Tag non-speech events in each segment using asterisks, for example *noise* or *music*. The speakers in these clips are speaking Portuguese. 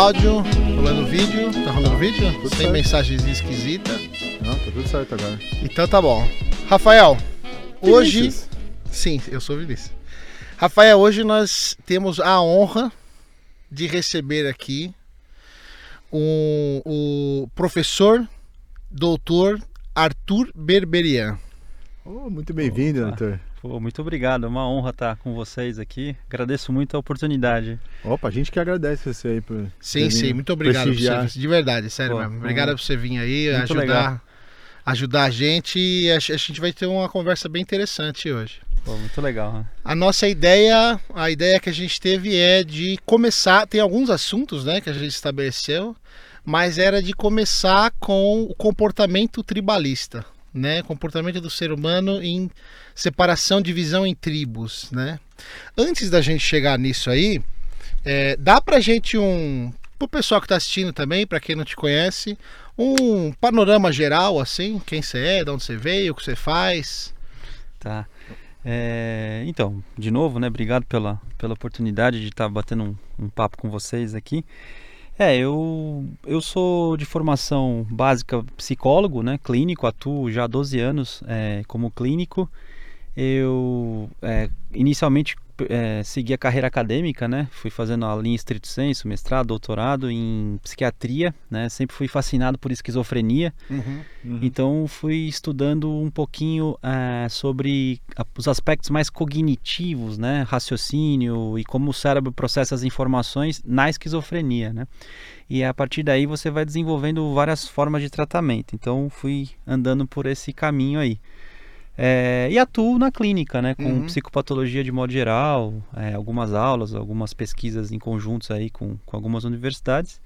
áudio, rolando vídeo. Tá rolando vídeo? Tudo Sem certo. mensagens esquisitas. Não, tá tudo certo agora. Então tá bom. Rafael, hoje. Vinícius, Sim, eu sou o Vinícius. Rafael, hoje nós temos a honra de receber aqui um- o professor doutor Arthur Berberian. oh, muito bem-vindo, doutor. Pô, muito obrigado, é uma honra estar com vocês aqui. Agradeço muito a oportunidade. Opa, a gente que agradece você aí por Sim, sim, vindo muito obrigado por você, de verdade, sério Pô, mesmo. Obrigado por você vir aí, Muito ajudar, legal. ajudar a gente e a, a gente vai ter uma conversa bem interessante hoje. Pô, muito legal. né? A nossa ideia, a ideia que a gente teve é de começar, tem alguns assuntos, né, que a gente estabeleceu, mas era de começar com o comportamento tribalista, né, comportamento do ser humano em separação, divisão em tribos, né. Antes da gente chegar nisso aí, é, dá pra gente um, pro pessoal que tá assistindo também, pra quem não te conhece, um panorama geral, assim, quem você é, de onde você veio, o que você faz. Tá. É, então, de novo, né? Obrigado pela, pela oportunidade de estar batendo um, um papo com vocês aqui. É, eu, eu sou de formação básica psicólogo, né? Clínico, atuo já há 12 anos é, como clínico. Eu é, inicialmente é, segui a carreira acadêmica, né? Fui fazendo a linha estrito senso, mestrado, doutorado em psiquiatria, né? Sempre fui fascinado por esquizofrenia. Uhum. Então fui estudando um pouquinho eh, sobre a- os aspectos mais cognitivos, né, raciocínio e como o cérebro processa as informações na esquizofrenia, né? E a partir daí você vai desenvolvendo várias formas de tratamento. Então fui andando por esse caminho aí. Eh, e atuo na clínica, né, com Uhum. psicopatologia de modo geral, eh, algumas aulas, algumas pesquisas em conjuntos aí com, com algumas universidades.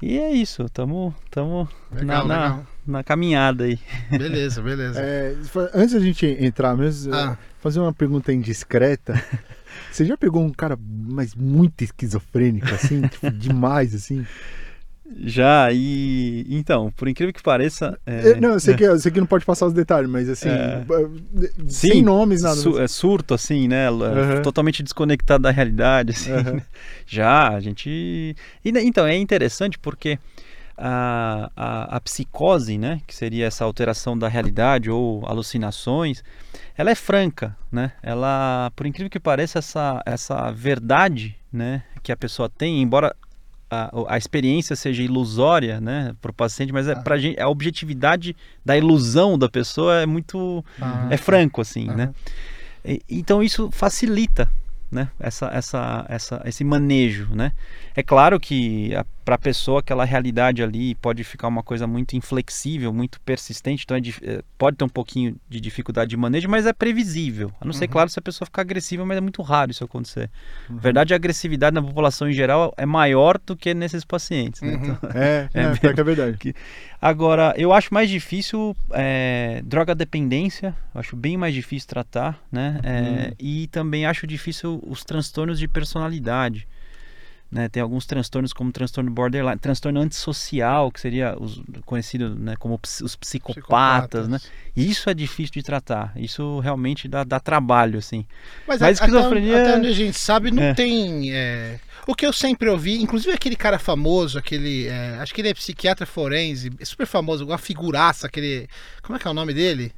E é isso, estamos tamo Legal, na, na- legal. na caminhada aí. Beleza, beleza. É, antes da gente entrar mesmo, Ah. fazer uma pergunta indiscreta. *laughs* Você já pegou um cara mas muito esquizofrênico, assim, tipo, *laughs* demais, assim? Já, e então, por incrível que pareça. É, É, não, eu sei, *laughs* que, eu sei que não pode passar os detalhes, mas assim, É. sem Sim, nomes, nada. su- é surto, assim, né? Aham. Totalmente desconectado da realidade, assim. Né? Já, a gente. E, né, então, é interessante porque a, a, a psicose, né? Que seria essa alteração da realidade ou alucinações, ela é franca, né? Ela, por incrível que pareça, essa, essa verdade, né? Que a pessoa tem, embora a, a experiência seja ilusória, né, para o paciente, mas é Ah. pra gente a objetividade da ilusão da pessoa é muito Ah, é franco assim, Aham. né? E- então isso facilita, né, essa, essa, essa, esse manejo, né? É claro que para a pessoa aquela realidade ali pode ficar uma coisa muito inflexível, muito persistente, então é é, pode ter um pouquinho de dificuldade de manejo, mas é previsível. A não ser, Uhum. claro, se a pessoa ficar agressiva, mas é muito raro isso acontecer. Uhum. Na verdade, a agressividade na população em geral é maior do que nesses pacientes. né? Uhum. Então, É, *laughs* É é, mesmo. pior que é verdade. Agora, eu acho mais difícil é, droga dependência, eu acho bem mais difícil tratar, né? É. E também acho difícil os transtornos de personalidade. Né? Tem alguns transtornos como transtorno borderline, transtorno antissocial, que seria os, conhecido né, como os psicopatas, né? E isso é difícil de tratar. Isso realmente dá, dá trabalho, assim. Mas, Mas a- até, esquizofrenia- até onde a gente sabe, não É. tem. é, O que eu sempre ouvi, inclusive aquele cara famoso, aquele. é, Acho que ele é psiquiatra forense, é super famoso, uma figuraça, aquele. Como é que é o nome dele?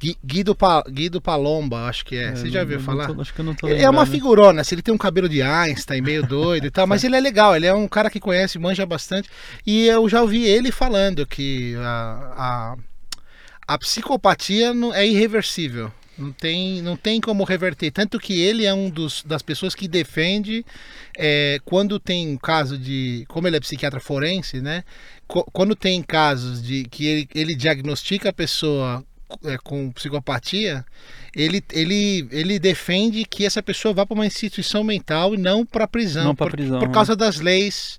Gui- Guido, Pa- Guido Palomba, acho que é. Você já ouviu falar? tô- acho que eu não tô Ele é uma lembrando. figurona, assim, ele tem um cabelo de Einstein, meio doido e tal, *laughs* mas ele é legal, ele é um cara que conhece, manja bastante. E eu já ouvi ele falando que a, a, a psicopatia não- é irreversível. Não tem, não tem como reverter. Tanto que ele é um dos, das pessoas que defende é, quando tem caso de. Como ele é psiquiatra forense, né? Co- Quando tem casos de que ele, ele diagnostica a pessoa é, com psicopatia, ele, ele, ele defende que essa pessoa vá para uma instituição mental e não para prisão. Não por, prisão, por né? causa das leis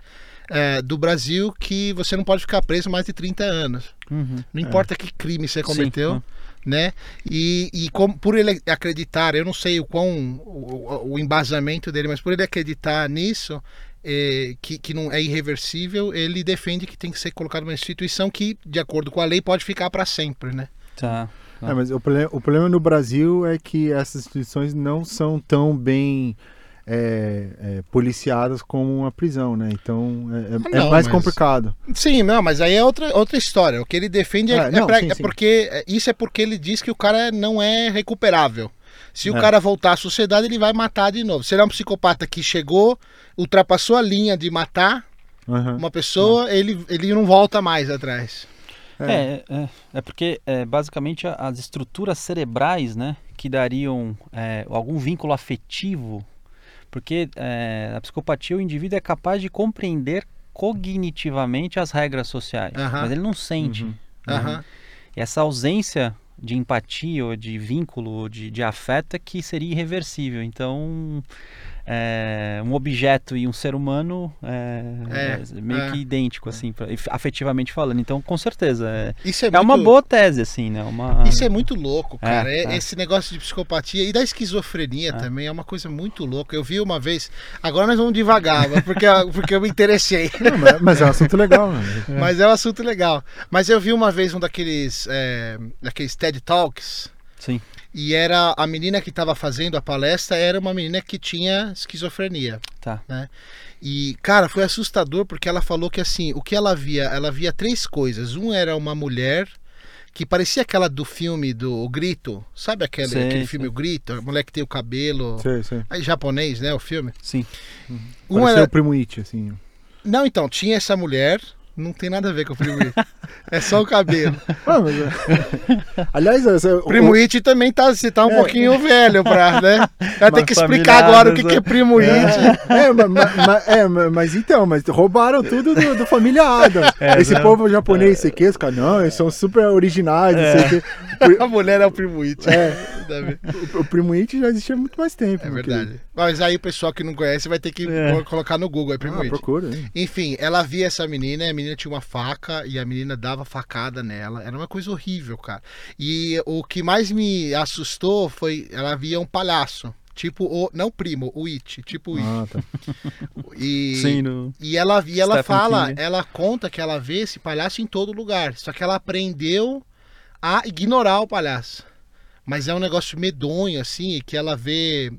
é, do Brasil que você não pode ficar preso mais de 30 anos. Uhum. Não importa que crime você Sim, cometeu, né? né? E, e como, por ele acreditar, eu não sei o quão o, o- embasamento dele, mas por ele acreditar nisso, eh, que, que não é irreversível, ele defende que tem que ser colocado numa instituição que, de acordo com a lei, pode ficar para sempre, né? Tá. É, mas o problema, o problema no Brasil é que essas instituições não são tão bem é, é, policiadas como uma prisão, né? Então é, é- Ah, é não, mais mas- complicado. Sim, não, mas aí é outra, outra história. O que ele defende é, É, é não, pra- sim, é sim. porque. Isso é porque ele diz que o cara não é recuperável. Se o É. cara voltar à sociedade, ele vai matar de novo. Se ele é um psicopata que chegou, ultrapassou a linha de matar Aham. uma pessoa, ele, ele não volta mais atrás. É, é, é porque é, basicamente as estruturas cerebrais, né, que dariam é, algum vínculo afetivo, porque é, a psicopatia o indivíduo é capaz de compreender cognitivamente as regras sociais, Aham. mas ele não sente. Uhum. né? Aham. E essa ausência de empatia ou de vínculo ou de, de afeto é que seria irreversível. Então, é, um objeto e um ser humano é, É, é meio é. que idêntico, assim, afetivamente falando. Então, com certeza, é, Isso é, é uma muito- boa tese, assim, né? Uma... Isso é muito louco, cara. É- é. Esse negócio de psicopatia e da esquizofrenia também é uma coisa muito louca. Eu vi uma vez. Agora nós vamos devagar, mas porque, porque eu me interessei. *laughs* Não, mas, mas é um assunto legal, né? *laughs* Mas é um assunto legal. Mas eu vi uma vez um daqueles, é, daqueles TED Talks. Sim. E era a menina que estava fazendo a palestra era uma menina que tinha esquizofrenia. Tá. E, cara, foi assustador porque ela falou que assim, o que ela via, ela via três coisas. Um era uma mulher que parecia aquela do filme do O Grito. Sabe aquele, Sei, aquele sei. filme O Grito? A mulher que tem o cabelo. Sei, sei. Aí, japonês, né? O filme. Sim. Um Pareceu era... o Primo It, assim. Não, então, tinha essa mulher. Não tem nada a ver com o Primo It. é só o cabelo. *laughs* Mas, é. Aliás, essa- o- Primo It também tá, você tá um É. pouquinho velho pra, né? Vai ter Mas que explicar agora o que, Adams, que é Primo It. É, ma- ma- ma- é, ma- mas então, mas roubaram tudo do, do Família Adams. *laughs* Esse né? povo japonês, sei que, os caras, não, eles são super originais, não sei o quê. *laughs* A mulher é o Primo It. É. O, o Primo It já existia há muito mais tempo. É verdade. querido. Mas aí o pessoal que não conhece vai ter que É. colo- colocar no Google, é Primo Ah, It. procura? Enfim, ela via essa menina, a menina tinha uma faca e a menina dava facada nela. Era uma coisa horrível, cara. E o que mais me assustou foi ela via um palhaço. Tipo o. Não o primo, o It. Tipo o It. Ah, tá. E, Sim, no... e ela, e ela Stephen fala, King. ela conta que ela vê esse palhaço em todo lugar. Só que ela aprendeu a ignorar o palhaço. Mas é um negócio medonho, assim, que ela vê.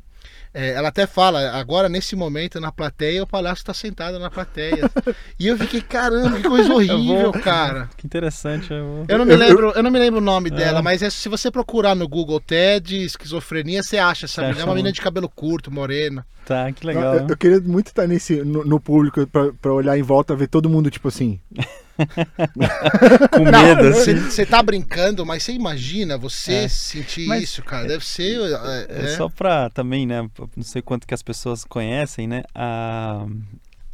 É, ela até fala, agora nesse momento na plateia, o palhaço tá sentado na plateia. *laughs* e eu fiquei, caramba, que coisa horrível, vou- cara. Que interessante. Eu... vou- Eu não me Eu- lembro, eu não me lembro o nome É. dela, mas é- se você procurar no Google TED, esquizofrenia, você acha essa menina. É uma um- menina de cabelo curto, morena. Tá, que Eu, legal. eu queria muito estar nesse, no, no público pra olhar em volta, ver todo mundo, tipo assim. *laughs* *laughs* Com medo, assim. Você tá brincando, mas você imagina você É. sentir Mas- isso, cara. Deve ser. é, É é. só pra também, né? Não sei quanto que as pessoas conhecem, né? a-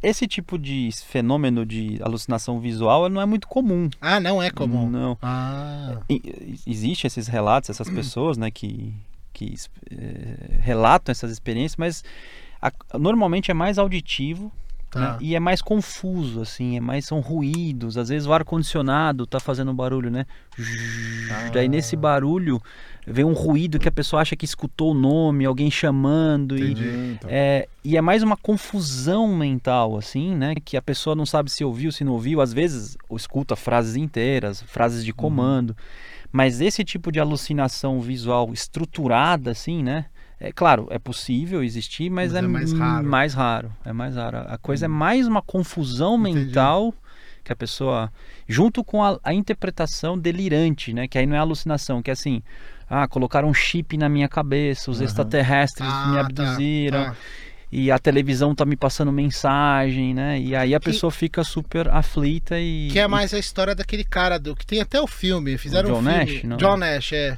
Esse tipo de fenômeno de alucinação visual não é muito comum. Ah, não é comum. Não. Ah, E- Existe esses relatos, essas pessoas, né, que, que eh, relatam essas experiências, mas a- normalmente é mais auditivo tá. né, e é mais confuso, assim, é mais são ruídos. Às vezes o ar condicionado tá fazendo barulho, né? Daí nesse barulho vem um ruído que a pessoa acha que escutou o nome, alguém chamando e Entendi. Então. é, e é mais uma confusão mental, assim, né? Que a pessoa não sabe se ouviu, se não ouviu. Às vezes ou escuta frases inteiras, frases de comando. Mas esse tipo de alucinação visual estruturada, assim, né? É claro, é possível existir, mas, Mas é, é mais raro. mais raro. É mais raro. A coisa é mais uma confusão Entendi. mental que a pessoa. Junto com a, a interpretação delirante, né? Que aí não é alucinação, que é assim. Ah, colocaram um chip na minha cabeça, os Aham. extraterrestres me Ah, tá, abduziram tá. E a televisão tá me passando mensagem, né? E aí a Que- pessoa fica super aflita e. Que é mais a história daquele cara do que tem até o filme. Fizeram John um filme. Nash? Não. John Nash, é.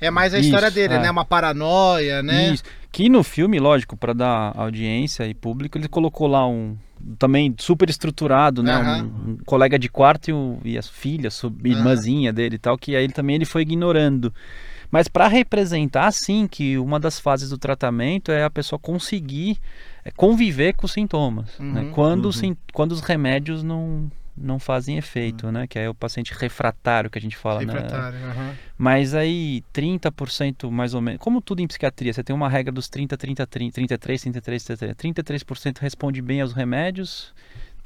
É. É mais a Isso, história dele, é. né? Uma paranoia, né? Isso. Que no filme, lógico, para dar audiência e público, ele colocou lá um também super estruturado, né? Aham. Um, um colega de quarto e, o- e as filhas, sub- irmãzinha dele e tal, que aí ele também ele foi ignorando. Mas para representar, sim, que uma das fases do tratamento é a pessoa conseguir é, conviver com os sintomas, né? Uhum. Quando, Uhum. quando os remédios não não fazem efeito, né? Que é o paciente refratário que a gente fala, né? Refratário, aham. Mas aí 30% mais ou menos, como tudo em psiquiatria, você tem uma regra dos 30, 30, 30 33, 33, 33. 33% responde bem aos remédios,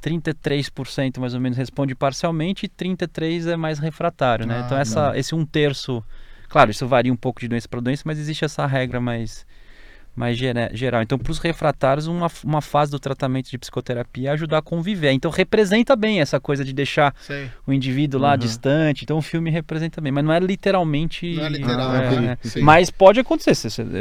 33% mais ou menos responde parcialmente e 33 é mais refratário, né? Ah, então essa, esse um terço, claro, isso varia um pouco de doença para doença, mas existe essa regra mais mais gera- geral. Então, para os refratários, uma, uma fase do tratamento de psicoterapia é ajudar a conviver. Então, representa bem essa coisa de deixar Sei. o indivíduo lá Uhum. distante. Então, o filme representa bem, mas não é literalmente. Não é literal, Ah, é, é. Mas pode acontecer.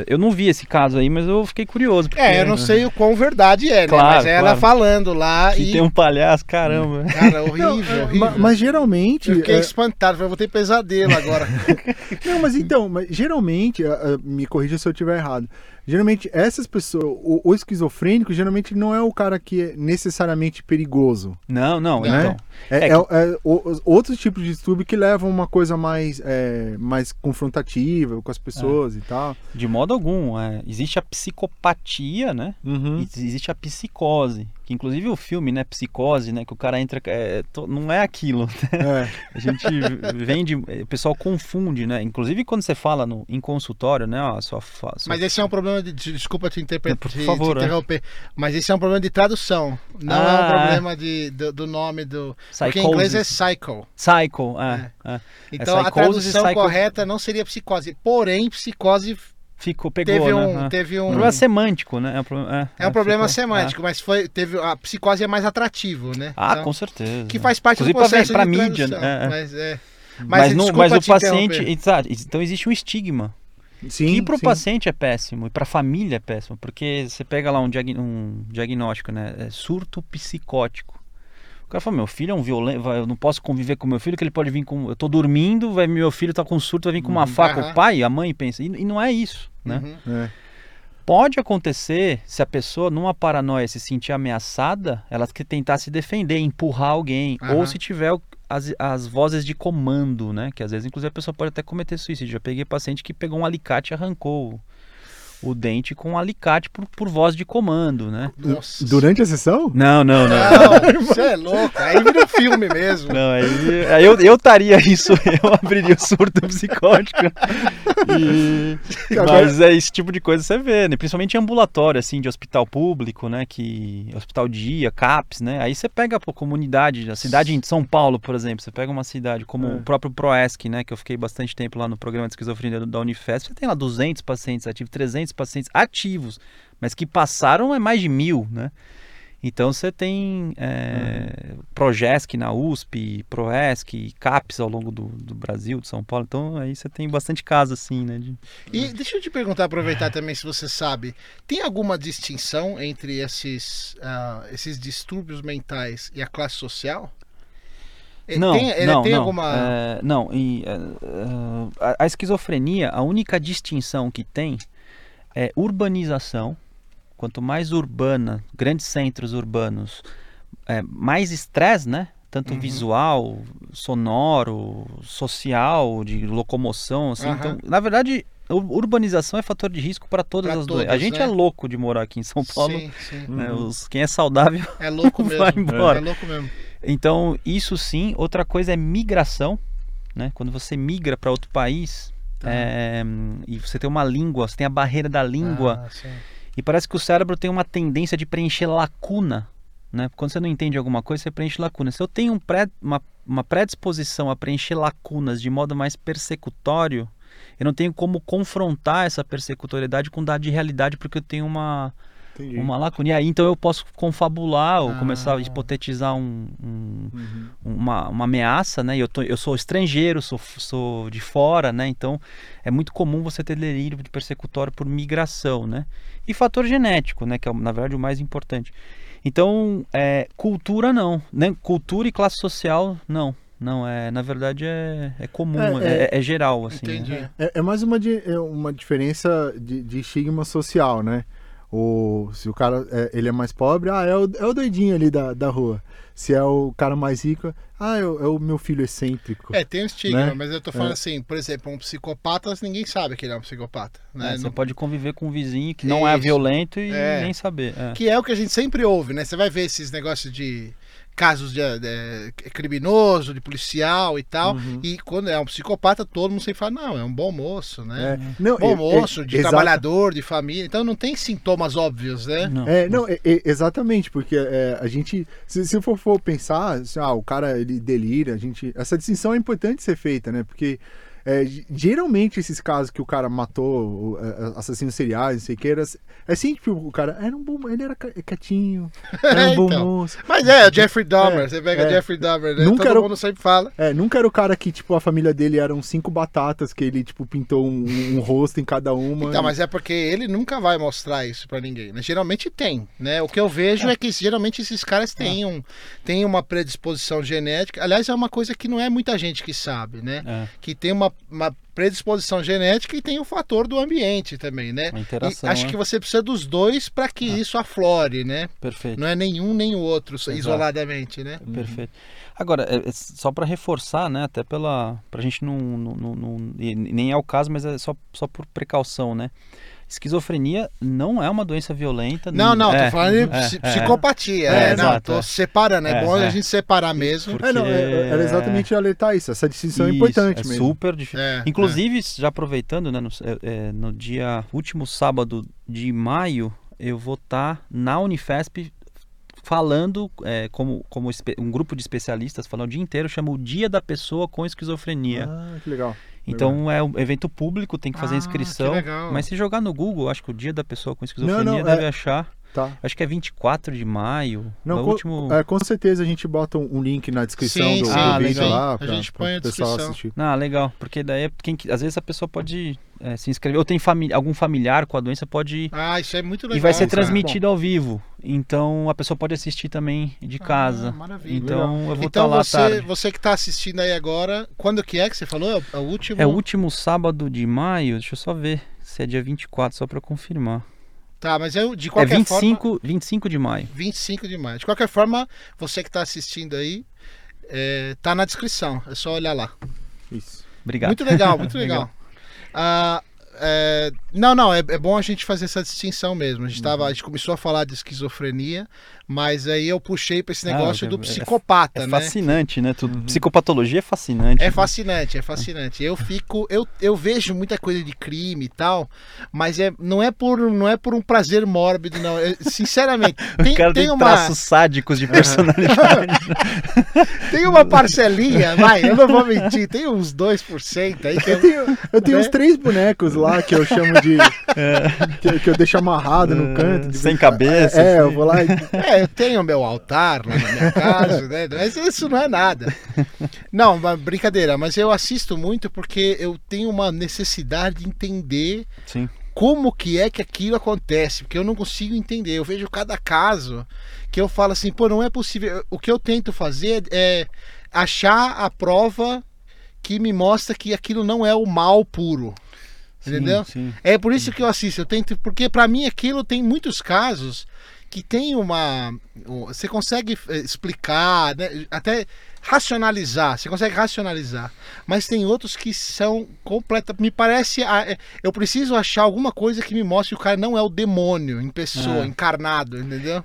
Eu não vi esse caso aí, mas eu fiquei curioso. porque- É, eu não sei o quão verdade é, né? Claro, Mas é ela claro. falando lá Se e. tem um palhaço, caramba. Cara, horrível, Não, é, horrível. ma- mas geralmente. Eu fiquei é, espantado, falei, vou ter pesadelo agora. *laughs* Não, mas então, mas geralmente, me corrija se eu estiver errado. Geralmente, essas pessoas, o, o esquizofrênico, geralmente não é o cara que é necessariamente perigoso. Não, não, Né? então. É, É é- é o- os outros tipos de distúrbio que levam uma coisa mais, é, mais confrontativa com as pessoas e tal. De modo algum. é, existe a psicopatia, né? Uhum. Existe a psicose. Que inclusive o filme, né? Psicose, né? Que o cara entra. é, to- não é aquilo. *laughs* É. A gente vem de. O pessoal confunde, né? Inclusive quando você fala no, em consultório, né? Ó, sua, sua Mas esse é um problema de. de- Desculpa te, interpre- Por te- favor, te é. interromper. Mas esse é um problema de tradução. Não é Ah, um problema de, do, do nome do. Porque em inglês é psycho. Cycle, é. é. Então a psychosis e tradução psycho- correta não seria psicose. Porém, psicose Ficou, pegou, teve né? um. É. Teve Um um problema semântico, né? É um, pro- é, é um problema ficou- semântico, mas foi, teve, a psicose é mais atrativo, né? Ah, Então, com certeza. que faz parte Inclusive do processo pra de mídia, né? É, é. Mas, é. Mas, Mas, desculpa mas o te paciente. Exato, então existe um estigma. Sim, que pro sim. paciente é péssimo e pra família é péssimo, porque você pega lá um, diag- um diagnóstico, né? É surto psicótico. O cara fala, meu filho é um violento, eu não posso conviver com meu filho, que ele pode vir com. Eu tô dormindo, vai, meu filho tá com surto, vai vir com uma faca. Aham. O pai, a mãe pensa. E, e não é isso, né? Uhum. É. Pode acontecer se a pessoa, numa paranoia, se sentir ameaçada, ela que tentar se defender, empurrar alguém. Aham. Ou se tiver as, as vozes de comando, né? Que às vezes, inclusive, a pessoa pode até cometer suicídio. Já peguei paciente que pegou um alicate e arrancou o, dente com um alicate por, por voz de comando, né? Nossa. Durante a sessão? Não, não, não. Não, você é louco. Aí vira um filme mesmo. Não, aí, aí eu, eu estaria isso, *laughs* eu abriria o surto psicótico. E- mas é esse tipo de coisa que você vê, né? Principalmente em ambulatório, assim, de hospital público, né? Que. Hospital dia, CAPS, né? Aí você pega a comunidade, a cidade de São Paulo, por exemplo, você pega uma cidade como É. o próprio Proesc, né? Que eu fiquei bastante tempo lá no programa de esquizofrenia do- da Unifesp, você tem lá 200 pacientes ativos, 300 pacientes ativos, mas que passaram é mais de mil, né? Então você tem é, Progesc na USP, Proesc, CAPS ao longo do, do Brasil, de São Paulo. Então aí você tem bastante casos assim, né? de- E deixa eu te perguntar, aproveitar também se você sabe, tem alguma distinção entre esses, ah, esses distúrbios mentais e a classe social? Eh, Não, tem, ele não, tem não. alguma. É, não, e, é, a, a esquizofrenia, a única distinção que tem é urbanização. Quanto mais urbana, grandes centros urbanos, é, mais estresse, né? Tanto Uhum. visual, sonoro, social, de locomoção, assim. Aham. Então, na verdade, ur- urbanização é fator de risco para todas Pra as doenças. A todas, gente né? é louco de morar aqui em São Paulo. Sim, sim. né? Uhum. Os, quem é saudável É louco *laughs* mesmo. Vai embora. É louco mesmo. então, isso sim. Outra coisa é migração, né? Quando você migra para outro país Tá. é, e você tem uma língua, você tem a barreira da língua Ah, e parece que o cérebro tem uma tendência de preencher lacuna, né? Quando você não entende alguma coisa, você preenche lacuna. Se eu tenho um pré- uma, uma predisposição a preencher lacunas de modo mais persecutório, eu não tenho como confrontar essa persecutoriedade com dado de realidade porque eu tenho uma Entendi. uma lacuna. E aí então eu posso confabular ou Ah. começar a hipotetizar um- um, Uhum. uma, uma ameaça, né? Eu, tô, eu sou estrangeiro, sou, sou de fora, né? Então é muito comum você ter delírio de persecutório por migração, né? E fator genético, né? Que é na verdade o mais importante. Então, é, cultura não, né? Cultura e classe social não. Não, é, na verdade é, é comum, É, é, é- é geral, assim. Entendi. né? É, é mais uma, di- é uma diferença de, de estigma social, né? O, se o cara é, ele é mais pobre, ah, é o, é o doidinho ali da, da rua. Se é o cara mais rico, ah, é o, é o meu filho excêntrico. É, tem um estigma, Né? mas eu tô falando É. assim, por exemplo, um psicopata, ninguém sabe que ele é um psicopata. Né? É, você Não- pode conviver com um vizinho que não é Isso. violento e É. nem saber. é. Que é o que a gente sempre ouve, né? Você vai ver esses negócios de casos de, de criminoso, de policial e tal. Uhum. E quando é um psicopata, todo mundo sempre fala, não, é um bom moço, né? É, não, Bom é- é- moço, de exata- trabalhador, de família. Então não tem sintomas óbvios, né? Não. É, não, é- é- exatamente, porque é, a gente, se, se for, for pensar, assim, ah, o cara ele delira, a gente, essa distinção é importante ser feita, né? Porque é, geralmente esses casos que o cara matou o, é, assassinos seriais, não sei o que, era, é assim, tipo, o cara era um bom, ele era quietinho, *laughs* era um bom Então. moço. Mas é, o Jeffrey Dahmer. É, você pega é. Jeffrey Dahmer, né? Nunca Todo era mundo sempre fala. É, nunca era o cara que, tipo, a família dele eram cinco batatas, que ele, tipo, pintou um, um rosto em cada uma. Então, e- mas é porque ele nunca vai mostrar isso pra ninguém, né? Geralmente tem, né? O que eu vejo é, que geralmente esses caras têm, um, têm uma predisposição genética. Aliás, é uma coisa que não é muita gente que sabe, né? É, Que tem uma, uma predisposição genética e tem o fator do ambiente também, né? uma E acho né? que você precisa dos dois para que isso aflore, né? Perfeito. Não é nenhum nem o outro, Exato. isoladamente, né? Perfeito. Agora, é- é só para reforçar, né, até pela pra gente não, não, não- não- nem é o caso, mas é só, só por precaução, né? Esquizofrenia não é uma doença violenta. Não, não, é, tô falando de é, é. psicopatia. É, É, não, exato, tô é. separando. É, É, bom é. a gente separar mesmo. Porque- É, não, é- era exatamente alertar isso. Essa distinção é Isso, importante é mesmo. super difícil. É, Inclusive, já aproveitando, né, no, é, é, no dia último sábado de maio, eu vou estar na Unifesp falando é, como, como um grupo de especialistas falando o dia inteiro, chama o Dia da Pessoa com Esquizofrenia. Ah, que legal. Então é um evento público, tem que fazer Ah, inscrição. que legal. Mas se jogar no Google, acho que o Dia da Pessoa com Esquizofrenia não, deve é- achar. Tá. Acho que é 24 de maio. Não, é o com, último. é, com certeza a gente bota um, um link na descrição Sim, do, sim, do Ah, vídeo legal. lá A pra, gente pra põe a o pessoal descrição. assistir. Ah, legal. Porque daí quem, às vezes a pessoa pode é, se inscrever. Ou tem fami algum familiar com a doença, pode. Ah, isso é muito legal. e vai ser transmitido ao vivo. Então a pessoa pode assistir também de Ah, casa. maravilha. então eu vou estar Então lá à você, tarde. você que está assistindo aí agora, quando que é que você falou? É o- É o último? É o último sábado de maio. Deixa eu só ver se é dia 24, só pra confirmar. Tá, mas é o- de É qualquer 25, forma... 25 de maio. 25 de maio. De qualquer forma, você que está assistindo aí, é, tá na descrição. É só olhar lá. Isso. Obrigado. Muito legal, muito *laughs* legal. Ah, é, não, não, é, é bom a gente fazer essa distinção mesmo. A gente, tava, a gente começou a falar de esquizofrenia, mas aí eu puxei para esse Ah, negócio é- do é- psicopata, É né? fascinante, né? Tudo. Psicopatologia é fascinante. É né? fascinante, é fascinante. Eu fico, eu, eu vejo muita coisa de crime e tal, mas é, não é por não é por um prazer mórbido, não. É, sinceramente, *laughs* tem, o cara tem tem, uma traços sádicos de *laughs* personalidade. *laughs* tem uma parcelinha, vai, eu não vou mentir, tem uns 2% aí que Eu eu, tenho, eu tenho Né? uns três bonecos lá que eu chamo de. que, que eu deixo amarrado no canto. de Sem cabeça. É, eu assim. vou lá e. é, eu tenho meu altar lá na minha casa, né? Mas isso não é nada. Não, brincadeira, mas eu assisto muito porque eu tenho uma necessidade de entender Sim. como que é que aquilo acontece, porque eu não consigo entender. Eu vejo cada caso que eu falo assim, pô, não é possível. O que eu tento fazer é achar a prova que me mostra que aquilo não é o mal puro. Entendeu? Sim. É por isso que eu assisto. Eu tento, porque para mim aquilo tem muitos casos que tem uma, você consegue eh, explicar, né? até racionalizar. Você consegue racionalizar, mas tem outros que são completa. Me parece, eh, eu preciso achar alguma coisa que me mostre que o cara não é o demônio em pessoa, É. encarnado, entendeu?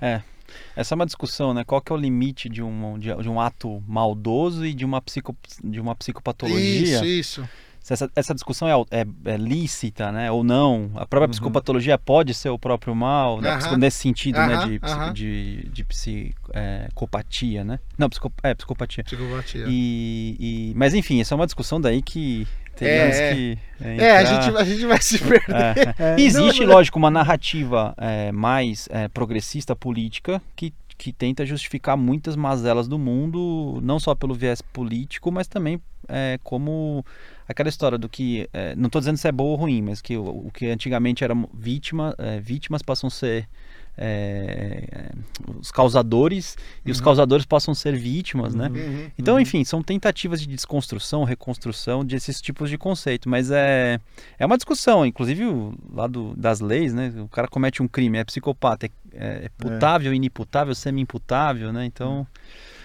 Essa é uma discussão, né? Qual que é o limite de um, de um ato maldoso e de uma, psico, de uma psicopatologia? Isso, isso. Se essa, essa discussão é, é- é lícita, né? Ou não. A própria psicopatologia pode ser o próprio mal, né? Psico- nesse sentido, né? Aham, De, de, de psicopatia, né? Não, é, psicopatia. Psicopatia. E, e- mas enfim, essa é uma discussão daí que teríamos É, é. que é, É, a gente, a gente vai se perder. É. É, *laughs* Existe, não, mas- lógico, uma narrativa é, mais é, progressista política que, que tenta justificar muitas mazelas do mundo, não só pelo viés político, mas também é, como aquela história do que. é, não estou dizendo se é boa ou ruim, mas que o, o que antigamente era vítima, é, vítimas passam a ser. É, é, os causadores e os causadores possam ser vítimas, né? Uhum. Então, enfim, são tentativas de desconstrução, reconstrução desses tipos de conceito, mas é, é uma discussão, inclusive o lado das leis, né? O cara comete um crime, é psicopata, é, é putável, inimputável, semi-imputável, né? Então,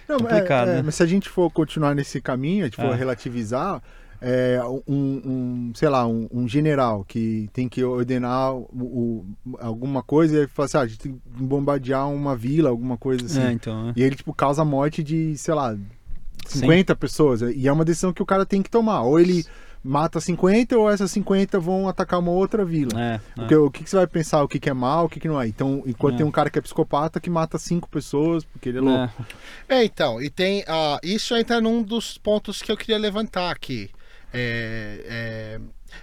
Não, complicado, é, é, né? mas se a gente for continuar nesse caminho, a gente for relativizar, é, um, um, sei lá, um, um general que tem que ordenar o, o- alguma coisa e fala assim, ah, a gente tem que bombardear uma vila, alguma coisa assim. é, então, é. E ele, tipo, causa a morte de, sei lá, 50 pessoas. E é uma decisão que o cara tem que tomar. Ou ele mata 50 ou essas 50 vão atacar uma outra vila. É, é. Porque o que, que você vai pensar, o que, que é mal, o que, que não é. Então, enquanto É. tem um cara que é psicopata que mata cinco pessoas porque ele é louco. É, É, então, e tem. ah, isso entra num dos pontos que eu queria levantar aqui. É, é,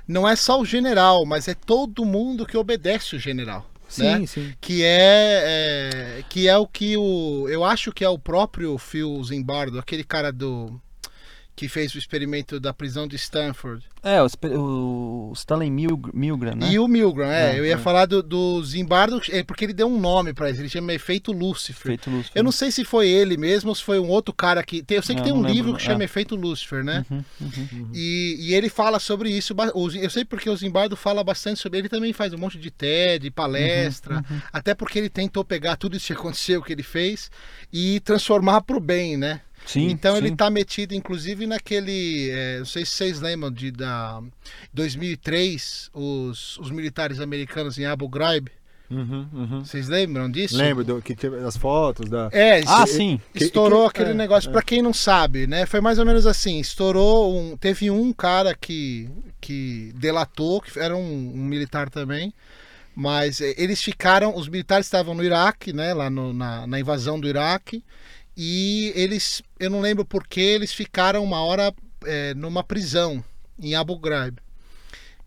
não é só o general, mas é todo mundo que obedece o general. Sim, né? sim. que é, é- que é o que o eu acho que é o próprio Phil Zimbardo, aquele cara do que fez o experimento da prisão de Stanford. É, o, o Stanley Milg- Milgram, né? E o Milgram, é, É, eu ia é. falar do, do Zimbardo, é porque ele deu um nome pra isso, ele chama Efeito Lúcifer. Feito Lúcifer. Eu não sei se foi ele mesmo ou se foi um outro cara que. tem- Eu sei que Não, tem um lembro, livro que chama é. Efeito Lúcifer, né? Uhum, uhum. E, e ele fala sobre isso. o Eu sei porque o Zimbardo fala bastante sobre. Ele também faz um monte de TED, palestra. Uhum, Até porque ele tentou pegar tudo isso que aconteceu, que ele fez, e transformar pro bem, né? Sim, então ele sim. tá metido, inclusive, naquele. é, não sei se vocês lembram de da 2003, os, os militares americanos em Abu Ghraib. Uhum, uhum. Vocês lembram disso? Lembro do, que teve as fotos da. É, Ah, sim. Estourou que- aquele é, negócio. é. Pra quem não sabe, né? Foi mais ou menos assim. Estourou um. Teve um cara que, que delatou, que era um, um militar também. Mas eh, eles ficaram. Os militares estavam no Iraque, né? Lá no- na, na invasão do Iraque. E eles. Eu não lembro porquê, eles ficaram uma hora eh, numa prisão em Abu Ghraib.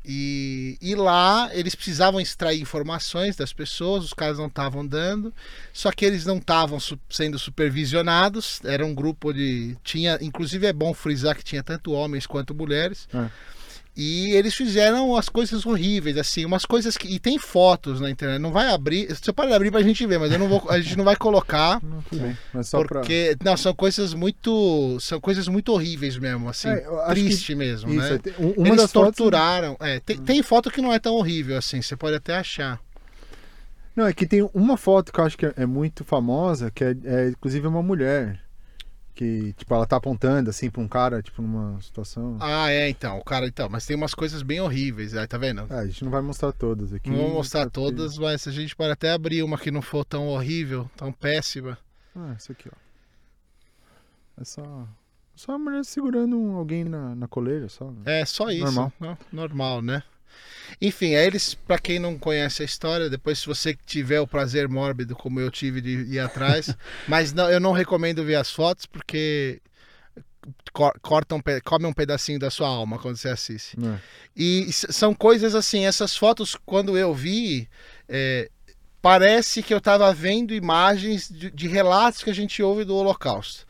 E, e lá eles precisavam extrair informações das pessoas, os caras não estavam dando, só que eles não estavam su- sendo supervisionados. Era um grupo de. tinha Inclusive é bom frisar que tinha tanto homens quanto mulheres. É. E eles fizeram as coisas horríveis, assim, umas coisas que. E tem fotos na internet. Não vai abrir. Você pode abrir pra gente ver, mas eu não vou, a gente não vai colocar. *laughs* Não, tudo bem. Mas só pra. Porque. Não, são coisas muito. São coisas muito horríveis mesmo, assim. É, acho que triste mesmo, Isso, né? é, um- uma Eles das fotos. torturaram. É, tem, tem foto que não é tão horrível assim, você pode até achar. Não, é que tem uma foto que eu acho que é, é muito famosa, que é, é, inclusive uma mulher. Que, tipo, ela tá apontando assim pra um cara, tipo, numa situação. Ah, é, então, o cara, então, mas tem umas coisas bem horríveis, aí, tá vendo? É, a gente não vai mostrar todas aqui. Não vou mostrar porque- todas, mas a gente pode até abrir uma que não for tão horrível, tão péssima. Ah, essa aqui, ó. É só. Só a mulher segurando alguém na, na coleira, só. né? É só isso. Normal. Normal, né? Enfim, aí eles, pra quem não conhece a história, depois se você tiver o prazer mórbido como eu tive de ir atrás, *laughs* mas não, eu não recomendo ver as fotos porque cor- cortam, pe- come um pedacinho da sua alma quando você assiste. É. E são coisas assim, essas fotos, quando eu vi, é, parece que eu estava vendo imagens de, de relatos que a gente ouve do Holocausto.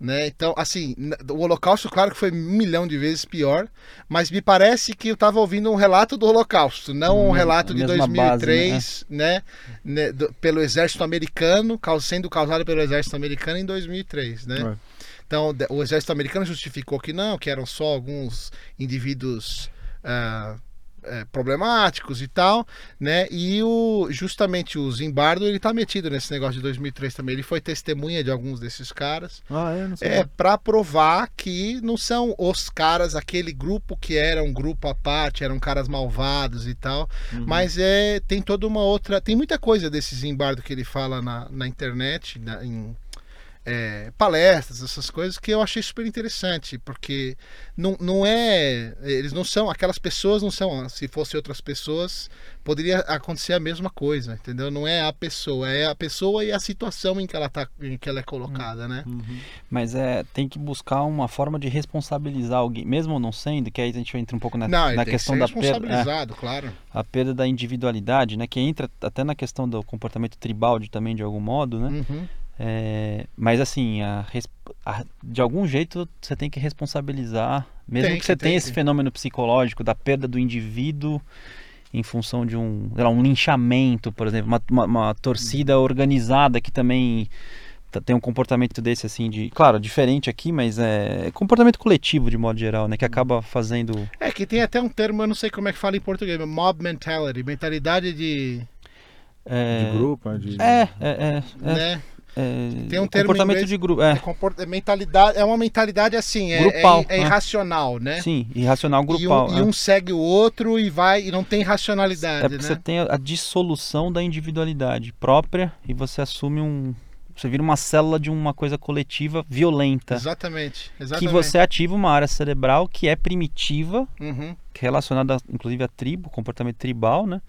Né? Então, assim, o Holocausto, claro que foi um milhão de vezes pior, mas me parece que eu estava ouvindo um relato do Holocausto, não um Hum, relato de mesma base, 2003, né? né, do- pelo exército americano, sendo causado pelo exército americano em 2003, né? É. Então, o exército americano justificou que não, que eram só alguns indivíduos ah, eh, problemáticos e tal, né? E o, justamente o Zimbardo, ele tá metido nesse negócio de 2003 também. Ele foi testemunha de alguns desses caras. Ah, é, não sei. É, para provar que não são os caras, aquele grupo que era um grupo à parte, eram caras malvados e tal. Uhum. Mas é, tem toda uma outra. Tem muita coisa desse Zimbardo que ele fala na, na internet, na- em é, palestras, essas coisas, que eu achei super interessante, porque não, não é. Eles não são. Aquelas pessoas não são. Se fossem outras pessoas, poderia acontecer a mesma coisa, entendeu? Não é a pessoa, é a pessoa e a situação em que ela, tá, em que ela é colocada, né? Uhum. Mas é, tem que buscar uma forma de responsabilizar alguém, mesmo não sendo, que aí a gente entra um pouco na, Não, na que questão ser da perda, é, claro. a perda da individualidade, né? Que entra até na questão do comportamento tribal de, também de algum modo, né? Uhum. É, mas assim, a a- de algum jeito você tem que responsabilizar, mesmo Tem que você tem tenha esse fenômeno psicológico da perda do indivíduo em função de um, lá, um linchamento, por exemplo, uma, uma- uma torcida organizada que também tem um comportamento desse assim de, claro, diferente aqui, mas é comportamento coletivo de modo geral, né, que acaba fazendo É que tem até um termo, eu não sei como é que fala em português, mas mob mentality, mentalidade de. é, De grupo, de... É, é, é, é, né? É, Tem um termo comportamento inglês- de grupo, É. é, é mentalidade, é uma mentalidade assim, é, Grupal, é, é né? irracional, né? sim, irracional E grupal. um, é. e um segue o outro e vai e não tem É racionalidade, porque né? você tem a dissolução da individualidade própria e você assume um. Você vira uma célula de uma coisa coletiva violenta. Exatamente, Que exatamente. você ativa uma área cerebral que é primitiva, Uhum. que é relacionada inclusive à tribo, comportamento tribal, né?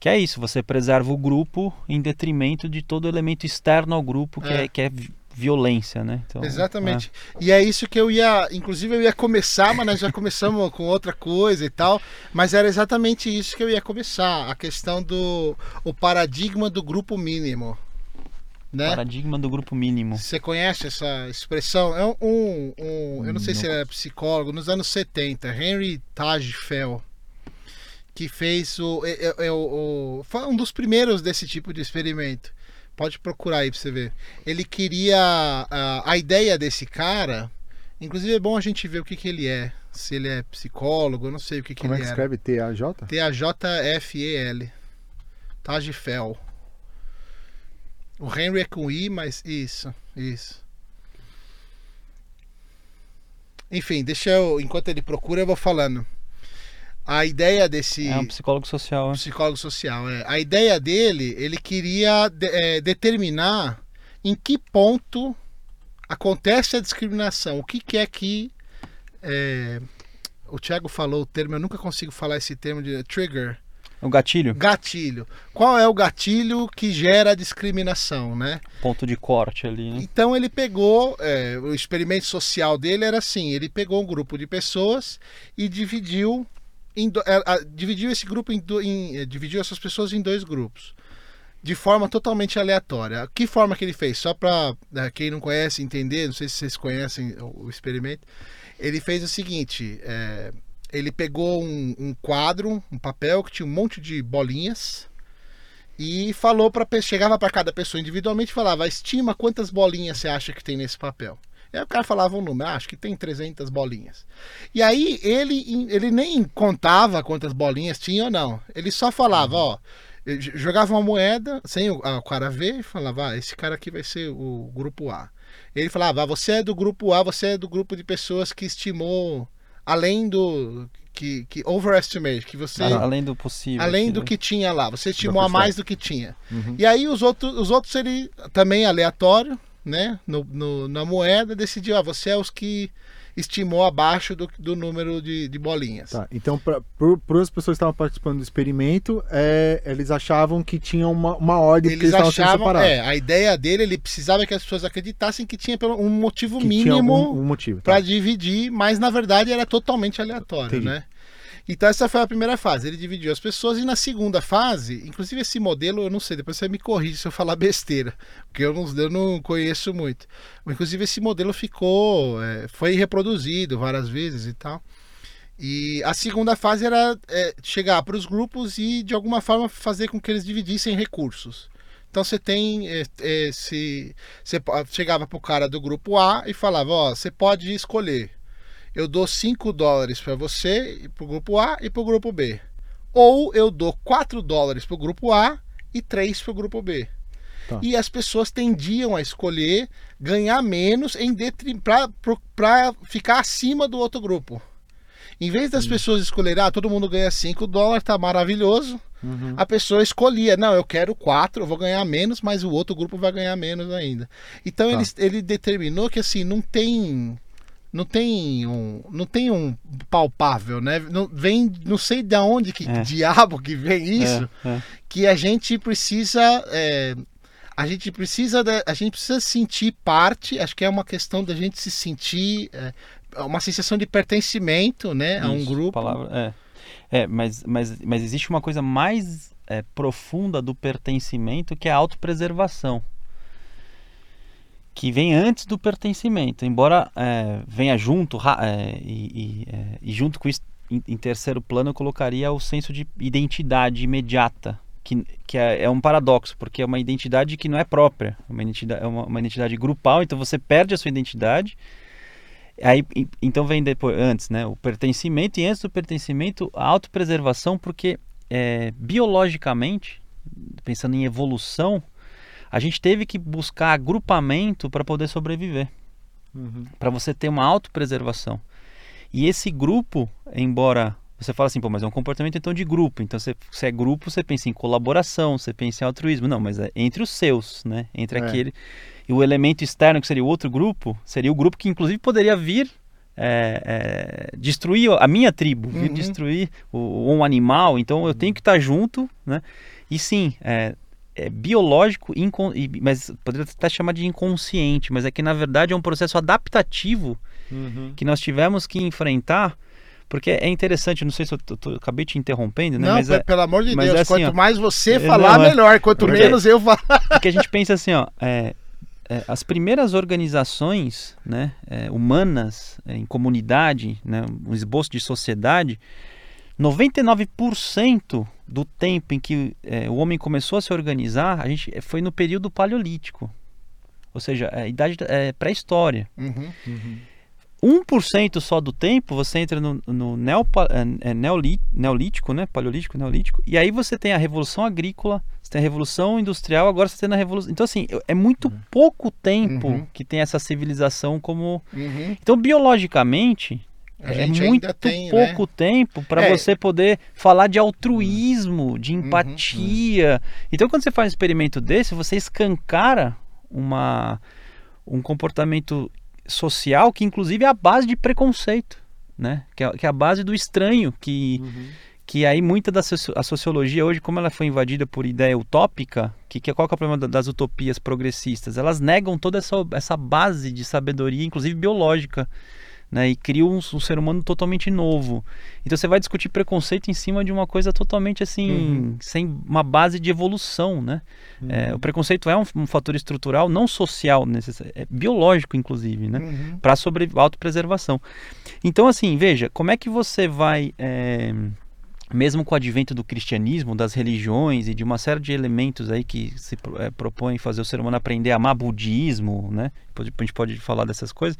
Que é isso, você preserva o grupo em detrimento de todo elemento externo ao grupo que É. é, que é vi- violência, né? Então, Exatamente. E é isso que eu ia, inclusive eu ia começar, mas nós já começamos *laughs* com outra coisa e tal, mas era exatamente isso que eu ia começar, a questão do o paradigma do grupo mínimo. Né? Paradigma do grupo mínimo. Você conhece essa expressão? É um, um eu não sei se ele é psicólogo, nos anos 70, Henry Tajfel, que fez o, é, é, é o, foi um dos primeiros desse tipo de experimento. Pode procurar aí pra você ver. Ele queria. A, a ideia desse cara. Inclusive é bom a gente ver o que, que ele é. Se ele é psicólogo, eu não sei o que, que Como é ele que é. escreve T-A-J? T-A-J-F-E-L. Tajfel. O Henry é com I, mas isso, isso. Enfim, deixa eu. Enquanto ele procura, eu vou falando. A ideia desse É um psicólogo social. é. psicólogo social, é. A ideia dele, ele queria de- é, determinar em que ponto acontece a discriminação. O que, que é que. é, o Thiago falou o termo, eu nunca consigo falar esse termo de trigger. O gatilho, Gatilho. Qual é o gatilho que gera a discriminação, né? ponto de corte ali, né? Então ele pegou, é, o experimento social dele era assim, ele pegou um grupo de pessoas e dividiu, em é, dividiu esse grupo em, em- é, dividiu essas pessoas em dois grupos, de forma totalmente aleatória. Que forma que ele fez? Só para quem não conhece entender, não sei se vocês conhecem o, experimento, ele fez o seguinte, é, ele pegou um, um quadro, um papel que tinha um monte de bolinhas e falou para chegava para cada pessoa individualmente falava estima quantas bolinhas você acha que tem nesse papel aí o cara falava um número ah, acho que tem 300 bolinhas e aí ele ele nem contava quantas bolinhas tinha ou não ele só falava ó ele j- jogava uma moeda sem o, o cara ver e falava ah, esse cara aqui vai ser o grupo A ele falava ah, você é do grupo A você é do grupo de pessoas que estimou além do que, que overestimate que você A- Além do possível. além do né? que tinha lá. Você estimou a mais do que tinha. Uhum. E aí os outros, os outros ele também aleatório, né? No, no- na moeda decidiu, ah, você é os que estimou abaixo do, do número de, de bolinhas. Tá, então, para as pessoas que estavam participando do experimento, é, eles achavam que tinha uma, uma ordem Eles eles estavam sendo achavam, é, a ideia dele, ele precisava que as pessoas acreditassem que tinha um motivo que mínimo um motivo. para Tá. dividir, mas na verdade era totalmente aleatório, Entendi. né? Então essa foi a primeira fase, ele dividiu as pessoas e na segunda fase, inclusive esse modelo eu não sei, depois você me corrige se eu falar *laughs* besteira, porque eu não, eu não conheço muito. Inclusive esse modelo ficou, é, foi reproduzido várias vezes e tal. E a segunda fase era é, chegar para os grupos e de alguma forma fazer com que eles dividissem recursos. Então você tem é, é, se você chegava para o cara do grupo A e falava, ó, você pode escolher. Eu dou 5 dólares para você, para o grupo A e para o grupo B. Ou eu dou 4 dólares para o grupo A e 3 para o grupo B. Tá. E as pessoas tendiam a escolher ganhar menos em para ficar acima do outro grupo. Em vez das pessoas escolherem, ah, todo mundo ganha 5 dólares, tá maravilhoso. Uhum. A pessoa escolhia, não, eu quero 4, eu vou ganhar menos, mas o outro grupo vai ganhar menos ainda. Então Tá. ele, ele determinou que assim, não tem não tem um não tem um palpável, né? Não vem, não sei de onde que É. diabo que vem isso, É, é. que a gente precisa é, a gente precisa da- a gente precisa sentir parte acho que é uma questão da gente se sentir é, uma sensação de pertencimento né a um Isso, grupo palavra- é, é mas, mas, mas existe uma coisa mais é, profunda do pertencimento que é a autopreservação. Que vem antes do pertencimento. Embora é, venha junto, é, e, e, é, e junto com isso, em, em terceiro plano, eu colocaria o senso de identidade imediata. Que, que é, é um paradoxo, porque é uma identidade que não é própria, é uma identidade, é uma, uma identidade grupal, então você perde a sua identidade Aí, então vem depois, antes, né, o pertencimento e antes do pertencimento, a autopreservação, porque é, biologicamente, pensando em evolução, a gente teve que buscar agrupamento para poder sobreviver, Uhum. para você ter uma autopreservação. E esse grupo, embora você fala assim, pô, mas é um comportamento então de grupo. Então, você, se é grupo, você pensa em colaboração, você pensa em altruísmo. Não, mas é entre os seus, né? Entre É. aquele. E o elemento externo, que seria o outro grupo, seria o grupo que inclusive poderia vir é, é, destruir a minha tribo, vir Uhum. destruir o, um animal. Então eu tenho que estar junto, né? E sim, é, é biológico, incon- mas poderia até chamar de inconsciente, mas é que na verdade é um processo adaptativo Uhum. que nós tivemos que enfrentar, porque é interessante, não sei se eu, tô- tô- acabei te interrompendo, né? Não, mas é, pelo amor de Deus, é assim, quanto ó. mais você falar, não, é- melhor. Quanto porque- menos eu falar. *laughs* é que a gente pensa assim, ó, é, as primeiras organizações né, humanas em comunidade, né, um esboço de sociedade, 99% do tempo em que é, o homem começou a se organizar, a gente foi no período paleolítico. Ou seja, a idade é, pré-história. Uhum. Uhum. 1% só do tempo você entra no, no neopa, é, neolí- neolítico, né? Paleolítico, neolítico. E aí você tem a revolução agrícola, você tem a revolução industrial, agora você tem a revolução. Então, assim, é muito pouco tempo Uhum. que tem essa civilização como. Uhum. Então, biologicamente, A é muito tem, né? pouco tempo para É. você poder falar de altruísmo, de Uhum, empatia. Então, quando você faz um experimento desse, você escancara uma, um comportamento social que, inclusive, é a base de preconceito, né? Que é, que é a base do estranho, que, Uhum. que aí muita da a sociologia hoje, como ela foi invadida por ideia utópica, que, que qual que é o problema da- das utopias progressistas? Elas negam toda essa, essa base de sabedoria, inclusive biológica, né? E criam um, um ser humano totalmente novo. Então você vai discutir preconceito em cima de uma coisa totalmente assim, Uhum. sem uma base de evolução, né? É, o preconceito é um, um fator estrutural, não social, é biológico, inclusive, né? Uhum. para sobre autopreservação. Então, assim, veja, como é que você vai, é, mesmo com o advento do cristianismo, das religiões e de uma série de elementos aí que se é, propõem fazer o ser humano aprender a amar budismo, né? Depois A gente pode falar dessas coisas.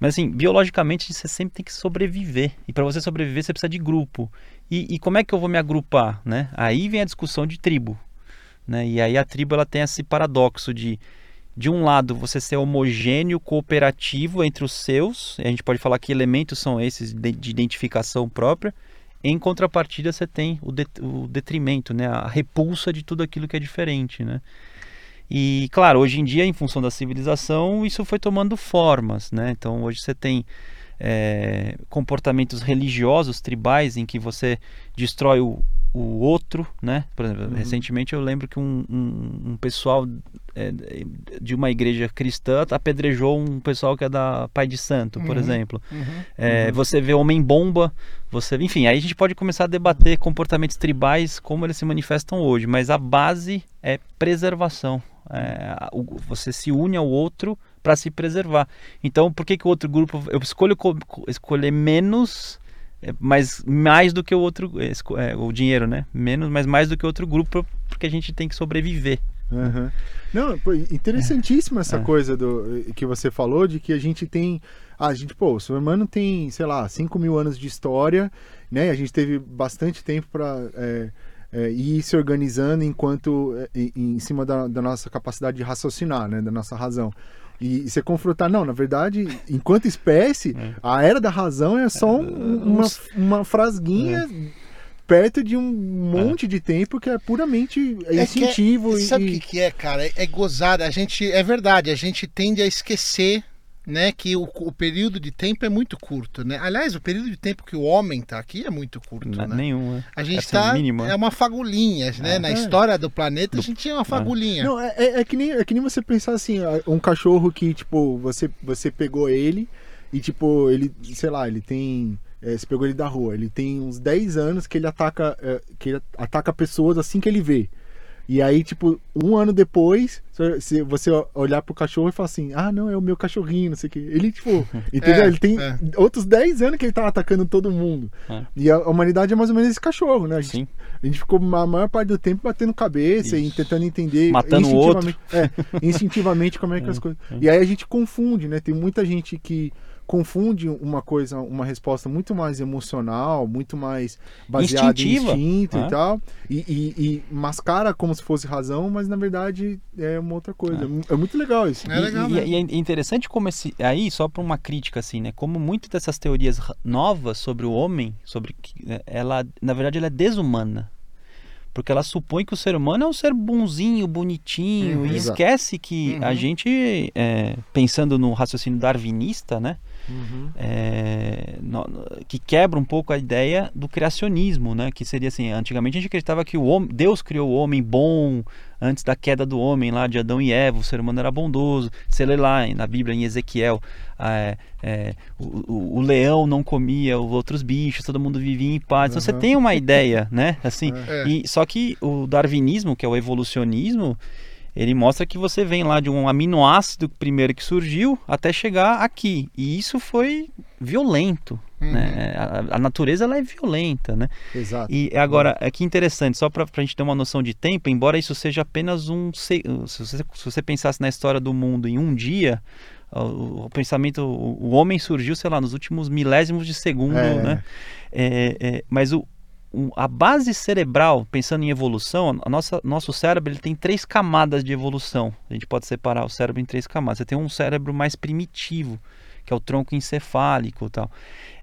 Mas, assim, biologicamente você sempre tem que sobreviver. E para você sobreviver, você precisa de grupo. E, e como é que eu vou me agrupar, né? Aí vem a discussão de tribo. Né? E aí a tribo ela tem esse paradoxo de de um lado você ser homogêneo, cooperativo entre os seus, a gente pode falar que elementos são esses de, de identificação própria, em contrapartida você tem o, det- o detrimento, né? a repulsa de tudo aquilo que é diferente. Né? E claro, hoje em dia, em função da civilização, isso foi tomando formas. Né? Então hoje você tem é, comportamentos religiosos, tribais, em que você destrói o, o outro, né? Por exemplo, Uhum. recentemente eu lembro que um, um, um pessoal é, de uma igreja cristã apedrejou um pessoal que é da Pai de Santo, por Uhum. exemplo. Uhum. É, Você vê homem-bomba, você, enfim, aí a gente pode começar a debater comportamentos tribais, como eles se manifestam hoje, mas a base é preservação. É, o- você se une ao outro para se preservar. Então, por que, que o outro grupo. Eu escolho co- co- escolher menos, é, mas mais do que o outro. é, é, o dinheiro, né? Menos, mas mais do que o outro grupo, porque a gente tem que sobreviver. Aham. Não, pô, interessantíssima essa É. coisa do, que você falou de que a gente tem. A gente, pô, o humano tem, sei lá, 5 mil anos de história, né? A gente teve bastante tempo para ir se organizando enquanto é, em, em cima da, da nossa capacidade de raciocinar, né? Da nossa razão. E, e você confrontar, não, na verdade, enquanto espécie, *laughs* É. a era da razão é só um- uma, uma frasguinha perto de um monte de tempo que é puramente É que é- instintivo e- Sabe o e, que, que é, cara? É, é gozada. A gente. É verdade, a gente tende a esquecer. Né, que o, o período de tempo é muito curto, né? Aliás, o período de tempo que o homem tá aqui é muito curto, N- né? Nenhum. né? A gente Essa tá. mínima. É uma fagulhinha, né? É. Na É. história do planeta, a gente tinha uma fagulhinha. Não, é, é- é que nem, é que nem você pensar assim, um cachorro que, tipo, você, você pegou ele e, tipo, ele, sei lá, ele tem. é, você pegou ele da rua, ele tem uns 10 anos que ele ataca. é, que ele ataca pessoas assim que ele vê. E aí, tipo, um ano depois, se- você olhar pro cachorro e falar assim, ah, não, é o meu cachorrinho, não sei o que. Ele, tipo, *laughs* entendeu? É, ele tem é. outros 10 anos que ele tá atacando todo mundo. É. E a humanidade é mais ou menos esse cachorro, né? A gente Sim. a gente ficou a maior parte do tempo batendo cabeça e Isso. tentando entender Matando o instintivamente, é, instintivamente como é que *laughs* as coisas. E aí a gente confunde, né? Tem muita gente que confunde uma coisa, uma resposta muito mais emocional, muito mais baseada Instintiva, em instinto né? e tal, e, e- e mascara como se fosse razão, mas na verdade é uma outra coisa. É, muito legal isso. É legal e, mesmo. e é interessante como esse aí só para uma crítica assim, né? Como muitas dessas teorias novas sobre o homem, sobre que- né, ela, na verdade, ela é desumana. Porque ela supõe que o ser humano é um ser bonzinho, bonitinho, Uhum. e Exato. esquece que Uhum. a gente, é, pensando no raciocínio darwinista, né? Uhum. é, no- que quebra um pouco a ideia do criacionismo, né? Que seria assim, antigamente a gente acreditava que o homem, Deus criou o homem bom antes da queda do homem lá de Adão e Eva, o ser humano era bondoso. Você lê lá na Bíblia em Ezequiel, é, é, o, o- leão não comia os outros bichos, todo mundo vivia em paz. Então você Uhum. tem uma ideia, né? Assim, *laughs* É. e só que o darwinismo, que é o evolucionismo, ele mostra que você vem lá de um aminoácido primeiro que surgiu até chegar aqui. E isso foi violento. Uhum. Né? A, a natureza ela é violenta, né? Exato. E agora, é que interessante, só para a gente ter uma noção de tempo, embora isso seja apenas um. se- Se você, se você pensasse na história do mundo em um dia, o, pensamento. O, homem surgiu, sei lá, nos últimos milésimos de segundo, É. né? É, é, mas o- a base cerebral, pensando em evolução, a nossa, nosso cérebro ele tem três camadas de evolução. A gente pode separar o cérebro em três camadas. Você tem um cérebro mais primitivo, que é o tronco encefálico e tal,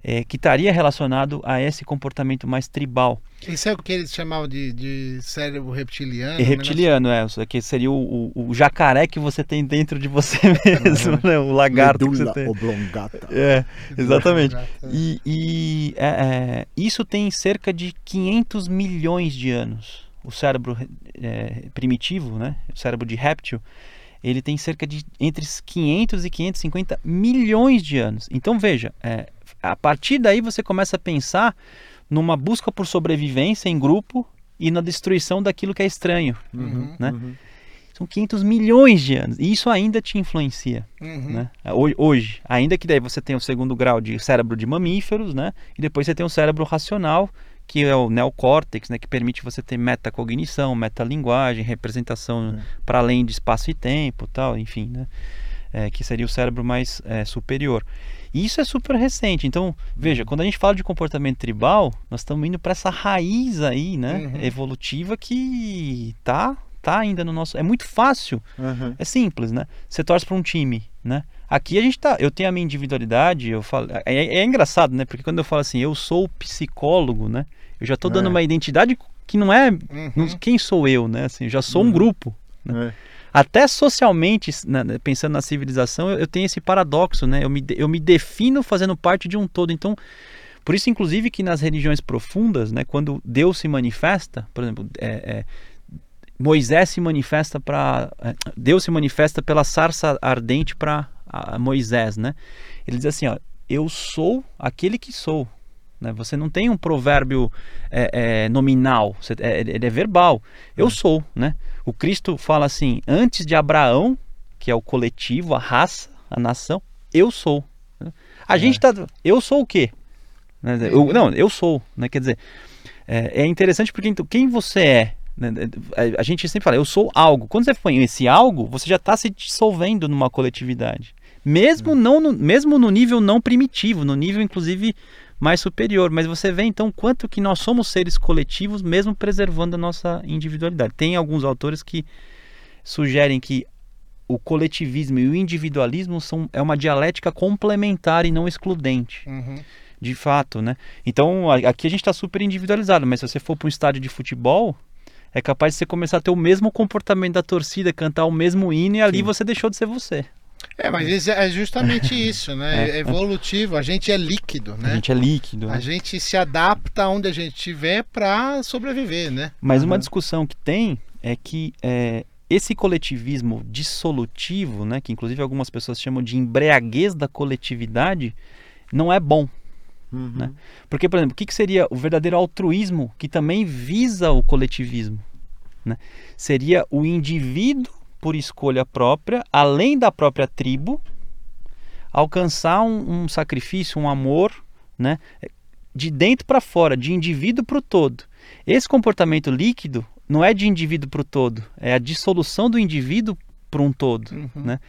é, que estaria relacionado a esse comportamento mais tribal. Isso é o que eles chamavam de, de cérebro reptiliano. E um reptiliano, é, isso aqui seria o, o- o jacaré que você tem dentro de você *laughs* mesmo, né? O lagarto que você Medula tem. oblongata. É, exatamente. E, e, é, é, isso tem cerca de 500 milhões de anos. O cérebro é, primitivo, né? O cérebro de réptil, ele tem cerca de entre 500 e 550 milhões de anos. Então veja, é, a partir daí você começa a pensar numa busca por sobrevivência em grupo e na destruição daquilo que é estranho. Uhum. né? Uhum. São 500 milhões de anos. E isso ainda te influencia Uhum. né? Ho- Hoje, ainda que daí você tem o segundo grau de cérebro de mamíferos, né? E depois você tem o cérebro racional, que é o neocórtex, né? Que permite você ter metacognição, metalinguagem, representação É. para além de espaço e tempo, tal, enfim, né? É, que seria o cérebro mais é, superior. E isso é super recente. Então, veja, quando a gente fala de comportamento tribal, nós estamos indo para essa raiz aí, né? Uhum. Evolutiva que tá, tá ainda no nosso. É muito fácil Uhum. é simples, né? Você torce para um time, né? Aqui a gente tá, eu tenho a minha individualidade, eu falo, é, é engraçado, né? Porque quando eu falo assim, eu sou psicólogo, né? Eu já tô dando É. uma identidade que não é Uhum. quem sou eu, né? Assim, eu já sou um Uhum. grupo. É. Até socialmente, né, pensando na civilização, eu, eu tenho esse paradoxo, né? Eu me, eu me defino fazendo parte de um todo. Então, por isso, inclusive, que nas religiões profundas, né, quando Deus se manifesta, por exemplo, é, é, Moisés se manifesta para. Deus se manifesta pela sarça ardente para Moisés, né? Ele diz assim: ó, Eu sou aquele que sou. Né? Você não tem um provérbio é, é, nominal, você- é, ele é verbal. Eu sou, né? O Cristo fala assim: antes de Abraão, que é o coletivo, a raça, a nação, eu sou. né? A gente tá. Eu sou o quê? Né? Eu- não, eu sou. Né? Quer dizer, é, é interessante porque então, quem você é? né? A- A gente sempre fala, eu sou algo. Quando você põe esse algo, você já está se dissolvendo numa coletividade. Mesmo, não no, mesmo no nível não primitivo, no nível inclusive mais superior. Mas você vê então quanto que nós somos seres coletivos, mesmo preservando a nossa individualidade. Tem alguns autores que sugerem que o coletivismo e o individualismo são, é uma dialética complementar e não excludente Uhum. de fato, né? Então aqui a gente está super individualizado, mas se você for para um estádio de futebol, é capaz de você começar a ter o mesmo comportamento da torcida, cantar o mesmo hino e ali Sim. você deixou de ser você. É, mas isso é justamente *laughs* isso, né? É. É evolutivo, a gente é líquido, A né? gente é líquido. A né? gente se adapta onde a gente estiver para sobreviver, né? Mas uma Aham. discussão que tem é que é, esse coletivismo dissolutivo, né, que inclusive algumas pessoas chamam de embriaguez da coletividade, não é bom. Uhum. Né? Porque, por exemplo, o que, que seria o verdadeiro altruísmo que também visa o coletivismo? né? Seria o indivíduo, por escolha própria, além da própria tribo, alcançar um, um sacrifício, um amor, né? de dentro para fora, de indivíduo para o todo. Esse comportamento líquido não é de indivíduo para o todo, é a dissolução do indivíduo para um todo. Uhum. Né?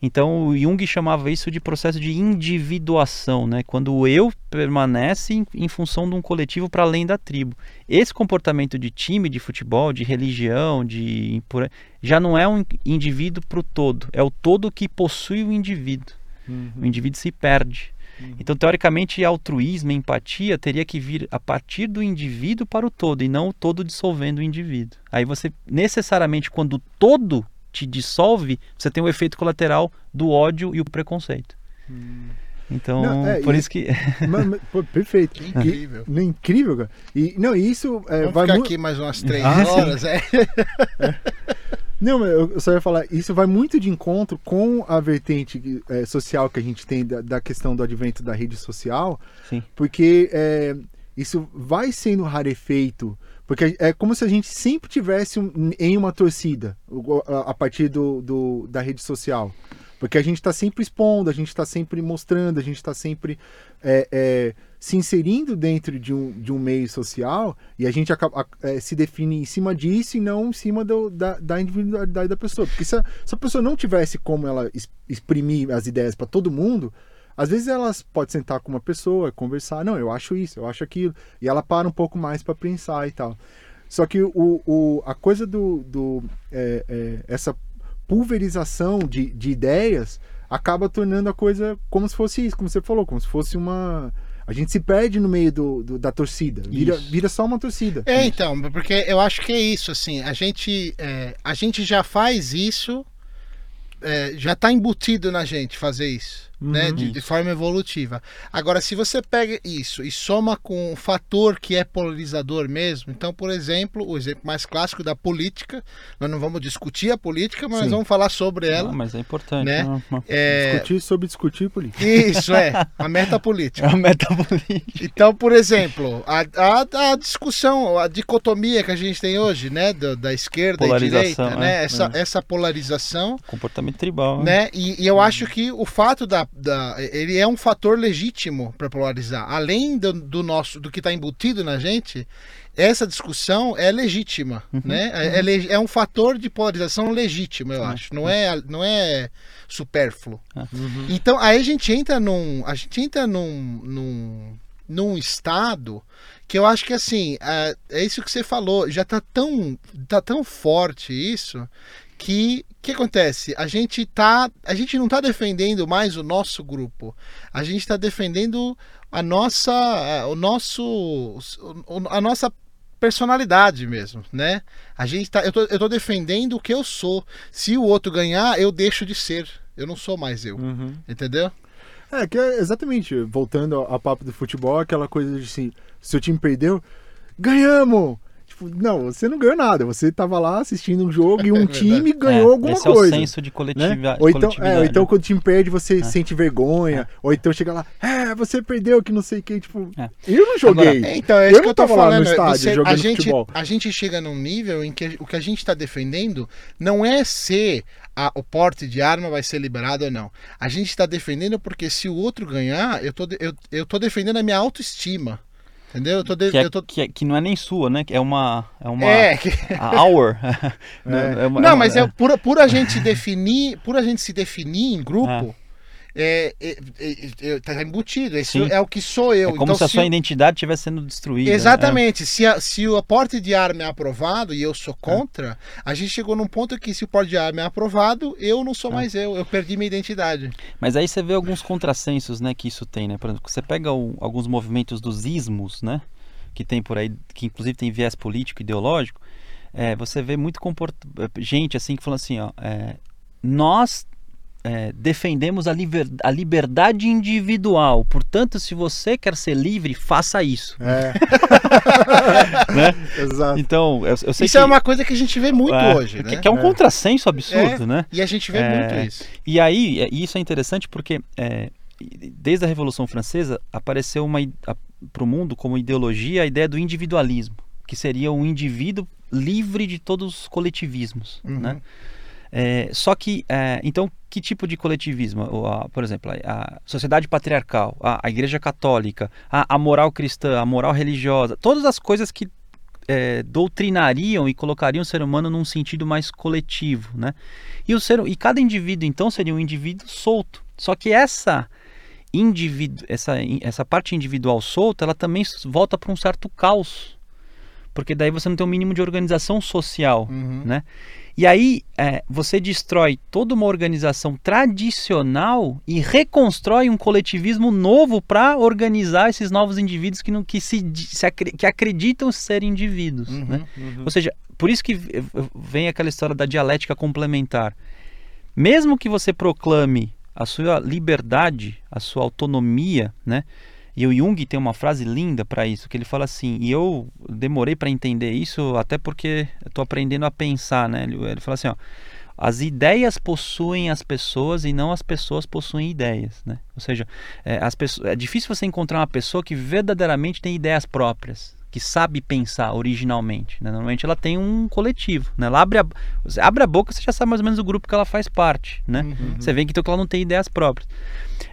Então o Jung chamava isso de processo de individuação, né? quando o eu permanece em, em função de um coletivo para além da tribo. Esse comportamento de time, de futebol, de religião, de já não é um indivíduo para o todo, é o todo que possui o indivíduo. Uhum. O indivíduo se perde. Uhum. Então, teoricamente, altruísmo, empatia teria que vir a partir do indivíduo para o todo e não o todo dissolvendo o indivíduo. Aí você, necessariamente, quando o todo te dissolve, você tem o efeito colateral do ódio e o preconceito. Hum. Então, Não, é, por e- isso que. *laughs* Mas- mas, pô, perfeito. Incrível. E, não, incrível, cara. E, não, isso é, Vamos vai ficar mu- aqui mais umas três *laughs* Ah, sim. horas, é. *laughs* Não, mas eu só ia falar, isso vai muito de encontro com a vertente eh, social que a gente tem da, da questão do advento da rede social, Sim. porque eh, isso vai sendo rarefeito, porque é como se a gente sempre tivesse um- em uma torcida a, partir do, do- da rede social. Porque a gente está sempre expondo, a gente está sempre mostrando, a gente está sempre eh, eh, se inserindo dentro de um, de um meio social e a gente acaba, eh, se define em cima disso e não em cima do- da, da individualidade da pessoa. Porque se a, se a pessoa não tivesse como ela exprimir as ideias para todo mundo, às vezes elas pode sentar com uma pessoa, conversar, não, eu acho isso, eu acho aquilo, e ela para um pouco mais para pensar e tal. Só que o, o, a coisa do, do é, é, essa pulverização de, de ideias acaba tornando a coisa como se fosse isso, como você falou, como se fosse uma. A gente se perde no meio do, do- da torcida, vira, Isso. vira só uma torcida. É, então, porque eu acho que é isso, assim, a gente, é, a gente já faz isso, é, já está embutido na gente fazer isso, né, de, de Isso. forma evolutiva. Agora, se você pega isso e soma com um fator que é polarizador mesmo, então, por exemplo, o exemplo mais clássico da política, nós não vamos discutir a política, mas Sim. vamos falar sobre ela. Não, mas é importante. né? É, Discutir sobre discutir política. isso é, a meta É política. *laughs* uma metapolítica. Então, por exemplo, a, a, a discussão, a dicotomia que a gente tem hoje, né, do- da esquerda e direita, né, é, essa, é. essa polarização, Comportamento tribal. né, e, e eu acho que o fato da, da ele é um fator legítimo para polarizar, além do, do nosso, do que está embutido na gente, essa discussão é legítima, né, é, é le- é um fator de polarização legítimo, eu Sim. acho, não é, não é supérfluo. Uhum. Então aí a gente entra num. A gente entra num. num, num estado que eu acho que assim, é, é isso que você falou, já tá tão, tá tão forte isso que que acontece? A gente tá, a gente não tá defendendo mais o nosso grupo. A gente está defendendo a nossa, o nosso, a nossa personalidade mesmo, né? A gente tá, eu tô, eu tô defendendo o que eu sou. Se o outro ganhar, eu deixo de ser. Eu não sou mais eu. Uhum. Entendeu? É, que é exatamente, voltando ao, ao papo do futebol, aquela coisa de assim, se o time perdeu, ganhamos! Tipo, não, você não ganhou nada, você tava lá assistindo um jogo e um *laughs* verdade. time ganhou É, alguma esse coisa. é o senso de né? coletiva... Ou, então, é, coletividade. ou então quando o time perde, você sente vergonha, ou então chega lá, é, você perdeu, que não sei o que, tipo, É. eu não joguei. Agora, É, Então, é Eu isso que não eu tô tava lá no falando. estádio Você- a, jogando gente, futebol. a gente chega num nível em que o que a gente está defendendo não é se a- o porte de arma vai ser liberado ou não. A gente está defendendo porque se o outro ganhar, eu tô, eu, eu tô defendendo a minha autoestima. Entendeu? Eu tô, de- Que, é, tô... que, é- que não é nem sua, né? É uma... É uma... É, que- A our. *laughs* *laughs* É. uma- não, uma- mas é por, por a gente definir, por a gente se definir em grupo, é, é, é, é, tá embutido. Sim. é o que sou eu. É como então, se a sua identidade estivesse sendo destruída. né? Exatamente. Se, a- se o porte de arma é aprovado e eu sou contra, a gente chegou num ponto que se o porte de arma é aprovado, eu não sou mais eu. Eu perdi minha identidade. Mas aí você vê alguns contrassensos, né, que isso tem, né? Por exemplo, você pega o- alguns movimentos dos ismos, né, que tem por aí, que inclusive tem viés político, ideológico, é, você vê muito comport... gente assim que fala assim, ó, é, nós é, defendemos a, liber... a liberdade individual, portanto, se você quer ser livre, faça isso. É. *laughs* *laughs* Né? Exato. Então, eu, eu sei Isso que é uma coisa que a gente vê muito é, hoje, que, né? que é um É. contrassenso absurdo, É. né? E a gente vê É, muito isso. E aí, é- isso é interessante porque é, desde a Revolução Francesa apareceu para o mundo como ideologia a ideia do individualismo, que seria um indivíduo livre de todos os coletivismos, Uhum. né? É, só que, é, então, que tipo de coletivismo? Por exemplo, a, sociedade patriarcal, a, igreja católica, a, moral cristã, a moral religiosa, todas as coisas que é, doutrinariam e colocariam o ser humano num sentido mais coletivo, né? E, o ser, e cada indivíduo, então, seria um indivíduo solto. Só que essa, individu, essa, essa parte individual solta, ela também volta para um certo caos. Porque daí você não tem o mínimo de organização social, Uhum. né? E aí é, você destrói toda uma organização tradicional e reconstrói um coletivismo novo para organizar esses novos indivíduos que, não, que, se, se que acreditam ser indivíduos. Uhum. Né? Ou seja, por isso que vem aquela história da dialética complementar. Mesmo que você proclame a sua liberdade, a sua autonomia, né? E o Jung tem uma frase linda para isso, que ele fala assim, e eu demorei para entender isso até porque estou aprendendo a pensar, né? Ele, ele fala assim, ó, as ideias possuem as pessoas e não as pessoas possuem ideias, né? Ou seja, é, as pessoas, é difícil você encontrar uma pessoa que verdadeiramente tem ideias próprias, que sabe pensar originalmente. Né? Normalmente ela tem um coletivo. Né? Ela abre a, você abre a boca, você já sabe mais ou menos o grupo que ela faz parte. Né? Uhum. Você vê que, então, que ela não tem ideias próprias.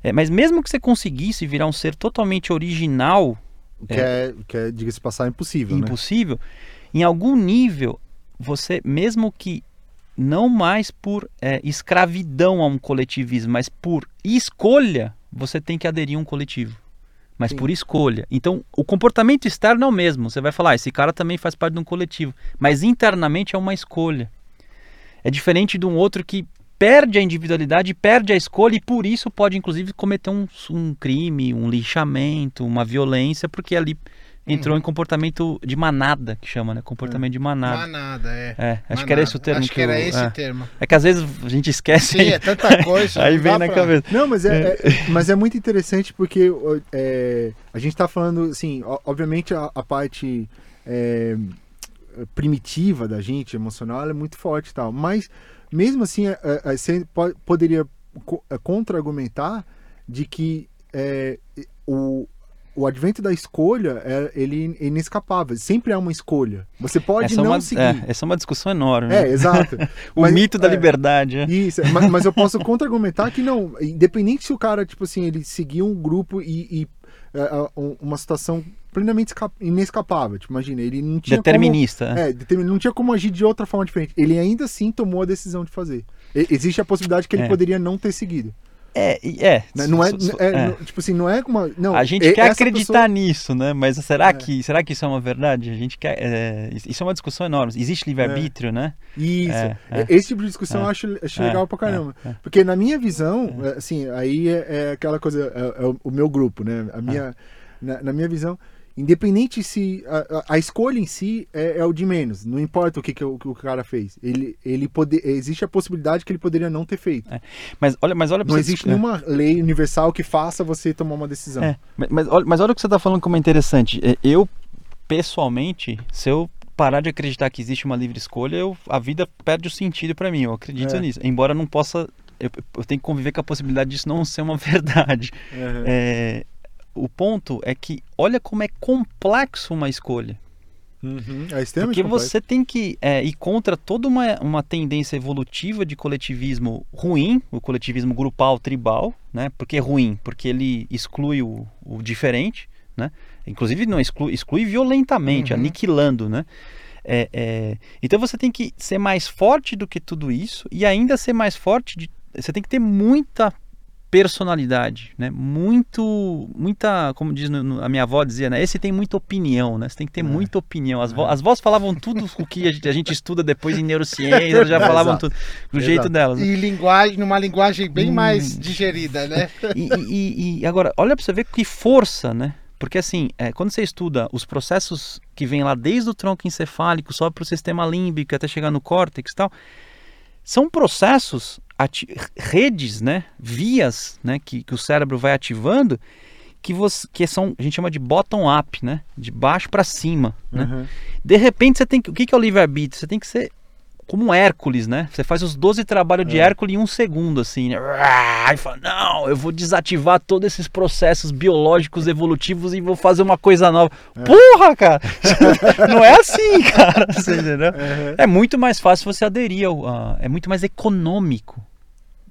É, mas mesmo que você conseguisse virar um ser totalmente original. Que é, é, que é diga-se passar, impossível. Impossível. Né? Em algum nível, você, mesmo que não mais por é, escravidão a um coletivismo, mas por escolha, você tem que aderir a um coletivo. Mas Sim. por escolha. Então, o comportamento externo é o mesmo. Você vai falar, ah, esse cara também faz parte de um coletivo. Mas internamente é uma escolha. É diferente de um outro que perde a individualidade, perde a escolha e por isso pode, inclusive, cometer um, um crime, um lixamento, uma violência, porque ali entrou hum. em comportamento de manada, que chama, né? Comportamento é. de manada. Manada, é. É, acho manada. que era esse o termo. Acho que, que era eu, esse é. termo. É que às vezes a gente esquece. Sim, é tanta coisa. *laughs* aí vem na pra... cabeça. Não, mas é, é, mas é muito interessante porque é, a gente está falando, assim, obviamente a, a parte é, primitiva da gente, emocional, é muito forte e tal. Mas mesmo assim, você poderia contra-argumentar de que o, o advento da escolha é ele é inescapável. Sempre é uma escolha. Você pode essa é não é uma, seguir. É, essa é uma discussão enorme. É, exato. *laughs* o mas, mito da é, liberdade. É. Isso, mas, mas, eu posso contra-argumentar que não. Independente se o cara, tipo assim, ele seguir um grupo e, e uma situação plenamente inescapável. Tipo, imagina, ele não tinha Determinista. Como, é, não tinha como agir de outra forma diferente. Ele ainda assim tomou a decisão de fazer. existe a possibilidade que ele poderia não ter seguido. É, é. Não é, é, é. tipo assim, não é uma. Não, a gente quer acreditar pessoa... nisso, né? Mas será, é. que, será que isso é uma verdade? A gente quer. É, isso é uma discussão enorme. Existe livre-arbítrio, né? Isso. Esse tipo de discussão eu acho, acho legal pra caramba. Porque na minha visão, assim, aí é, aquela coisa, é, o meu grupo, né? A minha, na, na minha visão, Independente se a, a, escolha em si é, é, o de menos, não importa o que, que, o, que o cara fez. Ele, ele pode, existe a possibilidade que ele poderia não ter feito. É. Mas olha, mas olha não existe nenhuma lei universal que faça você tomar uma decisão. É. Mas, mas, olha, mas olha o que você está falando como é interessante. É, eu pessoalmente, se eu parar de acreditar que existe uma livre escolha, eu, a vida perde o sentido para mim. Eu acredito é. nisso, embora não possa eu, eu, tenho que conviver com a possibilidade disso não ser uma *laughs* verdade. Uhum. É, o ponto é que olha como é complexo uma escolha. Uhum. É Porque complexo. você tem que é, ir contra toda uma, uma tendência evolutiva de coletivismo ruim, o coletivismo grupal, tribal, né? Porque é ruim, porque ele exclui o, o diferente, né? Inclusive não exclui, exclui violentamente, uhum. aniquilando, né? É, é... Então você tem que ser mais forte do que tudo isso e ainda ser mais forte de... Você tem que ter muita personalidade, né? Muito, muita, como diz no, a minha avó dizia, né? Esse tem muita opinião, né? Você tem que ter é. muita opinião. As, vo, é. as vozes falavam tudo o que a gente, a gente estuda depois em neurociência, elas já falavam tudo do Exato. jeito delas. Né? E linguagem, numa linguagem bem hum. mais digerida, né? E, e, e agora, olha para você ver que força, né? Porque assim, é, quando você estuda os processos que vêm lá desde o tronco encefálico, sobe para o sistema límbico até chegar no córtex e tal, são processos redes, né, vias, né, que, que o cérebro vai ativando, que você, que são a gente chama de bottom up, né, de baixo para cima, né? Uhum. De repente você tem que, o que que é o livre arbítrio? Você tem que ser como um Hércules, né? Você faz os 12 trabalhos de é. Hércules em um segundo, assim, né? E fala, não, eu vou desativar todos esses processos biológicos evolutivos e vou fazer uma coisa nova. É. Porra, cara! *laughs* não é assim, cara. Você entendeu? Uhum. É muito mais fácil você aderir ao. É muito mais econômico,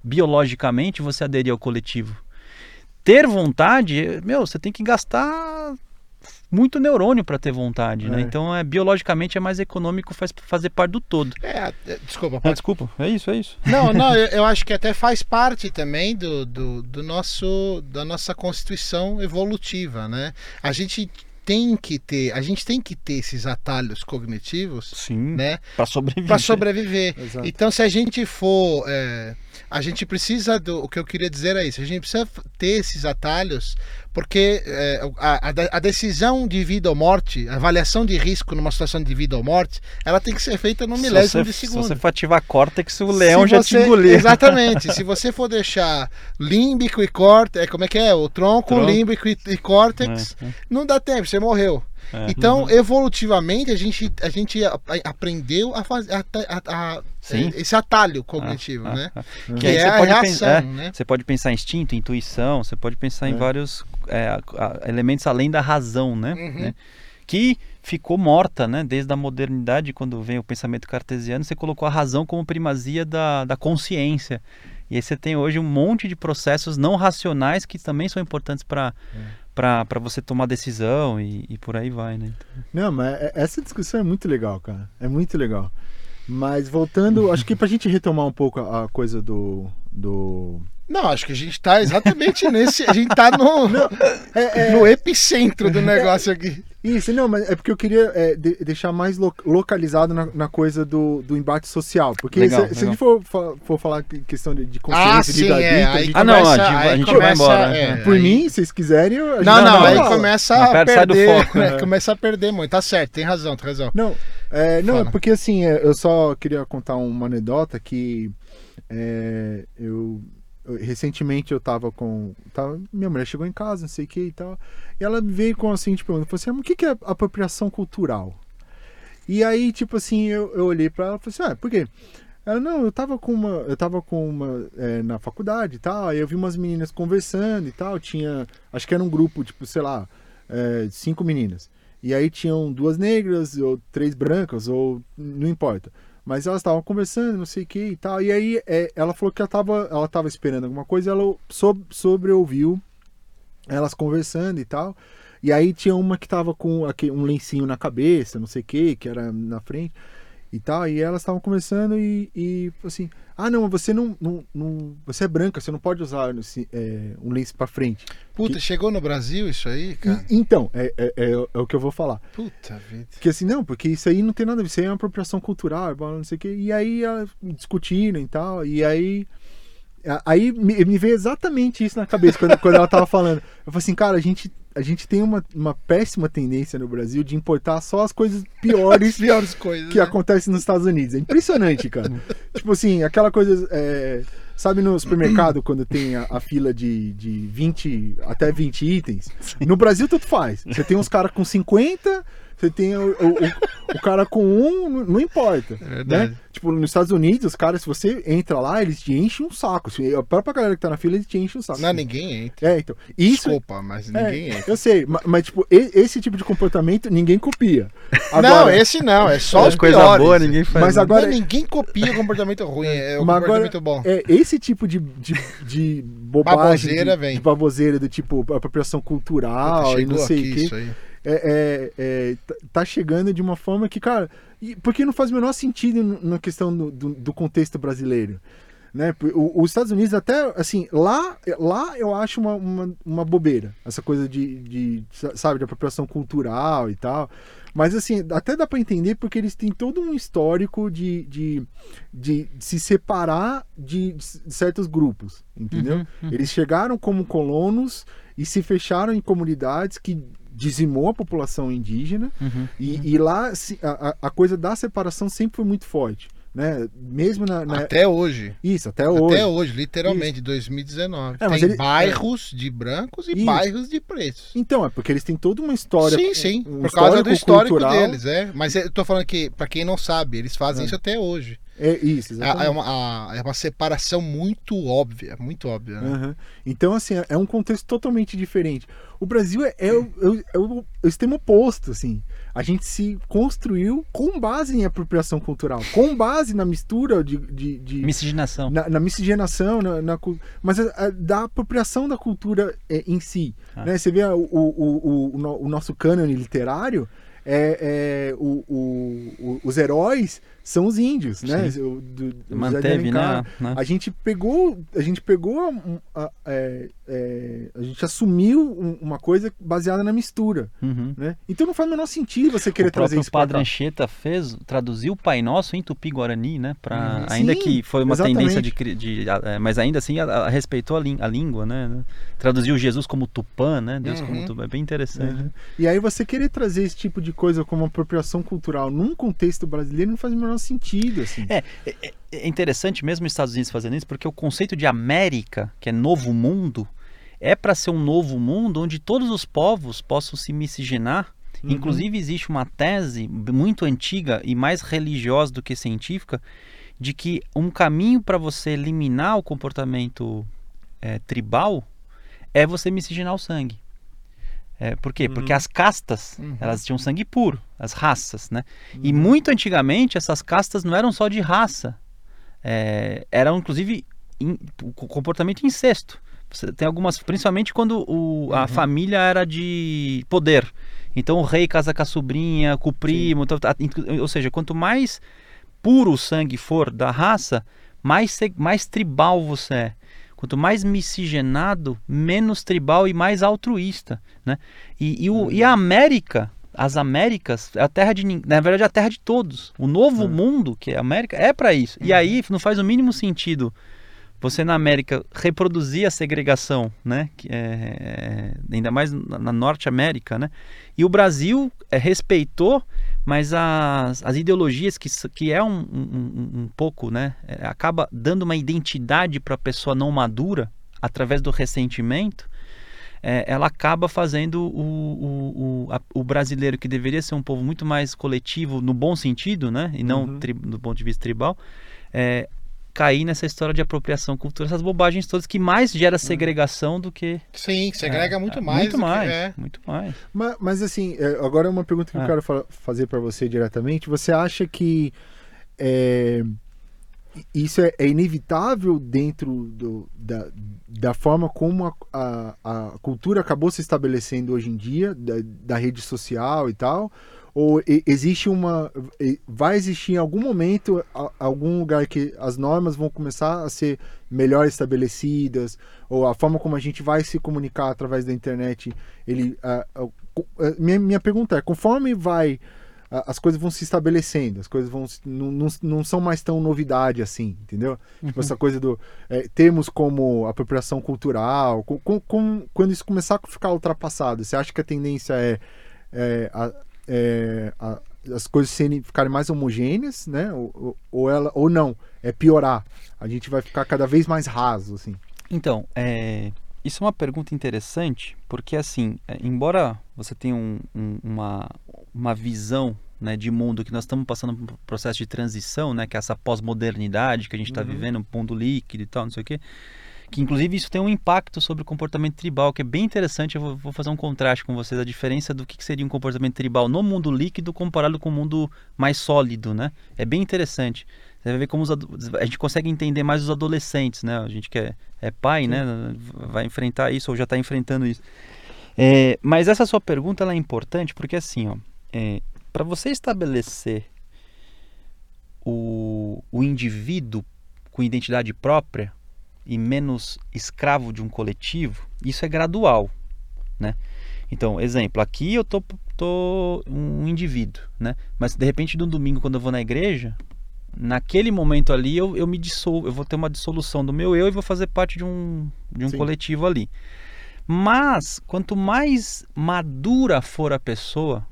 biologicamente, você aderir ao coletivo. Ter vontade, meu, você tem que gastar muito neurônio para ter vontade, né? é. né? Então, é, biologicamente é mais econômico faz, fazer parte do todo. É, é desculpa. Pode... desculpa, é isso, é isso. Não, não, *laughs* eu, eu, acho que até faz parte também do, do, do nosso, da nossa constituição evolutiva, né? A gente tem que ter, a gente tem que ter esses atalhos cognitivos, Sim, né? Para sobreviver. Para sobreviver. Então, se a gente for, é, a gente precisa do, o que eu queria dizer é isso, a gente precisa ter esses atalhos Porque é, a, a, decisão de vida ou morte, a avaliação de risco numa situação de vida ou morte, ela tem que ser feita no milésimo de segundo. Se você for ativar córtex, o leão Se já você- te engoliu. Exatamente. *laughs* Se você for deixar límbico e córtex, como é que é? O tronco, Tronco. límbico e, e córtex, É, é. não dá tempo, você morreu. É. Então, evolutivamente, a gente, a gente a- a- aprendeu a fazer a- a- a- Sim. esse atalho cognitivo, Ah, né? ah, ah. Que é você a pode reação, pensar- é, né? Você pode pensar em instinto, intuição, você pode pensar em É. vários é, a- a- elementos além da razão, né? Uhum. Né? Que ficou morta, né? Desde a modernidade, quando vem o pensamento cartesiano, você colocou a razão como primazia da, da consciência. E aí você tem hoje um monte de processos não racionais que também são importantes para para você tomar decisão e, e por aí vai, né? Não, mas é- essa discussão é muito legal, cara. É muito legal. Mas voltando, acho que pra gente retomar um pouco a a coisa do. do... Não, acho que a gente tá exatamente nesse. A gente tá no, *laughs* É, é, no epicentro do negócio aqui. Isso, não, mas é porque eu queria é, de- deixar mais lo- localizado na, na coisa do, do embate social. Porque Legal, se, se a legal. gente for, fa- for falar que- questão de, de consciência, Ah, de sim, vida é. Aí Ah, não, começa, a gente- aí a gente vai começa, embora, é, é. por aí- mim, se vocês quiserem. eu- a gente Não, vai não, pra aí lá. começa Não, a perde- sai do perder. foco, né? né? *laughs* Começa a perder muito. Tá certo, tem razão, tem razão. Não, é, não, é porque assim, é, eu só queria contar uma anedota que é, eu- recentemente eu tava com. Tava, minha mulher chegou em casa, não sei o que e tal. E ela veio com a seguinte pergunta: falou assim, "Ah, o que, é apropriação cultural? E aí, tipo assim, eu, eu olhei pra ela e falei assim, ah, por quê? Ela, não, eu tava com uma. Eu tava com uma. é, na faculdade e tal, aí eu vi umas meninas conversando e tal. Tinha. Acho que era um grupo, tipo, sei lá, é, cinco meninas. E aí tinham duas negras, ou três brancas, ou não importa. Mas elas estavam conversando, não sei o que e tal. E aí é, ela falou que ela tava, ela tava esperando alguma coisa, ela sob, sobreouviu elas conversando e tal. E aí tinha uma que tava com aquele, um lencinho na cabeça, não sei o que, que era na frente e tal. E elas estavam conversando e, e assim: Ah, não, você não, não, não- Você é branca, você não pode usar é, um lenço pra frente. Puta, chegou no Brasil isso aí, cara? E- então, é, é, é, é o que eu vou falar. Puta vida. Porque assim, não, porque isso aí não tem nada a ver, isso aí é uma apropriação cultural, blá, não sei o quê. E aí ela discutindo e tal, e aí. Aí me, me veio exatamente isso na cabeça quando, quando ela tava falando. Eu falei assim, cara, a gente, a gente tem uma, uma péssima tendência no Brasil de importar só as coisas piores *laughs* Piores coisas. que né? acontecem nos Estados Unidos. É impressionante, cara. *laughs* tipo assim, aquela coisa. é, sabe no supermercado quando tem a, a fila de, de 20 até 20 itens? No Brasil, tudo faz. Você tem uns caras com 50. Você tem o, o, o- o cara com um, não- não importa. É verdade. né? Tipo, nos Estados Unidos, os caras, se você entra lá, eles te enchem um saco. Se- A própria galera que tá na fila, eles te enchem um saco. Não, ninguém entra. É, então. Isso, Desculpa, mas é, ninguém entra. eu sei, ma- mas, tipo, e- esse tipo de comportamento ninguém copia. *laughs* não, Agora- esse não, é só os coisa piores. boa, ninguém faz. Mas né? agora- Não, ninguém copia comportamento ruim, é o Mas agora, comportamento bom. é, esse tipo de, de, de bobagem, Baboseira de, vem. de baboseira, do tipo apropriação cultural Puta, e não sei o quê, isso aí. É, é, é, tá- tá chegando de uma forma que, cara, porque não faz o menor sentido na questão do, do, do contexto brasileiro. Né? O- Os Estados Unidos até, assim, lá, lá eu acho uma, uma, uma bobeira, essa coisa de, de, sabe, de apropriação cultural e tal. Mas, assim, até dá pra entender porque eles têm todo um histórico de, de, de se separar de, de certos grupos, entendeu? Uhum, uhum. Eles chegaram como colonos e se fecharam em comunidades que dizimou a população indígena Uhum. e, e lá se- a, a- coisa da separação sempre foi muito forte, né? Mesmo na, na- Até hoje. isso até hoje. Até hoje, literalmente, 2019. É, mas Tem ele- bairros de brancos e Isso. bairros de pretos. Então é porque eles têm toda uma história. sim, sim. um por causa do histórico cultural. deles, é. Mas eu tô falando que, pra quem não sabe, eles fazem É. isso até hoje. É isso, É, exatamente. é uma, a- é uma separação muito óbvia, muito óbvia, né? Aham. Então, assim, é um contexto totalmente diferente. O Brasil é, é o, é o- é o extremo oposto, assim. A gente se construiu com base em apropriação cultural, com base na mistura de. de, de- Miscigenação. na, na miscigenação, na, na mas a- a- da apropriação da cultura é, em si. Ah. Né? Você vê o, o, o, o nosso cânone literário, é, é, o, o- o- os heróis são os índios, né? O, do, do Manteve, de né? né? A gente pegou, a gente pegou, a, a- é, é, a gente assumiu um- uma coisa baseada na mistura, Uhum. né? Então não faz o menor sentido você querer o trazer isso pra Padre. Anchieta fez, traduziu o Pai Nosso em Tupi-Guarani, né? Pra, Uhum. ainda Sim, que foi uma exatamente. tendência de, cri- de, eh, mas ainda assim a, a- respeitou a, lí- a língua, né? Traduziu Jesus como Tupã, né? Deus como Uhum. Tupã, é bem interessante. Uhum. E aí você querer trazer esse tipo de coisa como apropriação cultural num contexto brasileiro não faz o menor sentido, assim. É, é, é interessante mesmo os Estados Unidos fazendo isso, porque o conceito de América, que é novo mundo, é para ser um novo mundo onde todos os povos possam se miscigenar. Uhum. Inclusive existe uma tese muito antiga e mais religiosa do que científica de que um caminho para você eliminar o comportamento eh, tribal é você miscigenar o sangue. É, por quê? Porque Uhum. as castas, Uhum. elas tinham sangue puro, as raças, né? E Uhum. muito antigamente essas castas não eram só de raça, é, eram inclusive in- comportamento incesto. Você tem algumas, principalmente quando o- a Uhum. família era de poder. Então o rei casa com a sobrinha, com o primo, então, tá- inclu- ou seja, quanto mais puro o sangue for da raça, mais, mais tribal você é. Quanto mais miscigenado, menos tribal e mais altruísta, né? E, e, o- e a América, as Américas, é a terra de na verdade é a terra de todos. O novo Uhum. mundo, que é a América, é para isso. E aí não faz o mínimo sentido você na América reproduzir a segregação, né? Que é, ainda mais na, na Norte América, né? E o Brasil é, respeitou, mas as, as ideologias que, que é um, um, um- um pouco, né? é, acaba dando uma identidade para a pessoa não madura através do ressentimento. é, ela acaba fazendo o, o, o, a- o brasileiro que deveria ser um povo muito mais coletivo no bom sentido, né? E não Uhum. tri- do ponto de vista tribal, é, cair nessa história de apropriação cultural, essas bobagens todas que mais gera segregação do que Sim, segrega é, muito é, mais. muito que- mais, é. muito mais. Mas, mas, assim, é, agora é uma pergunta que eu Ah. quero fa- fazer para você diretamente. Você acha que é, isso é, é inevitável dentro do- da, da forma como a, a- a cultura acabou se estabelecendo hoje em dia, da, da rede social e tal? Ou existe uma. Vai existir em algum momento a- algum lugar que as normas vão começar a ser melhor estabelecidas? Ou a forma como a gente vai se comunicar através da internet? Ele, a- a- minha, minha pergunta é: conforme vai. As coisas vão se estabelecendo, as coisas vão não, não, não são mais tão novidade assim, entendeu? Tipo, essa coisa do é, termos como apropriação cultural, com, com- com- quando isso começar a ficar ultrapassado, você acha que a tendência é, é, a- é, a- as coisas serem, ficarem mais homogêneas, né? Ou, ou- ela, ou não, é piorar. A gente vai ficar cada vez mais raso, assim. Então, é, isso é uma pergunta interessante, porque assim, é, embora você tenha um- um- uma, uma visão né, de mundo que nós estamos passando por um processo de transição, né, que é essa pós-modernidade que a gente está Uhum. vivendo, um mundo líquido e tal, não sei o quê, que inclusive isso tem um impacto sobre o comportamento tribal, que é bem interessante. Eu vou, fazer um contraste com vocês, a diferença do que, seria um comportamento tribal no mundo líquido comparado com o mundo mais sólido, né? É bem interessante. Você vai ver como a gente consegue entender mais os adolescentes, né? A gente que é, é pai, né? Vai enfrentar isso ou já está enfrentando isso. É, mas essa sua pergunta é importante porque assim, ó, para você estabelecer o, o indivíduo com identidade própria e menos escravo de um coletivo, isso é gradual, né? Então, exemplo, aqui eu tô, tô um indivíduo, né? Mas de repente, no domingo, quando eu vou na igreja, naquele momento ali eu, eu me dissolvo, eu vou ter uma dissolução do meu eu e vou fazer parte de um, de um Sim. coletivo ali. Mas quanto mais madura for a pessoa,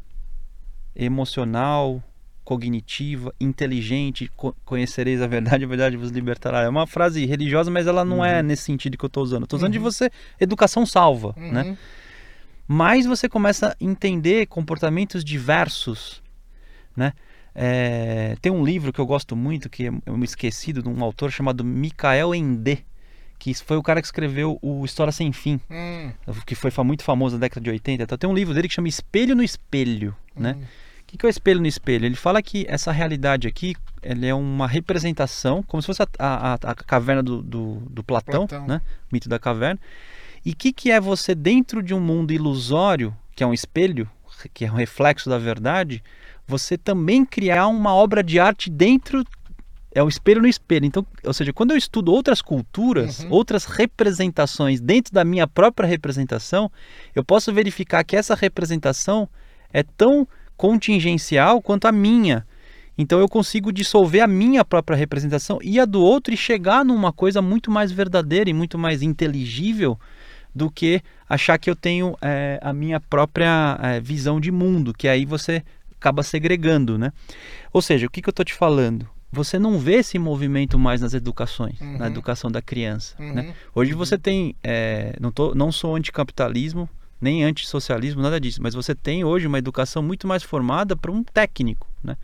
emocional, cognitiva, inteligente, co- conhecereis a verdade, a verdade vos libertará. É uma frase religiosa, mas ela não é nesse sentido que eu estou usando. Estou usando de Uhum. você, educação salva, Uhum. né? mais você começa a entender comportamentos diversos, né? É, tem um livro que eu gosto muito, que é um esquecido, de um autor chamado Michael Ende, que foi o cara que escreveu o História Sem Fim, Hum, que foi muito famoso na década de 80. Então, tem um livro dele que chama Espelho no Espelho, né? hum. O que, que é o espelho no espelho? Ele fala que essa realidade aqui ela é uma representação, como se fosse a, a- a caverna do, do, do Platão, Platão. né? O mito da caverna. E o que, que é você dentro de um mundo ilusório, que é um espelho, que é um reflexo da verdade, você também criar uma obra de arte dentro é o espelho no espelho. Então, ou seja, quando eu estudo outras culturas, Uhum. outras representações dentro da minha própria representação, eu posso verificar que essa representação é tão contingencial quanto a minha. Então eu consigo dissolver a minha própria representação e a do outro e chegar numa coisa muito mais verdadeira e muito mais inteligível do que achar que eu tenho eh, a minha própria eh, visão de mundo, que aí você acaba segregando, né? Ou seja, o que, que eu estou te falando? Você não vê esse movimento mais nas educações, na Uhum. educação da criança. Uhum. Né? Hoje você tem, eh, não, tô, não sou anticapitalismo, nem antissocialismo, nada disso, mas você tem hoje uma educação muito mais formada para um técnico, né?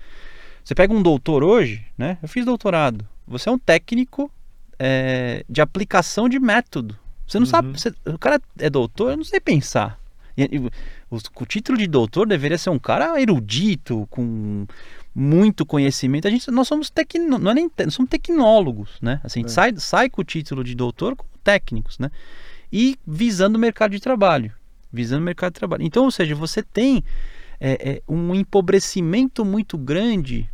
Você pega um doutor hoje, né? Eu fiz doutorado. Você é um técnico eh, de aplicação de método. Você não Uhum. sabe, você- o cara é doutor, eu não sei pensar. E- e o, o título de doutor deveria ser um cara erudito, com muito conhecimento. A gente, nós somos tecno, não é nem, nós somos tecnólogos, né? Assim, a gente É. sai, sai com o título de doutor como técnicos, né? E visando o mercado de trabalho, visando o mercado de trabalho. Então, ou seja, você tem é, é, um empobrecimento muito grande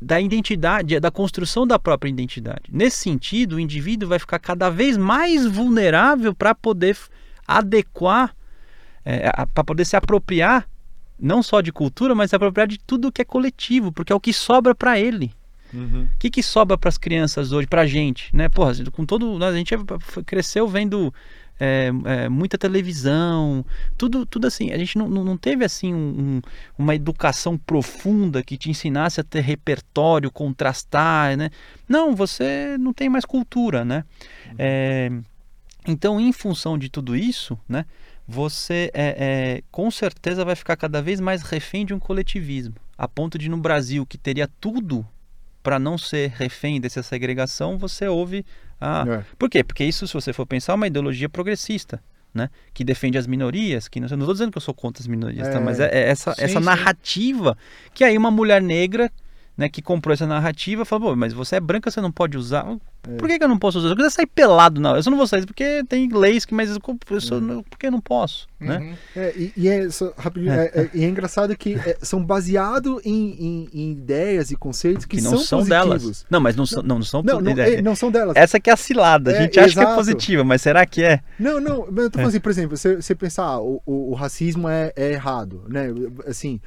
da identidade, da construção da própria identidade. Nesse sentido, o indivíduo vai ficar cada vez mais vulnerável para poder adequar, para poder se apropriar não só de cultura, mas se apropriar de tudo que é coletivo, porque é o que sobra para ele. Uhum. O que, que sobra para as crianças hoje, para a gente, né? Porra, com todo, a gente foi- cresceu vendo é, é, muita televisão, tudo, tudo assim. A gente não, não teve assim um- um- uma educação profunda que te ensinasse a ter repertório, contrastar, né? Não, você não tem mais cultura, né? É, então, em função de tudo isso, né? Você é, é, com certeza vai ficar cada vez mais refém de um coletivismo, a ponto de no Brasil que teria tudo para não ser refém dessa segregação, você ouve a É. por quê? Porque isso, se você for pensar, é uma ideologia progressista, né? Que defende as minorias, que não estou dizendo que eu sou contra as minorias, tá? É. Mas é, é essa, Sim, essa sim. narrativa que aí uma mulher negra, né, que comprou essa narrativa, falou, Pô, mas você é branca, você não pode usar. É. Por que, que eu não posso usar? Eu quiser sair pelado, não. Eu só não vou sair porque tem leis que, mas eu, eu sou, por que eu não posso, né? Uhum. É, e, e é, só, rapidinho, é, é- e é engraçado que é, são baseados em, em- em ideias e conceitos que, Que não são, positivos. delas. Não, mas não, são- não, não são Não, não, é- é, não são delas. Essa que é a cilada. A É, gente acha que é exato. positiva, mas será que é? Não, não, mas eu tô falando assim, por exemplo, você, você pensar, ah, o, o, o racismo é, é errado, né? Assim,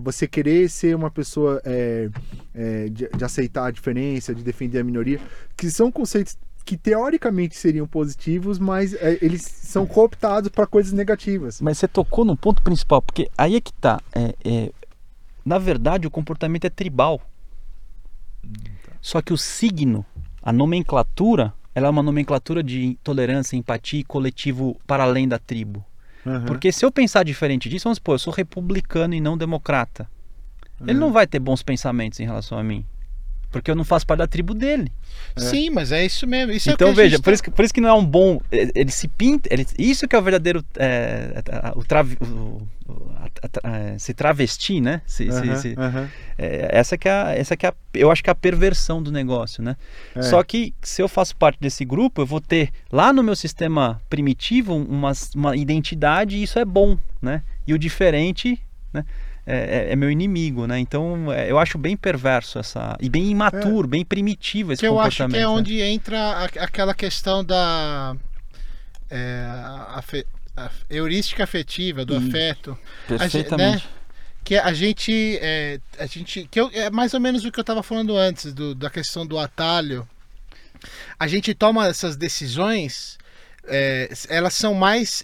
você querer ser uma pessoa é, é, de, de aceitar a diferença, de defender a minoria, que são conceitos que teoricamente seriam positivos, mas é, eles são cooptados para coisas negativas. Mas você tocou no ponto principal, porque aí é que tá. É, é, na verdade, o comportamento é tribal. Só que o signo, a nomenclatura, ela é uma nomenclatura de tolerância, empatia e coletivo para além da tribo. Aham. Porque se eu pensar diferente disso, vamos supor, eu sou republicano e não democrata. Ele não vai ter bons pensamentos em relação a mim. Porque eu não faço parte da tribo dele. Sim, mas é isso mesmo. Isso é então a veja, gente por, tá- isso que, por isso que não é um bom. eh, Ele se pinta. Ele, isso que é o verdadeiro. é, a- o trav- o- a- a- é, se travestir, né? Se, se- Aham, se- aham. é, essa que é, a, essa que é a, eu acho que é a perversão do negócio, né? É. Só que se eu faço parte desse grupo, eu vou ter lá no meu sistema primitivo uma, uma identidade e isso é bom, né? E o diferente, né? É, é- é meu inimigo, né? Então é, eu acho bem perverso essa e bem imaturo, bem primitivo esse que eu acho comportamento. que é né? onde entra a- aquela questão da é, afe- a heurística afetiva, do Isso. afeto. Perfeitamente. que a gente é, a gente que eu, é mais ou menos o que eu estava falando antes do, da questão do atalho a gente toma essas decisões é, elas são mais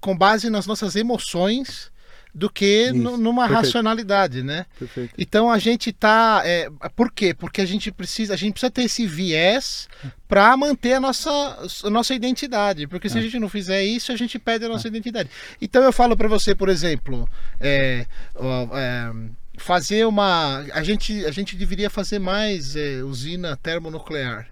com base nas nossas emoções do que Isso, nu- numa perfeito. racionalidade né? Perfeito. então a gente tá é, por quê? Porque a gente precisa a gente precisa ter esse viés para manter a nossa a nossa identidade porque se a gente não fizer isso a gente perde a nossa identidade. Então eu falo para você por exemplo é, é, fazer uma a gente a gente deveria fazer mais é, usina termonuclear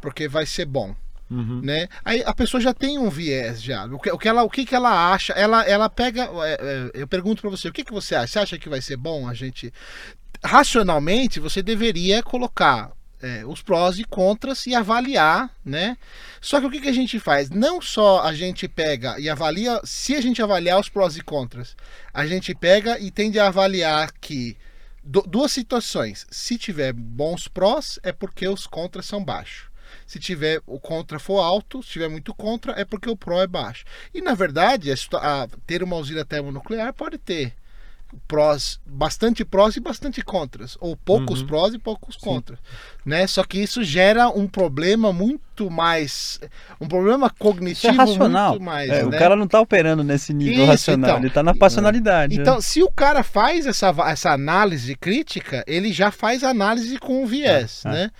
porque vai ser bom Uhum. né? Aí a pessoa já tem um viés já. O que, o que ela, o que, que ela acha? Ela, ela pega. é, é, eu pergunto para você, o que, que você acha? Você acha que vai ser bom a gente? Racionalmente, você deveria colocar é, os prós e contras e avaliar, né? Só que o que, que a gente faz? Não só a gente pega e avalia, se a gente avaliar os prós e contras, a gente pega e tende a avaliar que du- duas situações. Se tiver bons prós, é porque os contras são baixos. Se tiver o contra for alto, se tiver muito contra, é porque o pró é baixo. E na verdade, a a- ter uma usina termonuclear pode ter prós, bastante prós e bastante contras, ou poucos Uhum. prós e poucos contras, né? Só que isso gera um problema muito mais, um problema Isso é cognitivo racional. muito mais, É, né? O cara não tá operando nesse nível Isso, racional, então. ele tá na passionalidade. né? Então, se o cara faz essa, essa análise crítica, ele já faz análise com viés, Ah, né?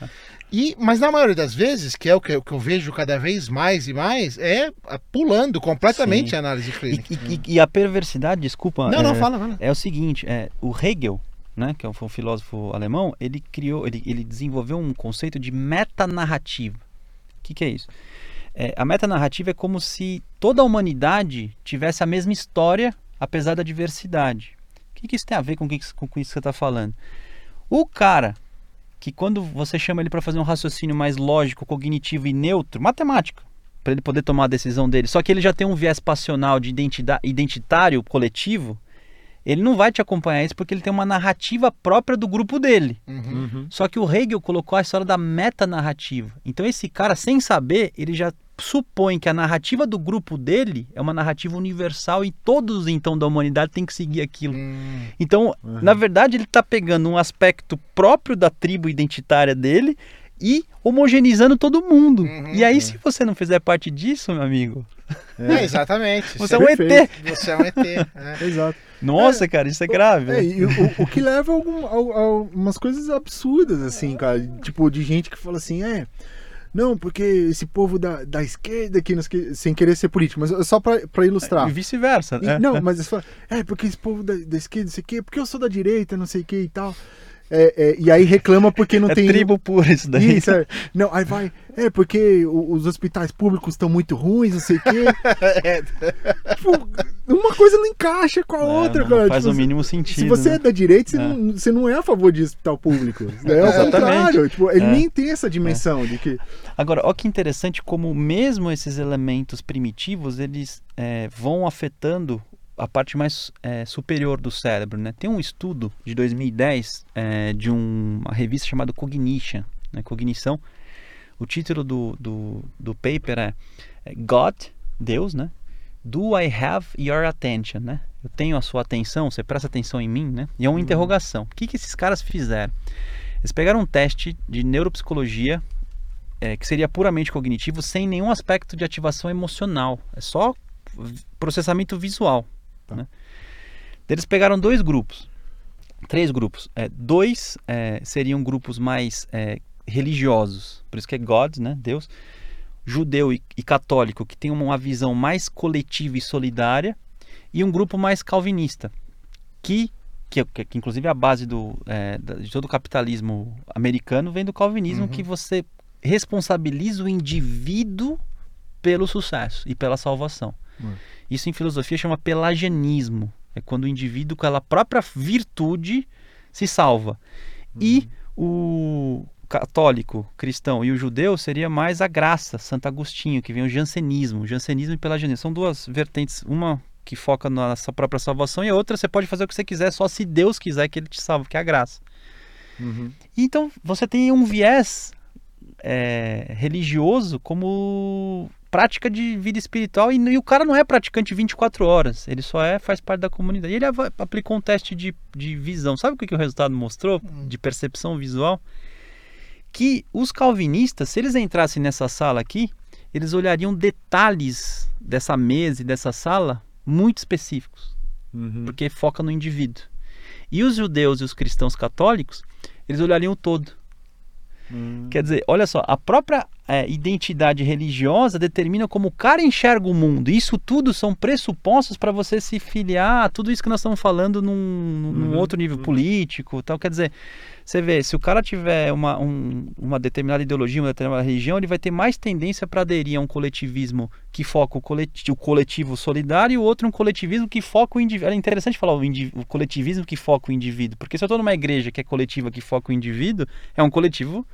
E, mas na maioria das vezes, que é o que, eu- que eu vejo cada vez mais e mais, é pulando completamente Sim. a análise E, clínica. e- e a perversidade, desculpa. não, é, não, fala, fala. É o seguinte, é, o Hegel, né, que é um, um filósofo alemão, ele criou, ele, ele desenvolveu um conceito de metanarrativa. O que, que é isso? É, a metanarrativa é como se toda a humanidade tivesse a mesma história, apesar da diversidade. O que, que isso tem a ver com, que, com isso que você está falando? O cara que quando você chama ele para fazer um raciocínio mais lógico, cognitivo e neutro, matemático, para ele poder tomar a decisão dele, só que ele já tem um viés passional de identidade, identitário coletivo, ele não vai te acompanhar isso porque ele tem uma narrativa própria do grupo dele. Uhum. Só que o Hegel colocou a história da metanarrativa. Então esse cara, sem saber, ele já supõe que a narrativa do grupo dele é uma narrativa universal e todos então da humanidade têm que seguir aquilo. Hum, Então, Uhum. na verdade, ele está pegando um aspecto próprio da tribo identitária dele e homogeneizando todo mundo. Uhum. e aí, se você não fizer parte disso, meu amigo, é, exatamente. você é um ET. Você é um ET. é. *laughs* Exato. Nossa, cara, isso é grave. É, o, o que leva a, algum, a, a umas coisas absurdas, assim, cara. Tipo, de gente que fala assim, é. Não, porque esse povo da, da esquerda, que, nos sem querer ser político, mas só pra ilustrar. E vice-versa. Né? Não, mas é, porque esse povo da, da esquerda, não sei o quê, porque eu sou da direita, não sei o quê e tal. É, é, e aí reclama porque não é tem. tribo pura isso daí. Isso, é. Não, aí vai. É porque o- os hospitais públicos estão muito ruins, não sei o quê. *laughs* Tipo, uma coisa não encaixa com a É, outra, não cara. faz Tipo, o mínimo sentido. se você né? é da direita, você, É. não, você não é a favor de hospital público. *laughs* É o Exatamente. contrário. Tipo, ele É. nem tem essa dimensão de que. Agora, olha que interessante como mesmo esses elementos primitivos, eles é, vão afetando a parte mais é, superior do cérebro, né? Tem um estudo de 2010 é, de um- uma revista chamada Cognition, né? Cognição. O título do, do, do paper é é, God, Deus, né? Do I have your attention, né? Eu tenho a sua atenção, você presta atenção em mim, né? E é uma interrogação. O que, que esses caras fizeram? Eles pegaram um teste de neuropsicologia é, que seria puramente cognitivo, sem nenhum aspecto de ativação emocional. É só processamento visual. Tá. Né? Eles pegaram dois grupos, três grupos. É, dois é, seriam grupos mais é, religiosos, por isso que é God, né, Deus. Judeu e, e católico, que tem uma visão mais coletiva e solidária. E um grupo mais calvinista, que que, que, que inclusive é a base do, é, de todo o capitalismo americano vem do calvinismo, Uhum. que você responsabiliza o indivíduo pelo sucesso e pela salvação. Uhum. Isso em filosofia chama pelagianismo. É quando o indivíduo, com a própria virtude, se salva. E o católico, cristão e o judeu seria mais a graça, Santo Agostinho, que vem o jansenismo. Jansenismo e pelagianismo são duas vertentes, uma que foca na própria salvação e a outra você pode fazer o que você quiser, só se Deus quiser que ele te salve, que é a graça. Então você tem um viés é, religioso como prática de vida espiritual e, e o cara não é praticante 24 horas, ele só é faz parte da comunidade. E ele aplicou um teste de, de visão. Sabe o que, que o resultado mostrou de percepção visual? Que os calvinistas, se eles entrassem nessa sala aqui, eles olhariam detalhes dessa mesa e dessa sala muito específicos Uhum. porque foca no indivíduo. E os judeus e os cristãos católicos, eles olhariam o todo. Uhum. Quer dizer, olha só, a própria é, identidade religiosa determina como o cara enxerga o mundo. Isso tudo são pressupostos para você se filiar a tudo isso que nós estamos falando num, num Uhum, outro nível uhum. político. Tal. Quer dizer, você vê, se o cara tiver uma, um- uma determinada ideologia, uma determinada religião, ele vai ter mais tendência para aderir a um coletivismo que foca o coletivo, o coletivo solidário e o outro um coletivismo que foca o indivíduo. É interessante falar o, o coletivismo que foca o indivíduo, porque se eu estou numa igreja que é coletiva, que foca o indivíduo, é um coletivo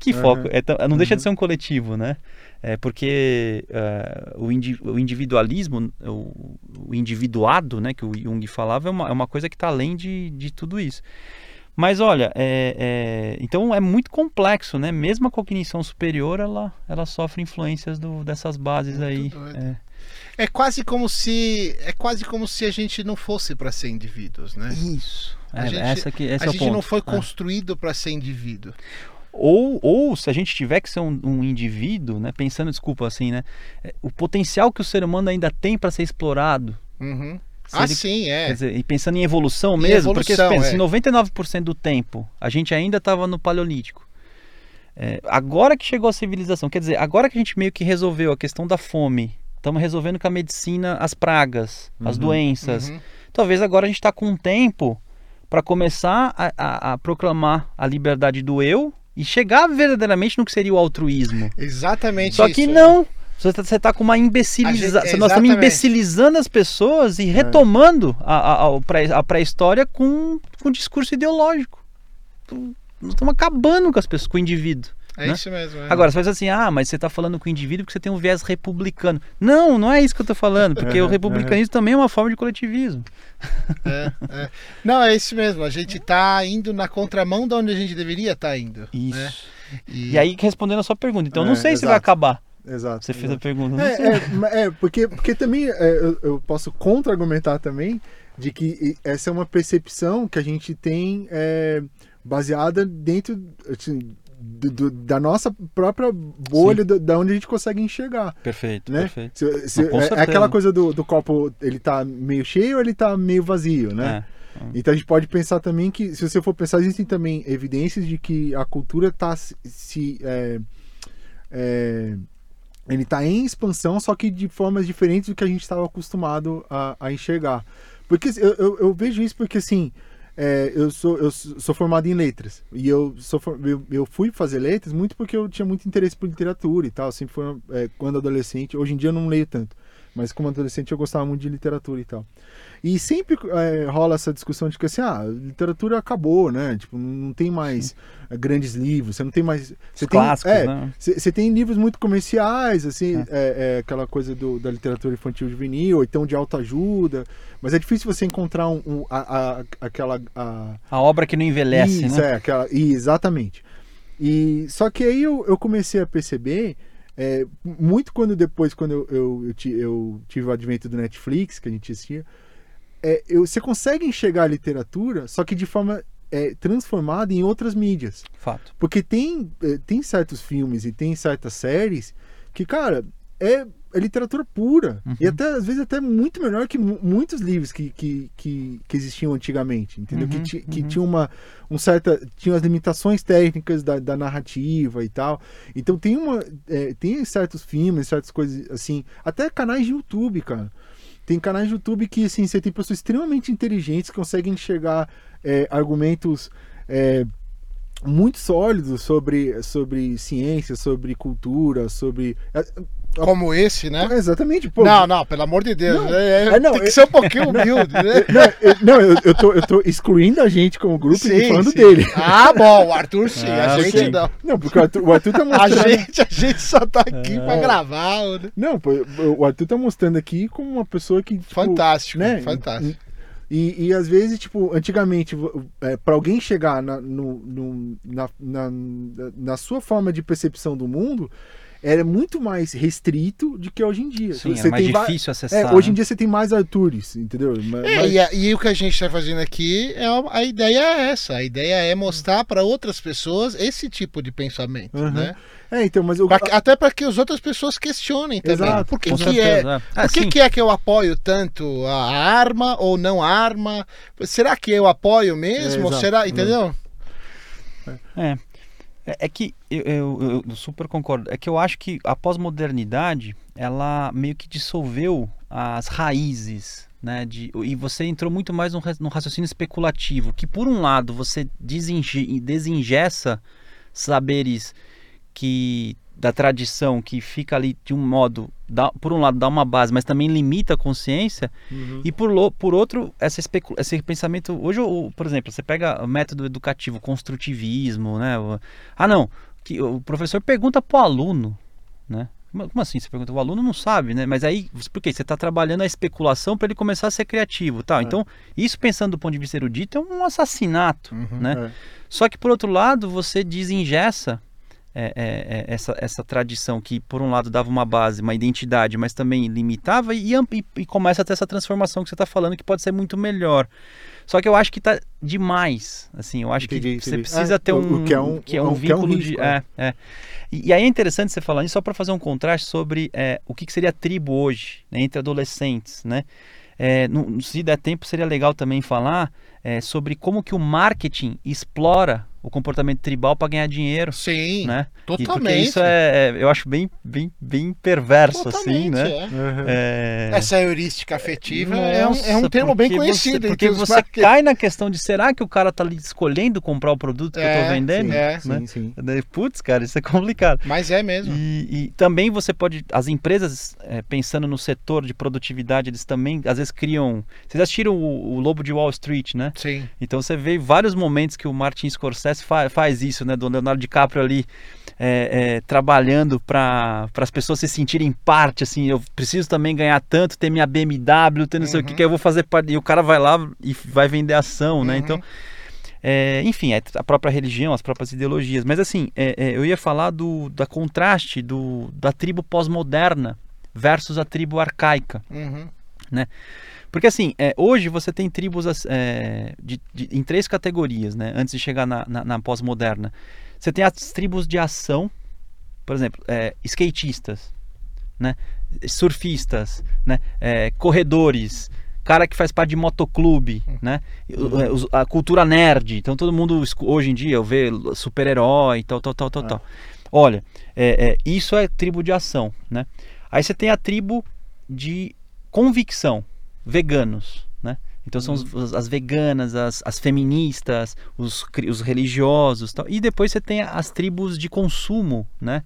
Que Uhum. foco? É não deixa Uhum. de ser um coletivo, né? É porque eh, o, indi- o individualismo, o, o individuado, né, que o Jung falava, é uma, é uma coisa que está além de, de tudo isso. Mas olha, é, é- então é muito complexo, né? Mesmo a cognição superior, ela, ela sofre influências do, dessas bases aí. Muito doido. É. É quase como se é quase como se a gente não fosse para ser indivíduos, né? Isso. A É, gente- essa que, esse a é gente ponto. não foi construído para ser indivíduo. Ou, ou se a gente tiver que ser um, um indivíduo, né? Pensando, desculpa, assim, né? é, O potencial que o ser humano ainda tem para ser explorado. Uhum. Se Ah, ele- sim, é. Quer dizer, e pensando em evolução Em mesmo, porque evolução, pensa, é. se 99% do tempo a gente ainda estava no Paleolítico. é, agora que chegou a civilização, quer dizer, agora que a gente meio que resolveu a questão da fome, estamos resolvendo com a medicina as pragas, as Uhum. doenças. Uhum. Talvez agora a gente está com um tempo para começar a, a- a proclamar a liberdade do eu e chegar verdadeiramente no que seria o altruísmo. Exatamente Só isso. que não. Você está você tá com uma imbecilização. Gente- Nós estamos imbecilizando as pessoas e retomando a, a, a pré- a pré-história com, com discurso ideológico. Nós estamos acabando com as pessoas, com o indivíduo. É né? isso mesmo. é. Agora, você faz assim, ah, mas você está falando com o indivíduo porque você tem um viés republicano. Não, não é isso que eu estou falando, porque o Uhum, republicanismo também é uma forma de coletivismo. É, é. Não, é isso mesmo. A gente tá indo na contramão de onde a gente deveria estar indo. Isso. né? E aí, respondendo a sua pergunta, então eu não É, sei se vai exato. acabar. Exato. Você fez a exato. pergunta. não sei. É, é, é, porque, porque também é, eu, eu posso contra-argumentar também de que essa é uma percepção que a gente tem é, baseada dentro assim, do- do- da nossa própria bolha, do- da onde a gente consegue enxergar. Perfeito, Né? perfeito. Se- se- com é, é aquela coisa do, do copo, ele tá meio cheio ou ele tá meio vazio, né? É. Então a gente pode pensar também que, se você for pensar, existem também evidências de que a cultura está se. se, é, é, ele está em expansão, só que de formas diferentes do que a gente estava acostumado a, a enxergar. Porque eu, eu, eu vejo isso porque assim. É, eu, sou, eu sou formado em letras e eu, sou, eu, eu fui fazer letras muito porque eu tinha muito interesse por literatura e tal. Sempre foi é, quando adolescente. Hoje em dia eu não leio tanto, mas como adolescente eu gostava muito de literatura e tal. E sempre é, rola essa discussão de que assim, ah, a literatura acabou, né? Tipo, não tem mais é, grandes livros, você não tem mais. Você tem, clássicos, é, né? você tem livros muito comerciais, assim, É. é, é aquela coisa do, da literatura infantil juvenil, ou então de autoajuda, mas é difícil você encontrar um, um- a, a- aquela. a- A obra que não envelhece, isso, né? é, aquela, exatamente. E só que aí eu, eu comecei a perceber, é, muito quando depois, quando eu, eu, eu, eu tive o advento do Netflix, que a gente assistia, é, eu, você consegue enxergar a literatura, só que de forma é, transformada em outras mídias. Fato. Porque tem, eh, tem certos filmes e tem certas séries que, cara, é, é literatura pura. Uhum. E até, às vezes, até muito melhor que mu- muitos livros que, que, que, que existiam antigamente. Entendeu? que Uhum, que uhum. tinha uma um certa. Tinha as limitações técnicas da, da narrativa e tal. Então tem uma. eh, tem certos filmes, certas coisas assim. Até canais de YouTube, cara. Tem canais de YouTube que, assim, você tem pessoas extremamente inteligentes que conseguem enxergar eh, argumentos. eh, muito sólidos sobre, sobre ciência, sobre cultura, sobre. Como esse, né? Exatamente, pô. Não, não, pelo amor de Deus. Não, é- é- é, não, tem que é- ser um pouquinho *laughs* humilde, né? Não, eu, não, eu, eu, tô, eu tô excluindo a gente como grupo e falando sim. dele. Ah, bom, o Arthur sim, Ah, a gente sim. não. Não, porque o Arthur, o Arthur tá A mostrando. gente, a gente só tá aqui pra É. gravar. né? Não, pô, o Arthur tá mostrando aqui como uma pessoa que. Tipo, Fantástico, né? fantástico. E, e às vezes, tipo, antigamente, é, para alguém chegar na, no, no- na, na, na sua forma de percepção do mundo, era muito mais restrito do que hoje em dia. Sim, Você é mais difícil É, acessar. hoje em né? dia você tem mais Artures, entendeu? É, mas- e, a- e o que a gente está fazendo aqui, é a, a ideia é essa. A ideia é mostrar para outras pessoas esse tipo de pensamento, Uhum. né? é, então, mas eu. Pra que- até para que as outras pessoas questionem também. Exato, Por que, que é, certeza, é. Ah, por que, sim. que é que eu apoio tanto a arma ou não a arma? Será que eu apoio mesmo? É, será, entendeu? É. É, é que eu, eu- eu super concordo. É que eu acho que a pós-modernidade ela meio que dissolveu as raízes, né? De, e você entrou muito mais num, ra- num raciocínio especulativo, que por um lado você desinge, desingessa saberes que da tradição que fica ali de um modo, dá, por um lado dá uma base, mas também limita a consciência, Uhum. e por, por outro, essa esse pensamento. Hoje, o- por exemplo, você pega o método educativo, construtivismo, né? Ah, não. que o professor pergunta pro aluno, né? Como como assim? Você pergunta, o aluno não sabe, né? Mas aí, por quê? Você está trabalhando a especulação para ele começar a ser criativo, tal. É. Então, isso pensando do ponto de vista erudito é um assassinato, Uhum. né? É. Só que por outro lado, você desengessa é, é, é, essa, essa tradição que, por um lado, dava uma base, uma identidade, mas também limitava e, e, e começa a ter essa transformação que você está falando que pode ser muito melhor. Só que eu acho que tá demais. Assim, eu acho Entendi, que você entendi. precisa É, ter um o que é um- que é um é um vínculo de risco, é, é. E, e aí é interessante você falar isso só para fazer um contraste sobre é, o que, que seria a tribo hoje, né, entre adolescentes, né? É, no- se der tempo, seria legal também falar é, sobre como que o marketing explora o comportamento tribal para ganhar dinheiro, Sim, né? E porque totalmente. isso é, é, eu acho bem, bem, bem perverso, assim, Totalmente, né? é. Uhum. É... Essa heurística afetiva é um, Nossa, é um termo bem conhecido. Você, porque você market- cai na questão de será que o cara tá ali escolhendo comprar o produto que eu É, tô vendendo? sim, é. né? Sim, sim. Daí, Putz, cara, isso é complicado. Mas é mesmo. E, e também você pode. As empresas, é, pensando no setor de produtividade, eles também às vezes criam. Vocês assistiram o, o Lobo de Wall Street, né? Sim. Então você vê vários momentos que o Martin Scorsese fa- faz isso, né? Do Leonardo DiCaprio ali é, é, trabalhando para as pessoas se sentirem parte, assim, eu preciso também ganhar tanto, ter minha BMW, ter não sei o que, Uhum. que eu vou fazer parte. E o cara vai lá e vai vender ação, né? Uhum. Então, é, enfim, é a própria religião, as próprias ideologias. Mas assim, é, é, eu ia falar do da contraste do, da tribo pós-moderna versus a tribo arcaica. Uhum. Porque assim, é, hoje você tem tribos é, de- de- em três categorias, né? Antes de chegar na, na- na pós-moderna. Você tem as tribos de ação, por exemplo, é, skatistas, né? Surfistas, né? É, corredores, cara que faz parte de motoclube, né? Os- A cultura nerd. Então todo mundo hoje em dia vê super-herói, tal, tal, tal, tal, Ah. tal. Olha, é, é, isso é tribo de ação, né? Aí você tem a tribo de convicção, veganos, né? Então são os- os- as veganas, as, as feministas, os, os religiosos, tal. e depois você tem as tribos de consumo, né?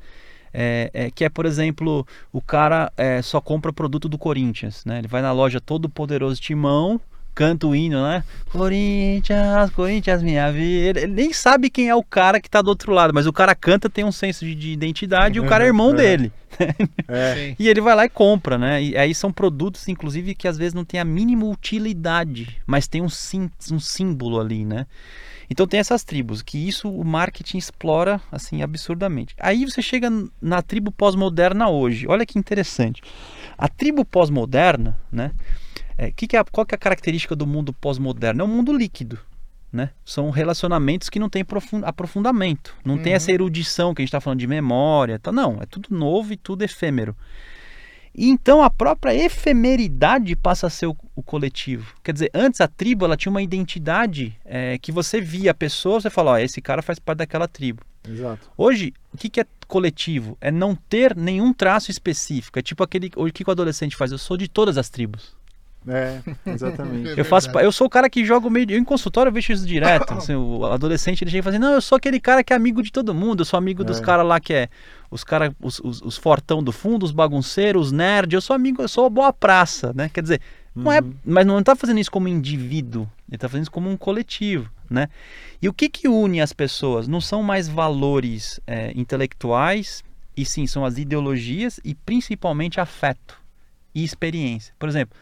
É, é, que é, por exemplo, o cara é, só compra produto do Corinthians, né? Ele vai na loja todo poderoso Timão, canta o hino, né? Corinthians, Corinthians, minha vida. Ele, nem sabe quem é o cara que tá do outro lado, mas o cara canta, tem um senso de, de identidade e o cara é irmão É. dele. É. *laughs* E ele vai lá e compra, né? E aí são produtos, inclusive, que às vezes não tem a mínima utilidade, mas tem um, sim, um símbolo ali, né? Então tem essas tribos, que isso o marketing explora, assim, absurdamente. Aí você chega na tribo pós-moderna hoje. Olha que interessante. A tribo pós-moderna, né? É, que que é, qual que é a característica do mundo pós-moderno? É um mundo líquido. Né? São relacionamentos que não têm profun- aprofundamento. Não tem Uhum. essa erudição que a gente está falando de memória. Tá? Não, é tudo novo e tudo efêmero. E então a própria efemeridade passa a ser o, o coletivo. Quer dizer, antes a tribo ela tinha uma identidade é, que você via a pessoa, você fala, ó, esse cara faz parte daquela tribo. Exato. Hoje, o que, que é coletivo? É não ter nenhum traço específico. É tipo aquele. O que o adolescente faz? Eu sou de todas as tribos. É, exatamente. *laughs* Eu faço, eu sou o cara que joga o meio. Eu em consultório eu vejo isso direto. *coughs* assim, o adolescente ele chega e fala assim: Não, eu sou aquele cara que é amigo de todo mundo. Eu sou amigo dos É. caras lá que é. Os caras, os, os, os fortão do fundo, os bagunceiros, os nerds. Eu sou amigo, eu sou a boa praça, né? Quer dizer, não é, Uhum. mas não está fazendo isso como indivíduo. Ele está fazendo isso como um coletivo, né? E o que que une as pessoas? Não são mais valores é, intelectuais, e sim são as ideologias e principalmente afeto e experiência. Por exemplo,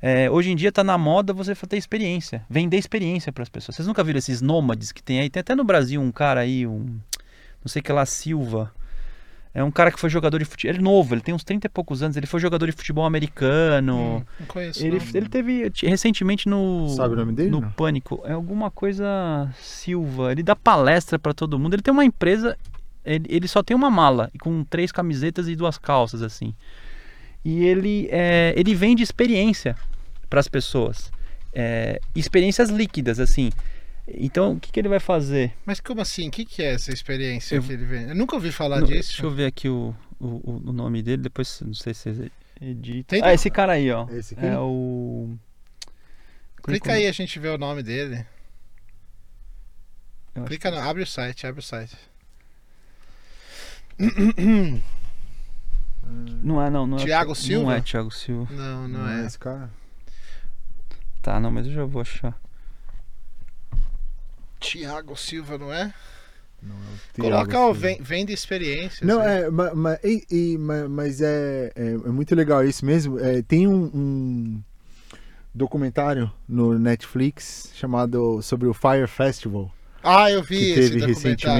é, hoje em dia está na moda você ter experiência, vender experiência para as pessoas. Vocês nunca viram esses nômades que tem aí? Tem até no Brasil um cara aí, um não sei que lá Silva. É um cara que foi jogador de futebol. Ele é novo, ele tem uns 30 e poucos anos. Ele foi jogador de futebol americano. Hum, não conheço. Ele, não. ele teve recentemente no Sabe o nome dele, no não? Pânico, é alguma coisa Silva. Ele dá palestra para todo mundo. Ele tem uma empresa, ele, ele só tem uma mala com três camisetas e duas calças assim. E ele é, ele vende experiência para as pessoas, É, experiências líquidas assim. Então o que, que ele vai fazer? Mas como assim? O que, que é essa experiência Eu- que ele vem? Eu nunca ouvi falar Não, disso. Deixa eu ver aqui o, o, o nome dele. Depois não sei se edita. Tem- Ah, esse cara aí, ó. Esse aqui? É o Clica aí a gente vê o nome dele. Eu acho Clica no, abre o site, abre o site. *clears throat* Não é, não. não é, Thiago Não Silva? é Thiago Silva. Não, não, é. esse cara. Tá, não, mas eu já vou achar. Tiago Silva, não é? Não é o Coloca o vem, vem de experiência. Não, assim. é, ma- ma- e- ma- mas é, é, é muito legal isso mesmo. É, tem um, um documentário no Netflix chamado sobre o Fire Festival, Ah, eu vi que esse teve documentário.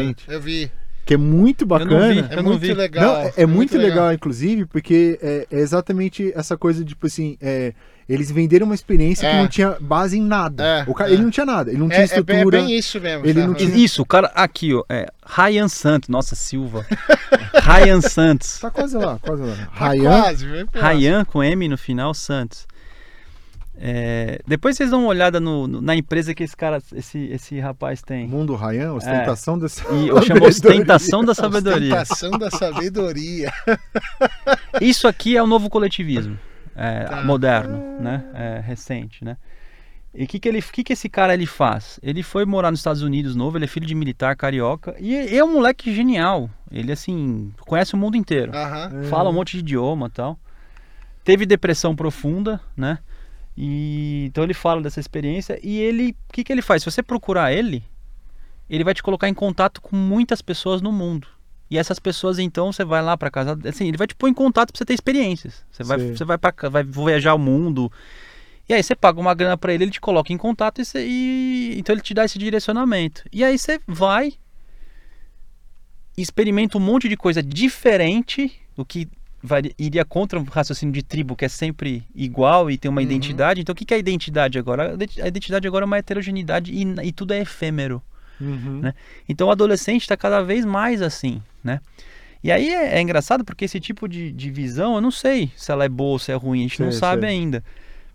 recentemente. Eu vi. que é muito não vi. bacana. É muito vi. legal. Não, é, é muito legal, inclusive, porque é, é exatamente essa coisa de, tipo assim, é, eles venderam uma experiência que É. não tinha base em nada. É, o cara, é. Ele não tinha nada, ele não tinha É, é, bem, é estrutura. bem isso mesmo. ele tá? não tinha- Isso, o cara aqui, ó, é Ryan Santos, nossa Silva. *laughs* Ryan Santos. Tá quase lá, quase lá. Tá Ryan, quase. Ryan com M no final, Santos. É, depois vocês dão uma olhada no- no- na empresa que esse cara, esse, esse rapaz tem. Mundo Ryan, ostentação dessa. E eu chamo ostentação da sabedoria. Ostentação da sabedoria. Isso aqui é o novo coletivismo é, Tá. moderno, né? É, recente, né? E o que, que, ele- que, que esse cara ele faz? Ele foi morar nos Estados Unidos novo, ele é filho de militar carioca e é um moleque genial. Ele, assim, conhece o mundo inteiro. Aham. Fala um monte de idioma tal. Teve depressão profunda, né? E então ele fala dessa experiência e ele, o que, que ele faz? Se você procurar ele, ele vai te colocar em contato com muitas pessoas no mundo. E essas pessoas então você vai lá para casa, assim, ele vai te pôr em contato para você ter experiências. Você vai, você vai para vai viajar o mundo. E aí você paga uma grana para ele, ele te coloca em contato e, você- e então ele te dá esse direcionamento. E aí você vai experimenta um monte de coisa diferente, o que vai- iria contra o raciocínio de tribo, que é sempre igual e tem uma Uhum. identidade. Então, o que é a identidade agora? A identidade agora é uma heterogeneidade e, e tudo é efêmero. Uhum. Né? Então, o adolescente está cada vez mais assim, né? E aí é, é engraçado porque esse tipo de, de visão, eu não sei se ela é boa ou se é ruim, a gente não sabe sei. ainda.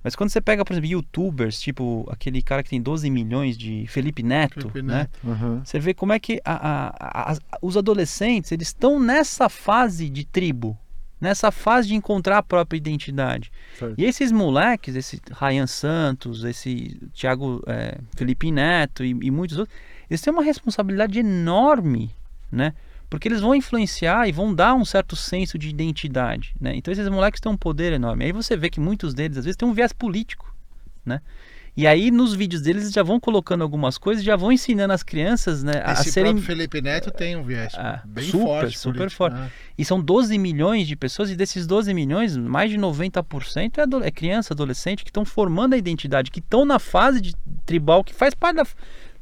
Mas quando você pega, por exemplo, youtubers, tipo aquele cara que tem 12 milhões de Felipe Neto, Felipe né? Neto. Uhum. Você vê como é que a- a- a- os adolescentes eles estão nessa fase de tribo, nessa fase de encontrar a própria identidade. Certo. E esses moleques, esse Ryan Santos, esse Thiago é, Felipe Neto e, e muitos outros, eles têm uma responsabilidade enorme, né? Porque eles vão influenciar e vão dar um certo senso de identidade, né? Então esses moleques têm um poder enorme. Aí você vê que muitos deles às vezes têm um viés político, né? E aí nos vídeos deles eles já vão colocando algumas coisas, já vão ensinando as crianças, né, a, Esse serem próprio Felipe Neto tem um viés Ah, bem super, forte. super político, forte. né? E são 12 milhões de pessoas, e desses 12 milhões, mais de 90% é, ado- é criança, adolescente, que estão formando a identidade, que estão na fase de tribal, que faz parte da.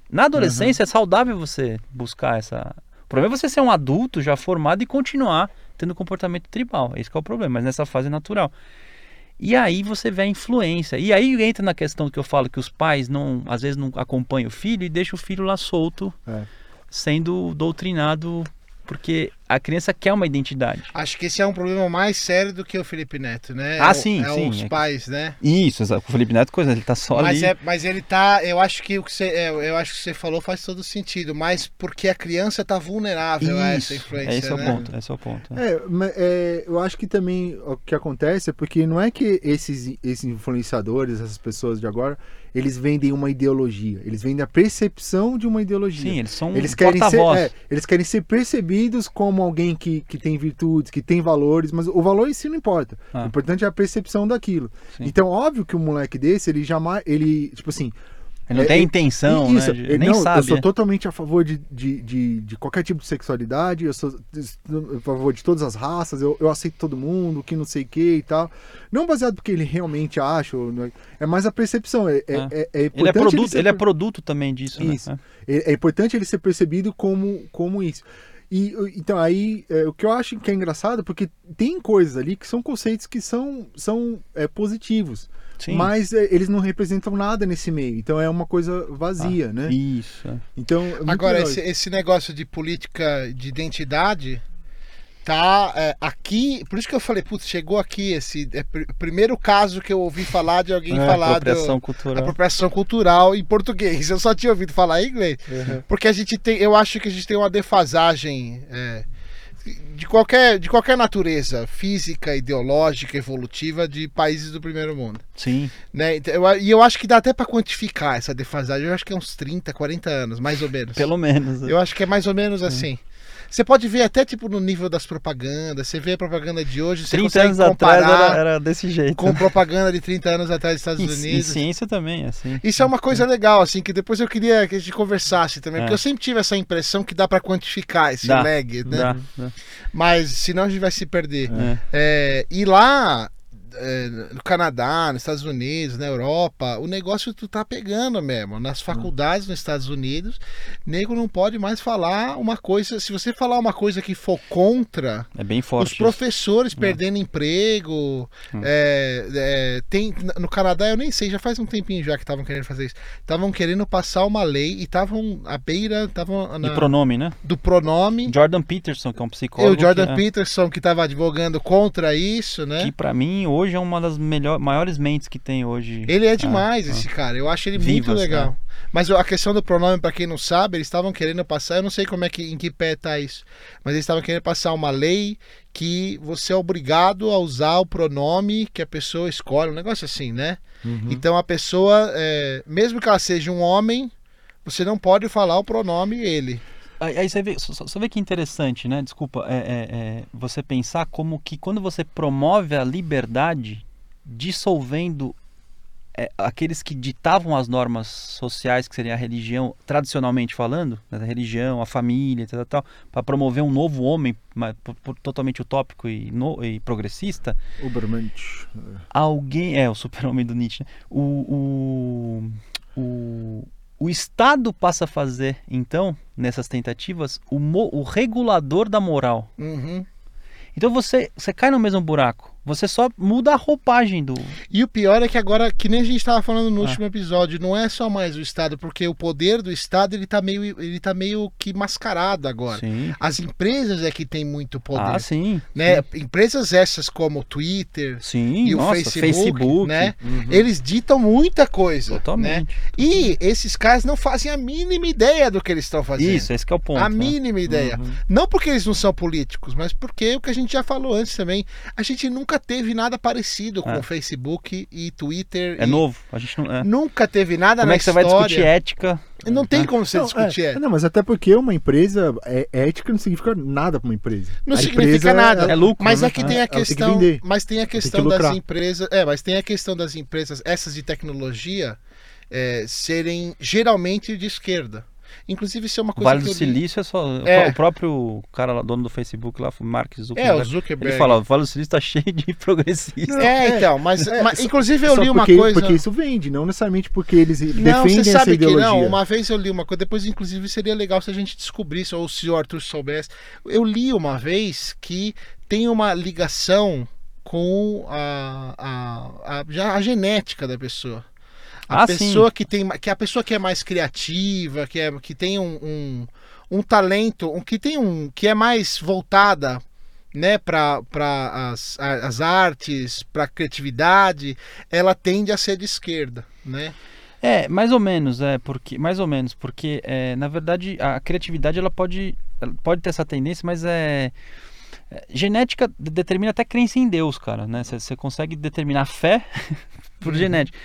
Na adolescência é saudável você buscar essa. O problema é você ser um adulto já formado e continuar tendo comportamento tribal. Esse que é o problema, mas nessa fase é natural. E aí você vê a influência. E aí entra na questão que eu falo que os pais não, às vezes não acompanham o filho e deixam o filho lá solto, É. sendo doutrinado, porque a criança quer uma identidade. Acho que esse é um problema mais sério do que o Felipe Neto, né? Ah, É sim, é sim, os é pais, né? Isso, o Felipe Neto, coisa, ele tá só Mas, ali. é, mas ele tá. Eu acho que o que você. é, eu acho que você falou faz todo sentido. Mas porque a criança tá vulnerável a essa Isso, influência. esse é o né? ponto, esse é o ponto. é. É, é, eu acho que também o que acontece é porque não é que esses, esses influenciadores, essas pessoas de agora, eles vendem uma ideologia. Eles vendem a percepção de uma ideologia. Sim, eles são Eles querem, ser, é, eles querem ser percebidos como alguém que, que tem virtudes, que tem valores, mas o valor em si não importa. Ah. O importante é a percepção daquilo. Sim. Então, óbvio que um moleque desse, ele jamais. Ele, tipo assim. Ele não é, tem é- intenção, isso, né? de- ele- nem não, sabe. Eu sou né? totalmente a favor de, de, de, de qualquer tipo de sexualidade, eu sou a favor de todas as raças, eu, eu aceito todo mundo, que não sei o que e tal. Não baseado porque ele realmente acha, é, é mais a percepção. É, é, Ah. é, é Ele é produto, ser ele é produto também disso, né? Isso. É. é, é importante ele ser percebido como, como isso. E então aí é, o que eu acho que é engraçado porque tem coisas ali que são conceitos que são, são é, positivos, Sim. mas é, eles não representam nada nesse meio. Então é uma coisa vazia, né? Isso. é. Então é Agora, esse, esse negócio de política de identidade tá é, aqui. Por isso que eu falei, putz, chegou aqui esse. É o primeiro caso que eu ouvi falar de alguém É, falar do- Apropriação cultural. apropriação cultural em português. Eu só tinha ouvido falar em inglês. Uhum. Porque a gente tem, eu acho que a gente tem uma defasagem é, de, qualquer, de qualquer natureza, física, ideológica, evolutiva, de países do primeiro mundo. Sim. Né? Então, eu- E eu, acho que dá até para quantificar essa defasagem. Eu acho que é uns 30, 40 anos, mais ou menos. Pelo menos. né? Eu acho que é mais ou menos assim. Você pode ver até tipo no nível das propagandas. Você vê a propaganda de hoje, você 30 consegue anos atrás era, era desse jeito. com propaganda de 30 anos atrás dos Estados em Unidos. ciência também, assim. Isso é uma coisa legal, assim, que depois eu queria que a gente conversasse também, É. porque eu sempre tive essa impressão que dá pra quantificar esse Dá, lag, né? Dá, dá. Mas senão a gente vai se perder. É. É, e lá é, no Canadá, nos Estados Unidos, na Europa, o negócio tu tá pegando mesmo. Nas faculdades nos Estados Unidos, nego não pode mais falar uma coisa. Se você falar uma coisa que for contra, É bem os forte. isso. professores perdendo emprego. Hum. é, é, tem, no Canadá, eu nem sei, já faz um tempinho já que estavam querendo fazer isso. Estavam querendo passar uma lei e estavam à beira estavam De pronome, né? do pronome. Jordan Peterson, que é um E psicólogo. o Jordan que, é- Peterson, que estava advogando contra isso, né? que pra mim hoje é uma das melhor, maiores mentes que tem hoje. Ele é demais, ah. esse cara. Eu acho ele Vivas, muito legal. Mas a questão do pronome, pra quem não sabe, eles estavam querendo passar, eu não sei como é que em que pé tá isso, mas eles estavam querendo passar uma lei que você é obrigado a usar o pronome que a pessoa escolhe, um negócio assim, né? Uhum. Então a pessoa, é, mesmo que ela seja um homem, você não pode falar o pronome ele. Aí, aí você, vê, você vê que interessante, né? Desculpa, é, é- é você pensar como que quando você promove a liberdade, dissolvendo é, aqueles que ditavam as normas sociais, que seria a religião, tradicionalmente falando, né, a religião, a família, tal, tal, para promover um novo homem mas, totalmente utópico e, no- e progressista, Ubermensch. alguém. É, o super-homem do Nietzsche. né? O, o, o, o Estado passa a fazer, então, nessas tentativas, o, o regulador da moral. Uhum. Então você, você cai no mesmo buraco. Você só muda a roupagem do. E o pior é que agora, que nem a gente estava falando no Ah. último episódio, não é só mais o Estado, porque o poder do Estado ele tá meio, ele tá meio que mascarado agora. Sim. As empresas é que tem muito poder. Ah, sim. né? Empresas essas como o Twitter Sim, e o nossa, Facebook, né? Uhum. Eles ditam muita coisa. Né? Totalmente. E esses caras não fazem a mínima ideia do que eles estão fazendo. Isso, esse que é o ponto. a né? mínima ideia. Uhum. Não porque eles não são políticos, mas porque o que a gente já falou antes também, a gente nunca teve nada parecido com É. o Facebook e Twitter. É e novo. A gente não. É. Nunca teve nada Como na é que você vai história. discutir ética? Não tem como você Não, discutir. é, ética. não, mas até porque uma empresa é, ética não significa nada para uma empresa. Não A significa empresa, nada. É lucro. Mas né? é que tem a Ela tem que questão, mas tem a que questão das lucrar. empresas, é, mas tem a questão das empresas, essas de tecnologia, é, serem geralmente de esquerda. Inclusive isso é uma O coisa Vale que do Silício é só. É. O próprio cara lá, dono do Facebook lá, o Mark É, o Zuckerberg. Zuckerberg. ele fala: o Vale do Silício tá cheio de *laughs* progressistas. Não, É, É, então, mas, é, mas só- inclusive eu li uma porque, coisa. porque isso vende, não necessariamente porque eles Não, defendem você essa sabe que ideologia. não. Uma vez eu li uma coisa, depois inclusive seria legal se a gente descobrisse, ou se o Arthur soubesse. Eu li uma vez que tem uma ligação com a, a, a, já a genética da pessoa. A Ah, sim. pessoa que tem que a pessoa que é mais criativa, que, é, que tem um, um, um talento, um, que tem um que é mais voltada né, para as, as artes, para a criatividade, ela tende a ser de esquerda, né? É, mais ou menos, é, porque mais ou menos, porque é, na verdade a criatividade ela pode ela pode ter essa tendência, mas é, é, genética de- determina até crença em Deus, cara, né? Você consegue determinar fé *laughs* por Uhum. genética.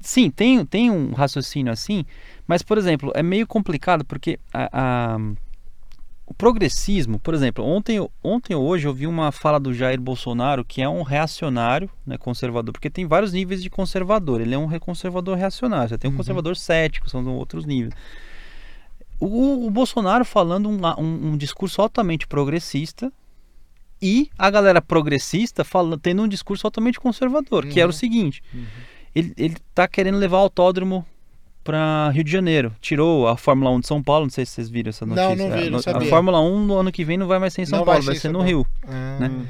Sim, tem, tem um raciocínio assim, mas por exemplo, é meio complicado porque a, a- o progressismo, por exemplo, ontem, ontem ou hoje eu vi uma fala do Jair Bolsonaro que é um reacionário, né, conservador, porque tem vários níveis de conservador. Ele é um conservador reacionário. Você tem um Uhum. conservador cético, são outros níveis. O, o Bolsonaro falando um, um- um discurso altamente progressista e a galera progressista falando, tendo um discurso altamente conservador, que era o Uhum. Ele, ele tá querendo levar o autódromo para Rio de Janeiro. Tirou a Fórmula 1 de São Paulo, não sei se vocês viram essa Não, notícia. não vi, É, não a sabia. Fórmula 1 no ano que vem não vai mais ser em São Não Paulo, vai ser ser no. Rio. Ah, Né?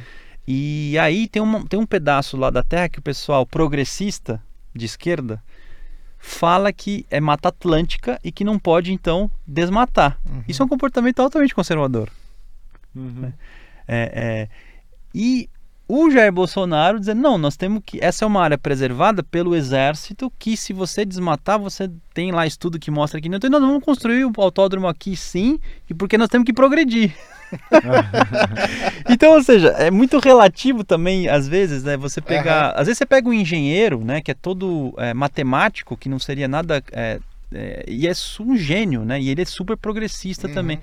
E aí tem, uma, tem um pedaço lá da Terra que o pessoal progressista de esquerda fala que é Mata Atlântica e que não pode então desmatar. Uhum. Isso é um comportamento altamente conservador. Uhum. É, é, e o Jair Bolsonaro dizendo, não, nós temos que. Essa é uma área preservada pelo exército, que se você desmatar, você tem lá estudo que mostra que não. Então nós vamos construir o autódromo aqui sim, e porque nós temos que progredir. *laughs* então, ou seja, é muito relativo também, às vezes, né? Você pegar. Às vezes você pega um engenheiro, né, que é todo é, matemático, que não seria nada. é, é, e é um gênio, né? E ele é super progressista Uhum. também.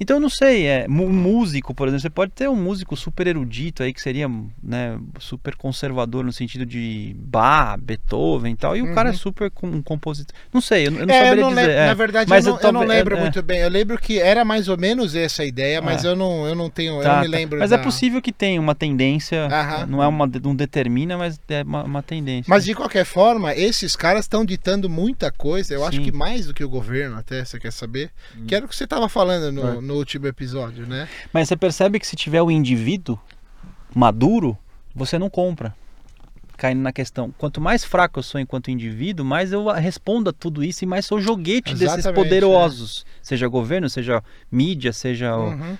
Então eu não sei, é um músico, por exemplo, você pode ter um músico super erudito aí que seria, né, super conservador no sentido de Bach, Beethoven e tal, e o cara é Uhum. super com, um compositor. Não sei, eu, eu não É, eu saberia não dizer. é. na verdade, Mas eu, não, eu eu não lembro é, é. muito bem. Eu lembro que era mais ou menos essa a ideia, mas É. eu, não, eu não tenho. eu Tá, não me tá. lembro. Mas da- é possível que tenha uma tendência, Aham. não é uma, não determina, mas é uma, uma tendência. Mas de qualquer forma, esses caras estão ditando muita coisa. Eu acho Sim. que mais do que o governo, até você quer saber. Que era o que você estava falando no, É. no último episódio, né? Mas você percebe que se tiver o indivíduo maduro, você não compra. Caindo na questão. Quanto mais fraco eu sou enquanto indivíduo, mais eu respondo a tudo isso e mais sou joguete desses Exatamente, poderosos. Seja governo, seja mídia, seja. o- Uhum.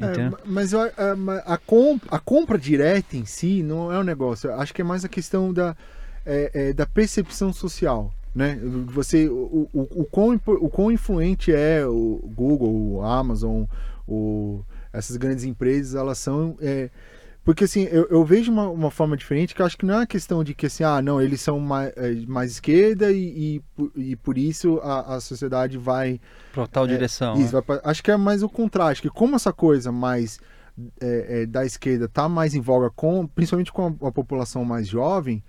É, entendeu? ma- mas eu- a, ma- a, com- a compra direta em si não é um negócio. Acho que é mais a questão da, é, é, da percepção social. Né? Você, o, o, o, quão, o quão influente é o Google, o Amazon, o, essas grandes empresas, elas são. é, porque assim, eu, eu vejo uma, uma forma diferente que acho que não é uma questão de que assim, ah, não, eles são mais, mais esquerda e, e, por- e por isso a, a sociedade vai Pra tal direção. É, isso, né? vai acho que é mais o. Acho que como essa coisa mais é, é, da esquerda tá mais em voga, com, principalmente com a, a população mais jovem,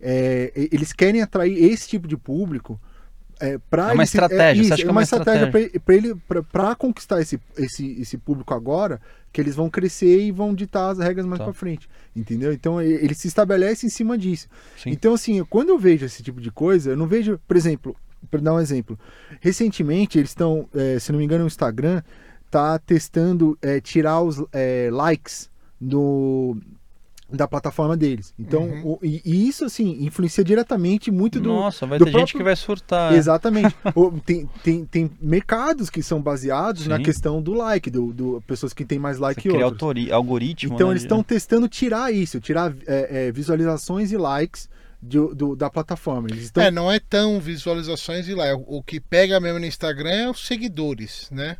é, eles querem atrair esse tipo de público. É, pra É uma estratégia, isso, acha que é é uma uma estratégia estratégia? para ele pra conquistar esse, esse, esse público agora, que eles vão crescer e vão ditar as regras mais Tá. pra frente. Entendeu? Então ele se estabelece em cima disso. Sim. Então, assim, quando eu vejo esse tipo de coisa, eu não vejo, por exemplo, para dar um exemplo, recentemente eles estão, eh, se não me engano, o Instagram tá testando eh, tirar os eh, likes do da plataforma deles. Então, Uhum. o- e, e isso assim influencia diretamente muito do Nossa, vai do ter gente próprio- que vai surtar. Exatamente. *laughs* O- tem, tem, tem mercados que são baseados na Sim. questão do like, do, do pessoas que têm mais Você like que cria outros. autori- algoritmo. Então né, eles de- estão testando tirar isso, tirar é, é, visualizações e likes de- do- da plataforma. Estão É, não é tão visualizações e lá. O, o que pega mesmo no Instagram é os seguidores, né?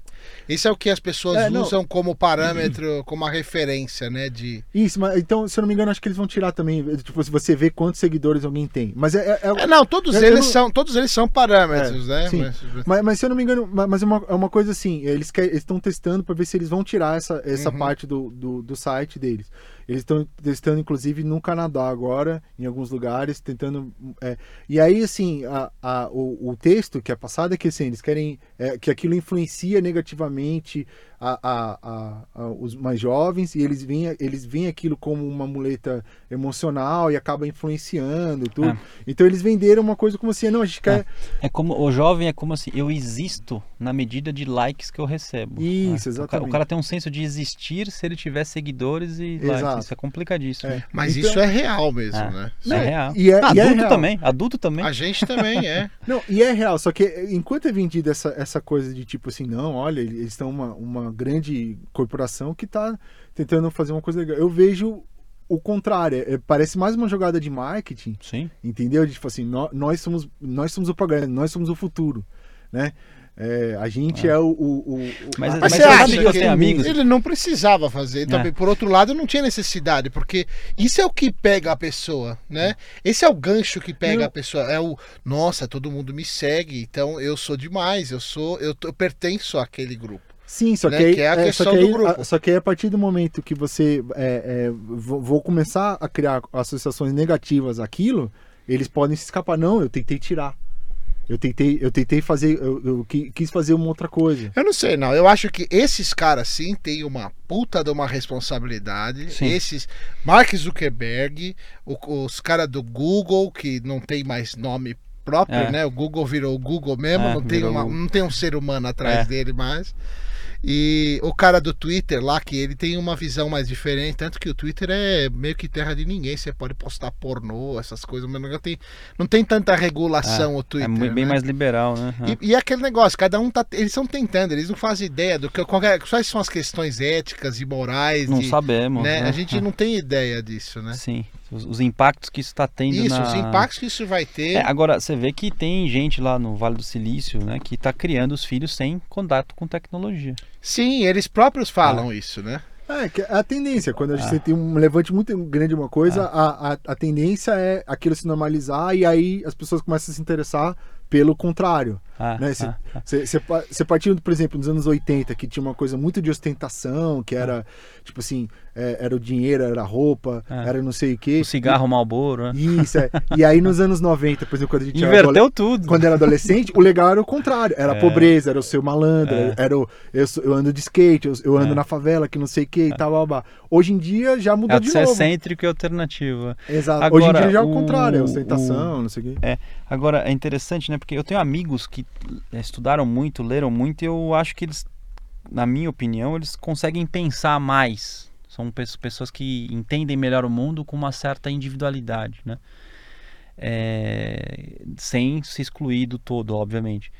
Esse é o que as pessoas É, não. usam como parâmetro, *clears throat* como uma referência, né? De. Isso, mas então, se eu não me engano, acho que eles vão tirar também, tipo, se você vê quantos seguidores alguém tem. Mas é. é- é- É, não, todos eles não- são, todos eles são parâmetros, É, né? sim. Mas- mas, mas se eu não me engano, ma- mas é uma, é uma coisa assim, eles estão testando para ver se eles vão tirar essa, essa Uhum. parte do, do, do site deles. Eles estão testando, inclusive, no Canadá agora, em alguns lugares, tentando. é, e aí, assim, a, a, o, o texto que é passado é que assim, eles querem é, que aquilo influencia negativamente a, a, a- a- os mais jovens e eles veem, eles veem aquilo como uma muleta emocional e acaba influenciando tudo. É. Então eles venderam uma coisa como assim, não, a gente quer. É como o jovem é como assim, eu existo na medida de likes que eu recebo. Isso, É. O cara- exatamente. O cara, tem um senso de existir se ele tiver seguidores e Exato. likes. Isso é complicadíssimo. É. né? Mas Então- isso é real mesmo, É. né? É real. E é, e é adulto real. também, adulto também. A gente também é. *laughs* Não, e é real, só que enquanto é vendida essa, essa coisa de tipo assim, não, olha, eles estão uma, uma grande corporação que tá tentando fazer uma coisa legal. Eu vejo o contrário, é- parece mais uma jogada de marketing, Sim. entendeu? De tipo assim, nó- nós, somos, nós somos o programa, nós somos o futuro, né? É, a gente é, o, o, o- Mas- a- mas você acha que eu tenho amigos? Ele não precisava fazer. Então, É. Por outro lado, não tinha necessidade, porque isso é o que pega a pessoa, né? Esse é o gancho que pega Não. a pessoa. É o, nossa, todo mundo me segue, então eu sou demais, eu sou, eu, eu pertenço àquele grupo. Sim, só né? que, aí, Que é a é, questão só, que do grupo. a- só que aí, a partir do momento que você é, é, vou, vou começar a criar associações negativas àquilo, eles podem se escapar. Não, eu tentei tirar. Eu tentei, eu tentei fazer, eu, eu qui- quis fazer uma outra coisa. Eu não sei, não. Eu acho que esses caras sim têm uma puta de uma responsabilidade. Sim. Esses Mark Zuckerberg, o- os caras do Google que não tem mais nome próprio, É. né? O Google virou o Google mesmo, É, não tem uma, não tem um ser humano atrás É. dele mais. E o cara do Twitter lá, que ele tem uma visão mais diferente, tanto que o Twitter é meio que terra de ninguém, você pode postar pornô, essas coisas, mas não tem, não tem tanta regulação o É Twitter. mu- bem né? mais liberal, né? É. E, e é aquele negócio, cada um tá. Eles estão tentando, eles não fazem ideia do que qualquer, quais são as questões éticas e morais. Não de- sabemos. né? né? A gente não tem ideia disso, né? Sim, os, os impactos que isso está tendo Isso, na... os impactos que isso vai ter. É, agora, você vê que tem gente lá no Vale do Silício, né, que está criando os filhos sem contato com tecnologia. Sim, eles próprios Ah. falam isso, né? É, que é a tendência. Quando a gente Ah. tem um levante muito grande de uma coisa, a, a, a tendência é aquilo se normalizar e aí as pessoas começam a se interessar pelo contrário. Ah, né? Você ah, ah. você- você pa- você partiu, por exemplo, nos anos 80, que tinha uma coisa muito de ostentação, que era, tipo assim, é, era o dinheiro, era a roupa, era não sei o quê. O cigarro Marlboro, né? Isso, é. E aí nos anos 90, por exemplo, quando a gente era Inverteu tudo. quando era adolescente, o legal era o contrário. Era a É. pobreza, era o seu malandro, É. era o eu, eu ando de skate, eu, eu ando É. na favela, que não sei o que e tal, blá, blá. Hoje em dia já mudou É de novo. excêntrico e alternativo. Exato. Agora, Hoje em dia já é o o- contrário, é ostentação, não sei o quê. Agora, é interessante, né? Porque eu tenho amigos que estudaram muito, leram muito, e eu acho que eles, na minha opinião, eles conseguem pensar mais. São pe- pessoas que entendem melhor o mundo com uma certa individualidade, né? É, sem se excluir do todo, obviamente.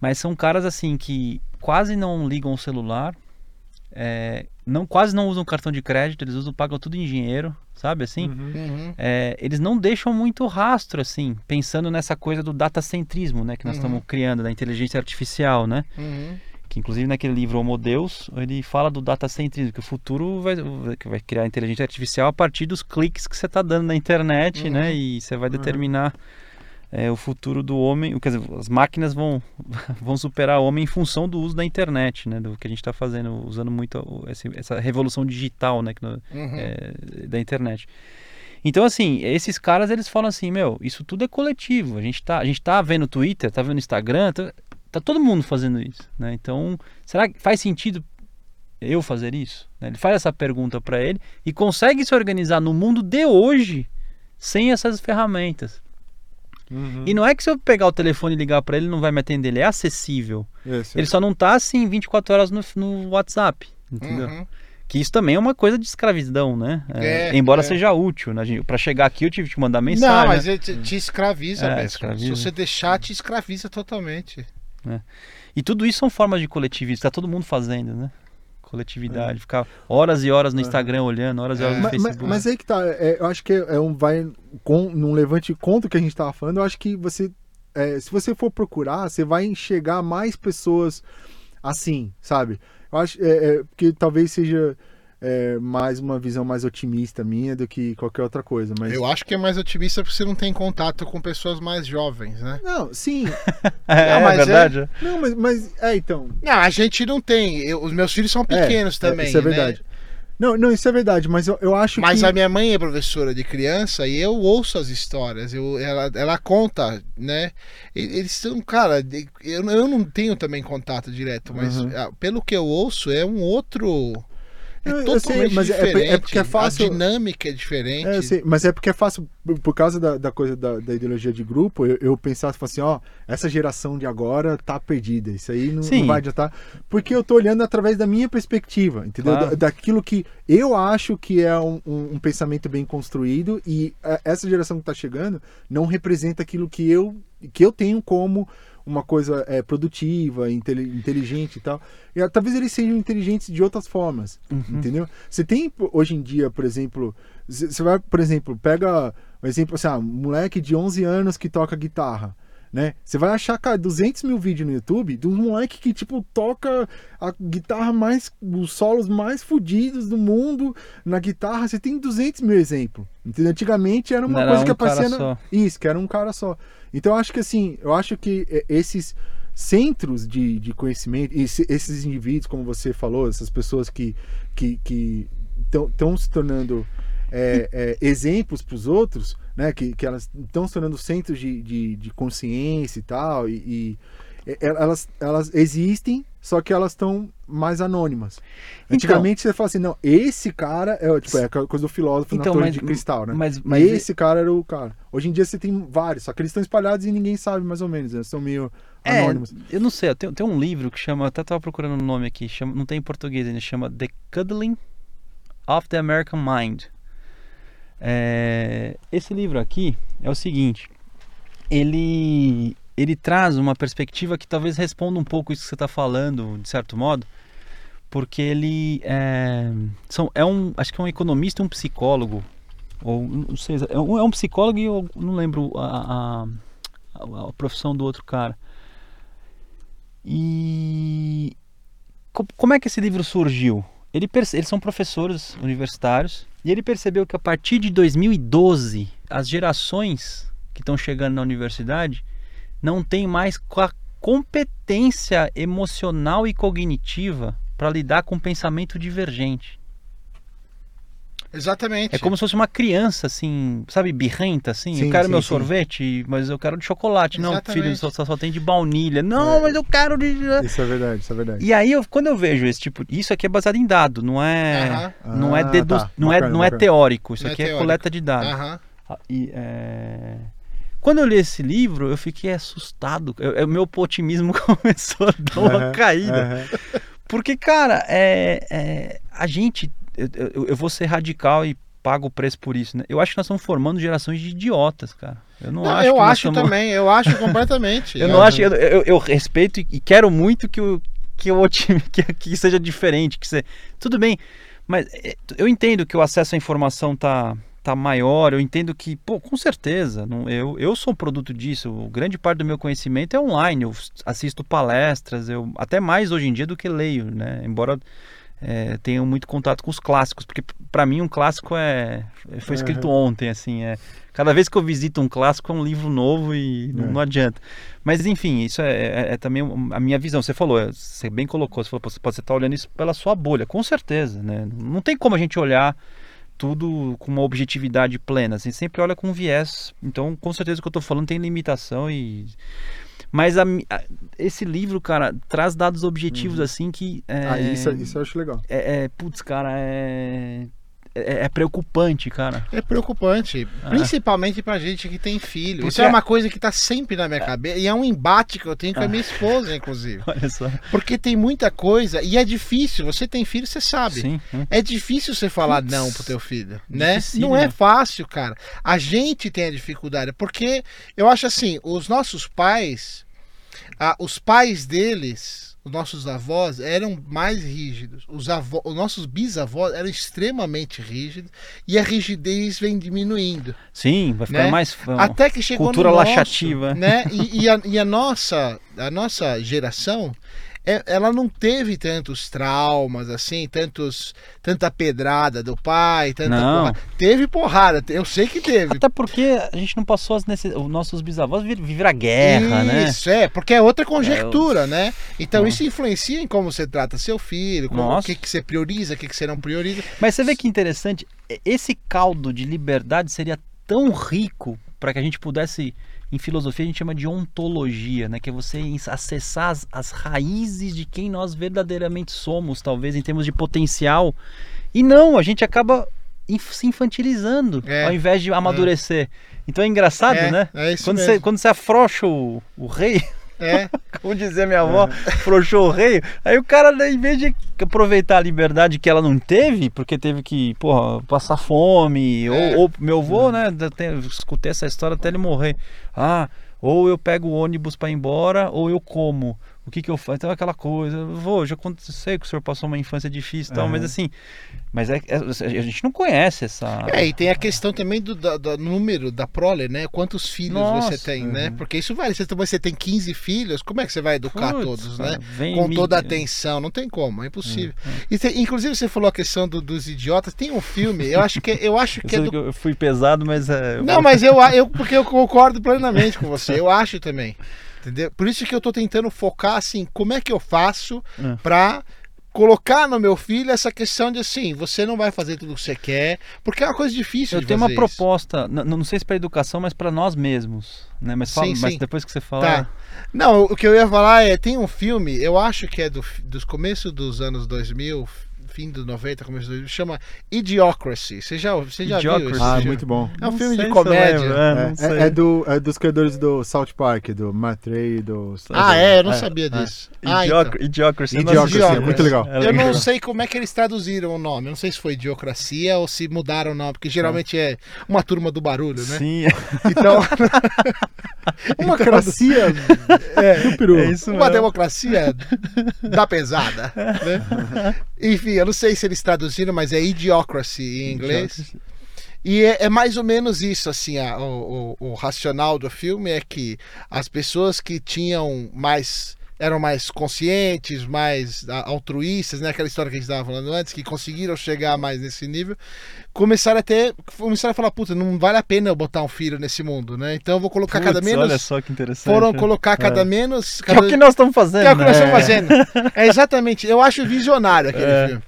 Mas são caras assim que quase não ligam o celular, é, não quase não usam cartão de crédito, eles usam pagam tudo em dinheiro, sabe assim? Uhum. Uhum. é, eles não deixam muito rastro, assim, pensando nessa coisa do datacentrismo, né, que nós Uhum. estamos criando, da inteligência artificial, né? Uhum. Que inclusive naquele livro Homo Deus, ele fala do datacentrismo, que o futuro vai, que vai criar inteligência artificial a partir dos cliques que você está dando na internet, Uhum. né? E você vai Uhum. determinar é, o futuro do homem, quer dizer, as máquinas vão, *laughs* vão superar o homem em função do uso da internet, né? Do que a gente está fazendo, usando muito esse- essa revolução digital, né? no- Uhum. é, da internet. Então, assim, esses caras, eles falam assim, meu, isso tudo é coletivo. A gente tá, a gente tá vendo Twitter, tá vendo Instagram, tá, tá todo mundo fazendo isso, né? Então, será que faz sentido eu fazer isso? né? Ele faz essa pergunta para ele e consegue se organizar no mundo de hoje sem essas ferramentas. Uhum. E não é que se eu pegar o telefone e ligar para ele, não vai me atender, ele é acessível. Esse. Ele só não tá assim 24 horas no, no WhatsApp, entendeu? Uhum. Que isso também é uma coisa de escravidão, né? É, É, embora é. seja útil, né? Pra chegar aqui eu tive que te mandar mensagem. Não, mas né? ele te, te escraviza, É, mesmo. escraviza. Se você deixar, te escraviza totalmente. E tudo isso são formas de coletivismo, tá todo mundo fazendo, né? Coletividade, ficar horas e horas no É. Instagram olhando, horas e horas no Mas, mas, Facebook. mas aí que tá, é, eu acho que é um vai com num levante contra o que a gente tava falando, eu acho que você é, se você for procurar, você vai enxergar mais pessoas assim, sabe? Eu acho é, é, que talvez seja é, mais uma visão mais otimista minha do que qualquer outra coisa, mas Eu acho que é mais otimista porque você não tem contato com pessoas mais jovens, né? não, sim, *laughs* é, Não, mas é verdade. não, mas, mas é então, Não, a gente não tem. Eu- os meus filhos são pequenos é, também. isso é né? verdade. Não, não, isso é verdade, mas eu, eu acho Mas que a minha mãe é professora de criança e eu ouço as histórias. Eu, ela, ela conta, né? Eles são, cara, eu, eu não tenho também contato direto, mas Uhum. pelo que eu ouço, é um outro. É Eu- eu sei, mas é por- é diferente. porque é fácil- A dinâmica é diferente. É, eu sei, mas é porque é fácil, por- causa da, da coisa da, da ideologia de grupo, eu, eu pensar tipo assim, ó, essa geração de agora tá perdida, isso aí não, não vai adiantar, porque eu tô olhando através da minha perspectiva, entendeu? Claro. Da- daquilo que eu acho que é um, um- um pensamento bem construído e é, essa geração que tá chegando não representa aquilo que eu, que eu tenho como uma coisa é, produtiva, inteligente e tal. E, ah, talvez eles sejam inteligentes de outras formas, Uhum. entendeu? Você tem hoje em dia, por exemplo, você você vai, por exemplo, pega um exemplo assim, ah, um moleque de 11 anos que toca guitarra. Né? Você vai achar, cara, 200 mil vídeos no YouTube de um moleque que, tipo, toca a guitarra mais. os solos mais fodidos do mundo na guitarra. Você tem 200 mil exemplos. Entendeu? Antigamente era uma era coisa que um aparecia. na-. Isso, que era um cara só. Então eu acho que assim, eu acho que é, esses centros de, de conhecimento, esse- esses indivíduos, como você falou, essas pessoas que estão se tornando é, é, exemplos para os outros, né? Que, que elas estão se tornando centros de, de, de consciência e tal, e, e é, elas, elas existem, só que elas estão mais anônimas. Então- Antigamente você fala assim, não, esse cara é, tipo, é aquela coisa do filósofo Então, na torre mas- de cristal, né? Mas, mas esse cara era o cara. Hoje em dia você tem vários, só que eles estão espalhados e ninguém sabe mais ou menos, né? São meio é, anônimos. eu não sei, tem, tem um livro que chama, até tava procurando o nome aqui, chama, não tem em português ainda, chama The Cuddling of the American Mind. É, esse livro aqui é o seguinte, ele ele traz uma perspectiva que talvez responda um pouco isso que você está falando, de certo modo, porque ele é, são, é um, acho que é um economista um psicólogo, ou não sei, é um, é um psicólogo e eu não lembro a, a, a- profissão do outro cara. E co- como é que esse livro surgiu? Ele eles são professores universitários e ele percebeu que a partir de 2012 as gerações que estão chegando na universidade não têm mais qua- competência emocional e cognitiva para lidar com pensamento divergente. Exatamente. É como se fosse uma criança, assim, sabe, birrenta, assim. Sim, eu quero sim, meu sim. sorvete, mas eu quero de chocolate. Não, Exatamente. filho, só, só, só tem de baunilha. Não, É. mas eu quero de. Isso é verdade, isso é verdade. E aí, eu- quando eu vejo esse tipo. Isso aqui é baseado em dado, não é. Não é, Ah, tá. não é, Bacana, não é teórico, isso Não é aqui é, teórico. coleta de dados. Aham. Ah, E, é, Quando eu li esse livro, eu fiquei assustado. O meu otimismo *laughs* começou a dar uma Aham, caída. aham. Porque, cara, é, é, a gente. Eu, eu- vou ser radical e pago o preço por isso, né? Eu acho que nós estamos formando gerações de idiotas, cara. Eu não, Não, acho eu acho somos- também, eu acho completamente. *laughs* Eu não acho. Eu, eu, eu respeito e- quero muito que o que o time *laughs* que, que seja diferente, que você, tudo bem, mas é, eu entendo que o acesso à informação tá tá maior, eu entendo que, pô, com certeza, não, eu, eu sou um produto disso, grande parte do meu conhecimento é online, eu assisto palestras, eu até mais hoje em dia do que leio, né? Embora é, tenha muito contato com os clássicos, porque para mim um clássico é foi escrito ontem, assim, é cada vez que eu visito um clássico é um livro novo e não, É. não adianta. Mas enfim, isso é, é- é também a minha visão. Você falou, você bem colocou, você falou, você pode estar olhando isso pela sua bolha, com certeza, né? Não tem como a gente olhar tudo com uma objetividade plena, assim, sempre olha com viés. Então, com certeza o que eu estou falando tem limitação e mas a a- esse livro, cara, traz dados objetivos assim que é, Ah, isso, isso eu acho legal. é, é- putz, cara, é é, é preocupante, cara. É preocupante, Ah. principalmente pra gente que tem filho. Isso Porque- é uma coisa que tá sempre na minha cabeça e é um embate que eu tenho com a minha esposa, *laughs* inclusive. Olha só. Porque tem muita coisa e é difícil. Você tem filho, você sabe. Sim. hum. É difícil você falar Putz, não pro teu filho, né? dificílimo. Não é fácil, cara. A gente tem a dificuldade, porque eu acho assim, os nossos pais, ah, os pais deles, os nossos avós eram mais rígidos. Os, avó, os nossos bisavós eram extremamente rígidos e a rigidez vem diminuindo. Sim, vai ficar Né? mais Até que chegou cultura no nosso, laxativa. né? E, e a, *laughs* e a nossa, a nossa geração, ela não teve tantos traumas assim, tantos, tanta pedrada do pai, tanta Não. Teve porrada, eu sei que teve. Até porque a gente não passou as necess... os nossos bisavós vi- viveram a guerra, né? Isso, é, porque é outra conjectura, né? Então isso influencia em como você trata seu filho, como, o que, que você prioriza, o que, que você não prioriza. Mas você vê que interessante, esse caldo de liberdade seria tão rico para que a gente pudesse, em filosofia a gente chama de ontologia, né? Que é você acessar as, as raízes de quem nós verdadeiramente somos, talvez em termos de potencial. E não, a gente acaba se infantilizando É. ao invés de amadurecer. Então é engraçado, é, né? É isso Quando mesmo. você, quando você afrouxa o, o rei, É, como dizia minha avó, frouxou o rei. Aí o cara, em vez de aproveitar a liberdade que ela não teve, porque teve que, porra, passar fome, É. ou, ou meu avô, né, escutei essa história até ele morrer. Ah, ou eu pego o ônibus para ir embora, ou eu como. O que que eu faço? Então aquela coisa, vou, já sei que o senhor passou uma infância difícil e tal, Aham. mas assim, mas é, é- a gente não conhece essa... É, e tem a questão também do, da- do número da prole, né? Quantos filhos Nossa, você tem, né? uhum. Porque isso vale. Se você tem 15 filhos, como é que você vai educar Putz, todos, cara, né? vem Com toda a atenção, não tem como, é impossível. Hum, E tem- inclusive você falou a questão do- dos idiotas, tem um filme, eu acho que eu acho Eu que é sei do que eu fui pesado, mas é... Não, mas eu, eu porque eu concordo plenamente com você, eu acho também. Entendeu? Por isso que eu tô tentando focar assim, como é que eu faço É. pra colocar no meu filho essa questão de assim, você não vai fazer tudo o que você quer, porque é uma coisa difícil Eu tenho uma isso. proposta, n- não sei se para educação, mas para nós mesmos, né? Mas, fala- Sim, mas sim. depois que você falar, Tá. Não, o que eu ia falar é, tem um filme, eu acho que é do, dos começos dos anos 2000, fim dos 90, começo dos 2000, chama Idiocracy. Você já, você já viu Idiocracy. esse Ah, filme? muito bom. É um Não filme de comédia. lembro, é, É, é- é do, é dos criadores do South Park, do Matt Ray e do. Ah, é? Eu não É, sabia é. disso. Ah, então. Idiocra- Idiocracy. eu não Idiocracy, assisti, é muito legal. é Eu não legal. sei como é que eles traduziram o nome. Eu não sei se foi Idiocracia ou se mudaram o nome, porque geralmente é uma turma do barulho, né? Sim, *laughs* Então, *laughs* Uma cracia *laughs* é, do peru. é isso uma mesmo. democracia da pesada. Né? Enfim, eu não sei se eles traduziram, mas é Idiocracy em inglês. E é, é mais ou menos isso, assim, a- o, o- o racional do filme é que as pessoas que tinham mais eram mais conscientes, mais altruístas, né? Aquela história que a gente estava falando antes, que conseguiram chegar mais nesse nível, começaram a ter, começaram a falar, puta, não vale a pena eu botar um filho nesse mundo, né? Então eu vou colocar cada Putz, menos. Olha só que interessante. Foram colocar cada É. menos. Que é Cada... o que nós estamos fazendo. Que é o que nós né? estamos fazendo. *laughs* É exatamente. Eu acho visionário aquele É. filme.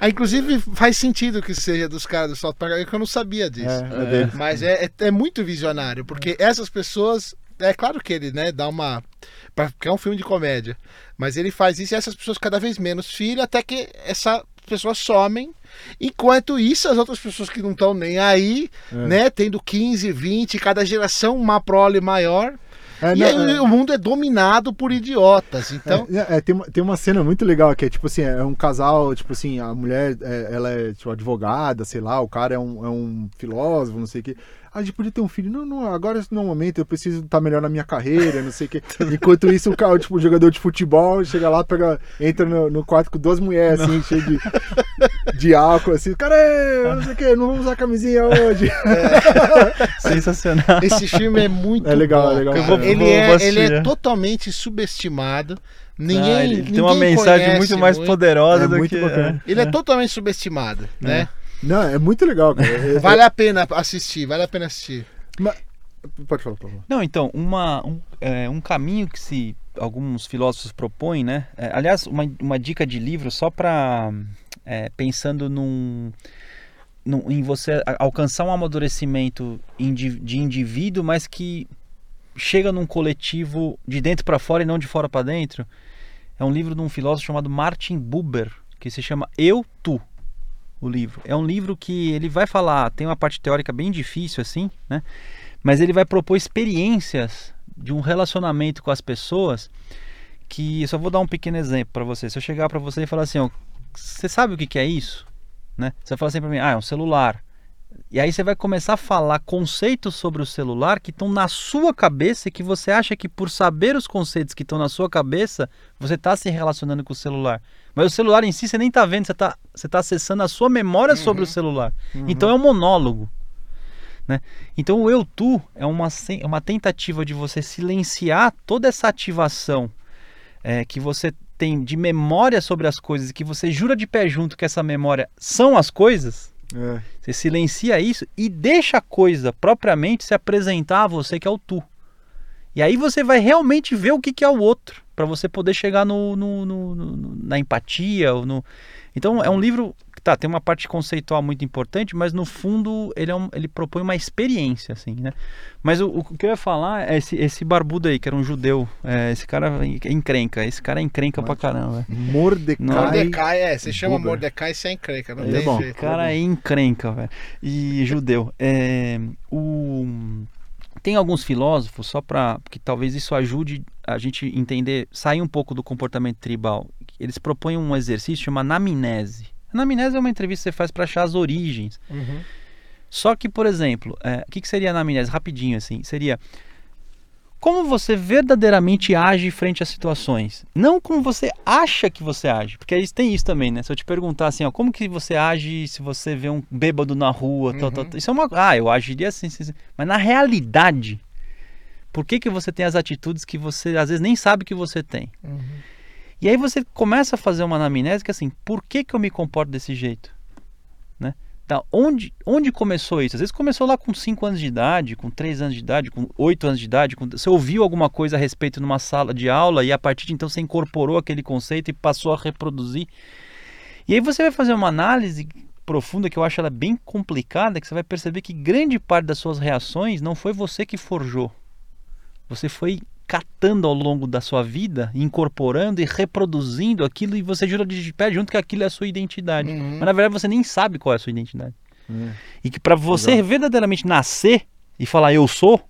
Ah, inclusive, faz sentido que seja dos caras do South Park, que eu não sabia disso. É, é deles. Mas é, é, é muito visionário, porque essas pessoas. É claro que ele, né, dá uma. Porque é um filme de comédia. Mas ele faz isso e essas pessoas cada vez menos filho, até que essas pessoas somem. Enquanto isso, as outras pessoas que não estão nem aí, É. né, tendo 15, 20, cada geração uma prole maior. É, e não, aí é. o mundo é dominado por idiotas. Então. É, é, tem, uma, tem uma cena muito legal que é tipo assim, é um casal, tipo assim, a mulher é, ela é tipo advogada, sei lá, o cara é um, é um filósofo, não sei o que. A gente podia ter um filho. Não, não, agora no momento eu preciso estar melhor na minha carreira, não sei o que. *laughs* Enquanto isso, o cara, tipo, jogador de futebol chega lá, pega, entra no, no quarto com duas mulheres, assim, cheio de, de álcool, assim, cara, "É, não sei o que, não vou usar camisinha hoje. *laughs* Sensacional. Esse filme é muito É legal, bom, é legal. vou- ele, vou é, ele é é. totalmente subestimado. Ninguém, Ah, ele ninguém tem uma mensagem muito mais muito. poderosa É do muito que. bacana. Ele é totalmente subestimado, né? Não, é muito legal, cara. *laughs* É- Vale a pena assistir, vale a pena assistir. Pode falar, por favor. Não, então, uma, um, é, um caminho que se alguns filósofos propõem, né? É, aliás, uma, uma dica de livro só para pensando num, num- em você alcançar um amadurecimento de indivíduo, mas que chega num coletivo de dentro para fora e não de fora para dentro. É um livro de um filósofo chamado Martin Buber, que se chama Eu Tu. O livro é um livro que ele vai falar, tem uma parte teórica bem difícil assim, né? mas ele vai propor experiências de um relacionamento com as pessoas que eu só vou dar um pequeno exemplo para você. Se eu chegar para você e falar assim, ó, você sabe o que, que é isso? Né? Você vai falar assim para mim, ah, é um celular. E aí você vai começar a falar conceitos sobre o celular que estão na sua cabeça e que você acha que por saber os conceitos que estão na sua cabeça, você está se relacionando com o celular. Mas o celular em si você nem está vendo, você está você tá acessando a sua memória sobre o celular. Então é um monólogo. Né? Então o eu tu é uma, é uma tentativa de você silenciar toda essa ativação é, que você tem de memória sobre as coisas e que você jura de pé junto que essa memória são as coisas. É. Você silencia isso e deixa a coisa propriamente se apresentar a você que é o tu. E aí você vai realmente ver o que, que é o outro, para você poder chegar no, no- no- no- na empatia. Ou no... Então é um livro que tá, tem uma parte conceitual muito importante, mas no fundo ele, é um- ele propõe uma experiência, assim, né? Mas o, o que eu ia falar é esse, esse barbudo aí, que era um judeu. é, esse cara é encrenca, esse cara é encrenca pra caramba. velho. Mordecai. Mordecai, é. Você chama Buber. Mordecai sem encrenca, não Ele tem é bom. jeito. O cara é encrenca, velho. E judeu. É, o... Tem alguns filósofos, só para que talvez isso ajude a gente entender, sair um pouco do comportamento tribal. Eles propõem um exercício chamado anamnese. Anamnese é uma entrevista que você faz para achar as origens. Uhum. Só que, por exemplo, é, o que, que seria anamnese? Rapidinho assim, seria como você verdadeiramente age frente às situações, não como você acha que você age, porque aí tem isso também, né? Se eu te perguntar assim, ó, como que você age se você vê um bêbado na rua, tal, Uhum. tal, isso é uma, ah, eu agiria assim, assim, assim. mas na realidade, por que que você tem as atitudes que você às vezes nem sabe que você tem? Uhum. E aí você começa a fazer uma anamnese que assim, por que, que eu me comporto desse jeito? Tá, onde, onde começou isso? Às vezes começou lá com 5 anos de idade, com 3 anos de idade, com 8 anos de idade. Com... Você ouviu alguma coisa a respeito numa sala de aula e a partir de então você incorporou aquele conceito e passou a reproduzir. E aí você vai fazer uma análise profunda que eu acho ela bem complicada, que você vai perceber que grande parte das suas reações não foi você que forjou. Você foi catando ao longo da sua vida, incorporando e reproduzindo aquilo e você jura de pé junto que aquilo é a sua identidade. Uhum. Mas na verdade você nem sabe qual é a sua identidade. É. E que para você Legal. verdadeiramente nascer e falar eu sou,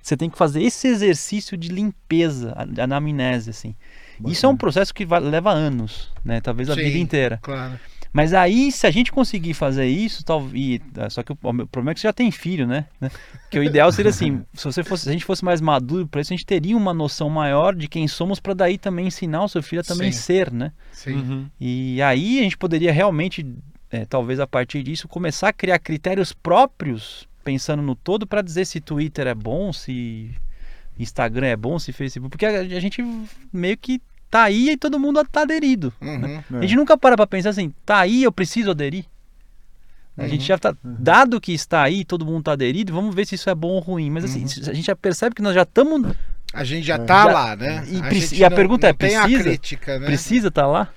você tem que fazer esse exercício de limpeza, a- a anamnese assim. Isso é um processo que vai- leva anos, né? Talvez a Sim. vida inteira. Claro. Mas aí, se a gente conseguir fazer isso, talvez. Só que o, o problema é que você já tem filho, né? Né? *laughs* Que o ideal seria assim: se, você fosse, se a gente fosse mais maduro para isso, a gente teria uma noção maior de quem somos para daí também ensinar o seu filho a também Sim. ser, né? Sim. Uhum. E aí a gente poderia realmente, é, talvez a partir disso, começar a criar critérios próprios, pensando no todo, para dizer se Twitter é bom, se Instagram é bom, se Facebook. Porque a, a gente meio que tá aí e todo mundo tá aderido. Uhum. A gente nunca para pra pensar assim, tá aí, eu preciso aderir. A gente já tá. Dado que está aí, todo mundo tá aderido, vamos ver se isso é bom ou ruim. Mas assim, a gente já percebe que nós já estamos. A gente já tá Já- lá, né? e a e a não- pergunta não é, tem a precisa? crítica, né? Precisa estar lá?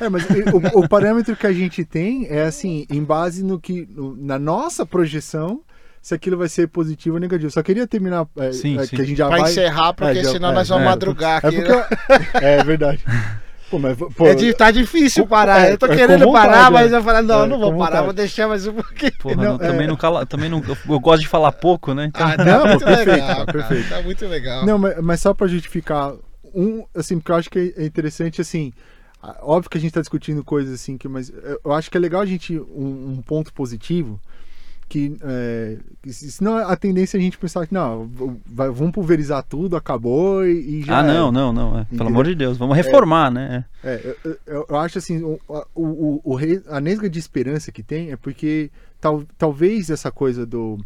É, mas o, o parâmetro que a gente tem é assim, em base no que. no- na nossa projeção, se aquilo vai ser positivo ou negativo. Só queria terminar. É, Sim, é, sim. que a gente já Pra vai. encerrar, porque É, já- senão é, nós vamos é, madrugar É aqui. porque. né? *laughs* é verdade. Pô, mas. Pô, É de- tá difícil parar. é, eu tô é, querendo vontade, parar, é. mas eu falei, não, É, eu não vou parar, vontade. vou deixar mais um pouquinho. Porra, Não, não, também não cala. Também não, eu, eu gosto de falar pouco, né? Então, Ah, *laughs* tá Não, muito perfeito, legal. tá cara, perfeito. Tá muito legal. Não, mas, mas só pra justificar um, assim, porque eu acho que é interessante, assim, óbvio que a gente tá discutindo coisas assim, que, mas eu- eu acho que é legal a gente, um, um ponto positivo, que, é, senão a tendência é a gente pensar que, não, vai- vamos pulverizar tudo, acabou e, e já ah, não, não, não. é. Pelo amor de Deus, vamos reformar, né? É, eu, eu- eu acho assim, o, o, o- a nesga de esperança que tem é porque tal, talvez essa coisa do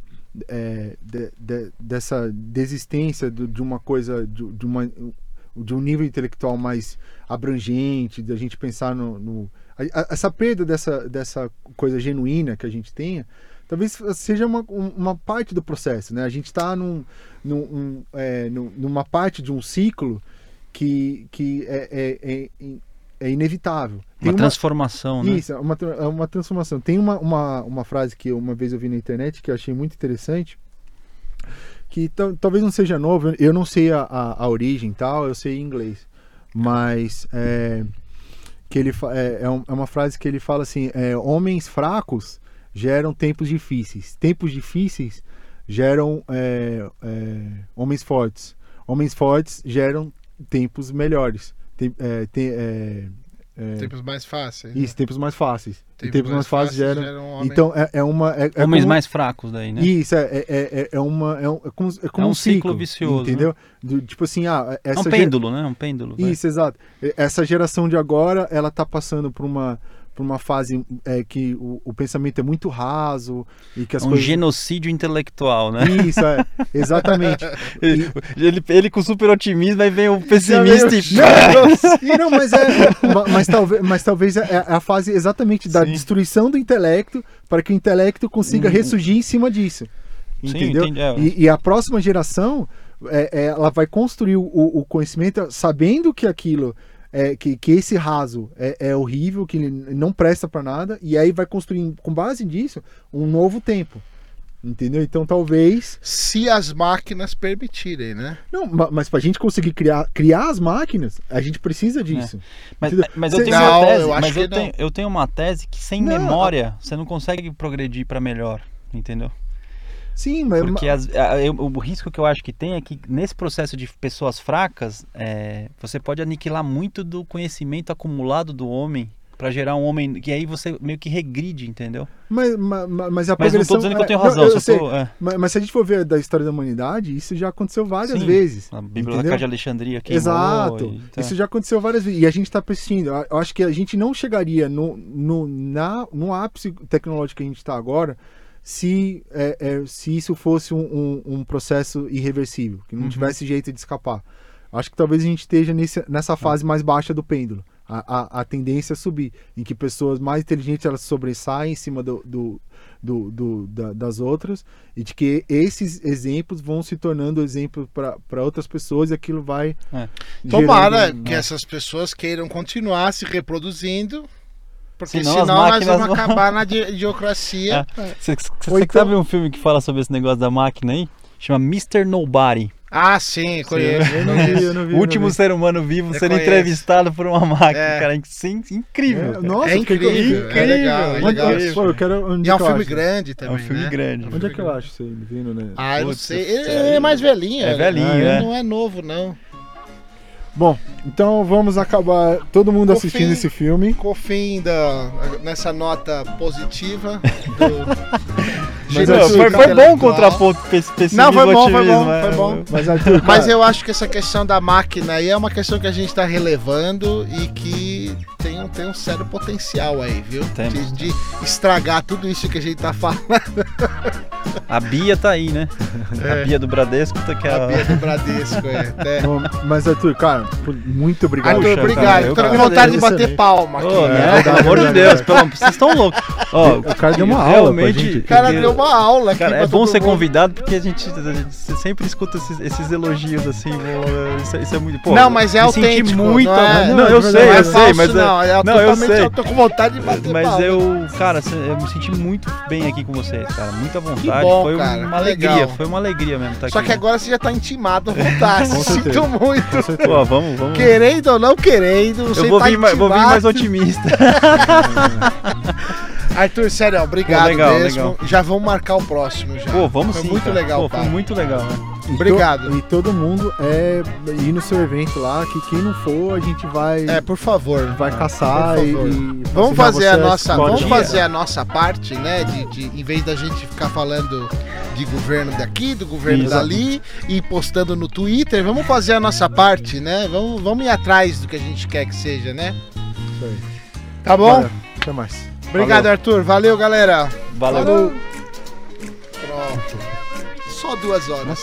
é, de- de- dessa desistência do- de uma coisa de, de uma de um nível intelectual mais abrangente, de a gente pensar no, no- a- a- essa perda dessa, dessa coisa genuína que a gente tenha, talvez seja uma, um- uma parte do processo, né? A gente está num, num, um, é, num- numa parte de um ciclo que, que é, é, é, é inevitável. Tem Uma transformação, né? Isso, é uma, é uma transformação. Tem uma, uma, uma frase que uma vez eu vi na internet que eu achei muito interessante, que tal- talvez não seja novo, eu- não sei a, a, a origem e tal, eu sei inglês, mas é, que ele é, é é uma frase que ele fala assim, é, homens fracos geram tempos difíceis, tempos difíceis geram é, é, homens fortes, homens fortes geram tempos melhores, Tem- é, tem- é, é, Tempos mais fáceis. isso, tempos mais fáceis. E Tempos tempos mais, mais fáceis geram. geram homem- Então é, é uma. É, é Homens como- mais fracos daí, né? Isso, é, é, é, é uma. É, um, é como, é como É um um ciclo ciclo, vicioso, Entendeu? Do- tipo assim, ah, É essa um ge- pêndulo, né? Um pêndulo. vai. Isso, exato. Essa geração de agora, ela tá passando por uma, por uma fase é, que o, o pensamento é muito raso e que as É um coisas. genocídio intelectual, né? Isso, é, exatamente. *laughs* Ele, ele, ele com super otimismo, aí vem o pessimista e. E *laughs* não, mas é, ma- mas talvez, mas talvez é é a fase exatamente da Sim. destruição do intelecto para que o intelecto consiga Hum. ressurgir em cima disso. Sim, Entendeu? entendi, é. E, e a próxima geração, é, é, ela vai construir o, o conhecimento sabendo que aquilo, é, que, que esse raso é, é horrível, que ele não presta para nada, e aí vai construir, com base nisso, um novo tempo. Entendeu? Então talvez. Se as máquinas permitirem, né? Não, ma- mas pra gente conseguir criar, criar as máquinas, a gente precisa disso. Mas, eu tenho Não, uma tese, eu acho mas que eu não. tenho, eu tenho uma tese que sem Não, memória você não consegue progredir para melhor, entendeu? Sim, mas. Porque as- a- eu- o risco que eu acho que tem é que nesse processo de pessoas fracas, é, você pode aniquilar muito do conhecimento acumulado do homem para gerar um homem que aí você meio que regride, entendeu? Mas, mas, mas a Mas não progressão. tô dizendo que eu tenho é- não, razão, eu só sei, tô, é, mas, mas se a gente for ver da história da humanidade, isso já aconteceu várias Sim, vezes. a biblioteca entendeu? de Alexandria queimou. Exato. e- tá. Isso já aconteceu várias vezes. E a gente está persistindo. Eu eu acho que a gente não chegaria no, no, na, no ápice tecnológico que a gente está agora se, é, é, se isso fosse um, um, um processo irreversível, que não Uhum. tivesse jeito de escapar. Acho que talvez a gente esteja nesse, nessa fase mais baixa do pêndulo. A, a, a tendência é subir, em que pessoas mais inteligentes elas sobressaem em cima do, do, do, do- da- das outras e de que esses exemplos vão se tornando exemplos para outras pessoas e aquilo vai É. Tomara gerando- que essas pessoas queiram continuar se reproduzindo, porque Senão senão, as nós máquinas vamos vão- acabar na di- idiocracia. *laughs* Você então- sabe um filme que fala sobre esse negócio da máquina aí? Chama Mr. Nobody. Ah, sim, conheço. Eu não vi, eu não vi. O último não vi. ser humano vivo Eu sendo conheço. entrevistado por uma máquina, É. cara. Sim, incrível. É, nossa, É incrível, curioso. é legal, é Onde- legal. incrível. Pô, eu quero, onde E é um filme acho? grande É também, um filme né? grande. Onde é que eu acho isso aí? Vindo, né? Ah, eu não sei. Ele, é mais velhinho. É ele- velhinho, ele é. não é novo, não. Bom, então vamos acabar todo mundo assistindo esse filme. Com o fim da, nessa nota positiva do *laughs* Mas Não, Arthur, foi, foi bom o contraponto pes- pessimismo Não, foi bom, foi bom, é. foi bom. Mas, Arthur, Mas eu acho que essa questão da máquina aí é uma questão que a gente está relevando e que tem um, tem um sério potencial aí, viu? De, de estragar tudo isso que a gente tá falando. A Bia tá aí, né? A Bia do Bradesco tá que é A Bia do Bradesco, é. né? Bom, Mas, Arthur, cara, muito obrigado. Arthur, Poxa, obrigado. cara, Tô com vontade de bater palma aqui. Ô, né? pelo amor de Deus, pelo, vocês estão loucos. Ó, O cara deu uma aula pra gente. O cara deu uma aula aqui. Cara, é bom ser mundo. convidado porque a gente, a gente sempre escuta esses, esses elogios assim. pô, Isso, isso é muito. Pô, Não, mas é autêntico, muito. não é- Não, não, eu sei, eu é sei, falso, mas é- não, é não, eu sei. eu tô com vontade de bater Mas palma. eu, cara, eu me senti muito bem aqui com vocês, cara. Muita vontade. bom, foi cara, uma alegria, legal. foi uma alegria mesmo estar Só aqui. que agora você já tá intimado. *laughs* Com *laughs* certeza. Sinto muito. Pô, vamos, vamos. Querendo ou não querendo, você eu vou tá vir, mais, vou vir intimado. mais otimista. *laughs* Arthur, sério, obrigado Pô, legal, mesmo. legal. Já vamos marcar o próximo já. Pô, vamos Foi sim. muito cara. legal, Pô, foi muito legal, né? E to- Obrigado. E todo mundo é ir no seu evento lá, que quem não for, a gente vai, É, por favor. vai caçar por e, e Vamos fazer a nossa, vamos fazer a nossa parte, né? De, de- em vez da gente ficar falando de governo daqui, do governo Isso. dali e postando no Twitter, vamos fazer a nossa parte, né? Vamos, vamos ir atrás do que a gente quer que seja, né? Isso aí. Tá bom? Valeu. Até mais. Obrigado, Arthur. Valeu, galera. Valeu. Falou. Pronto. Só duas horas.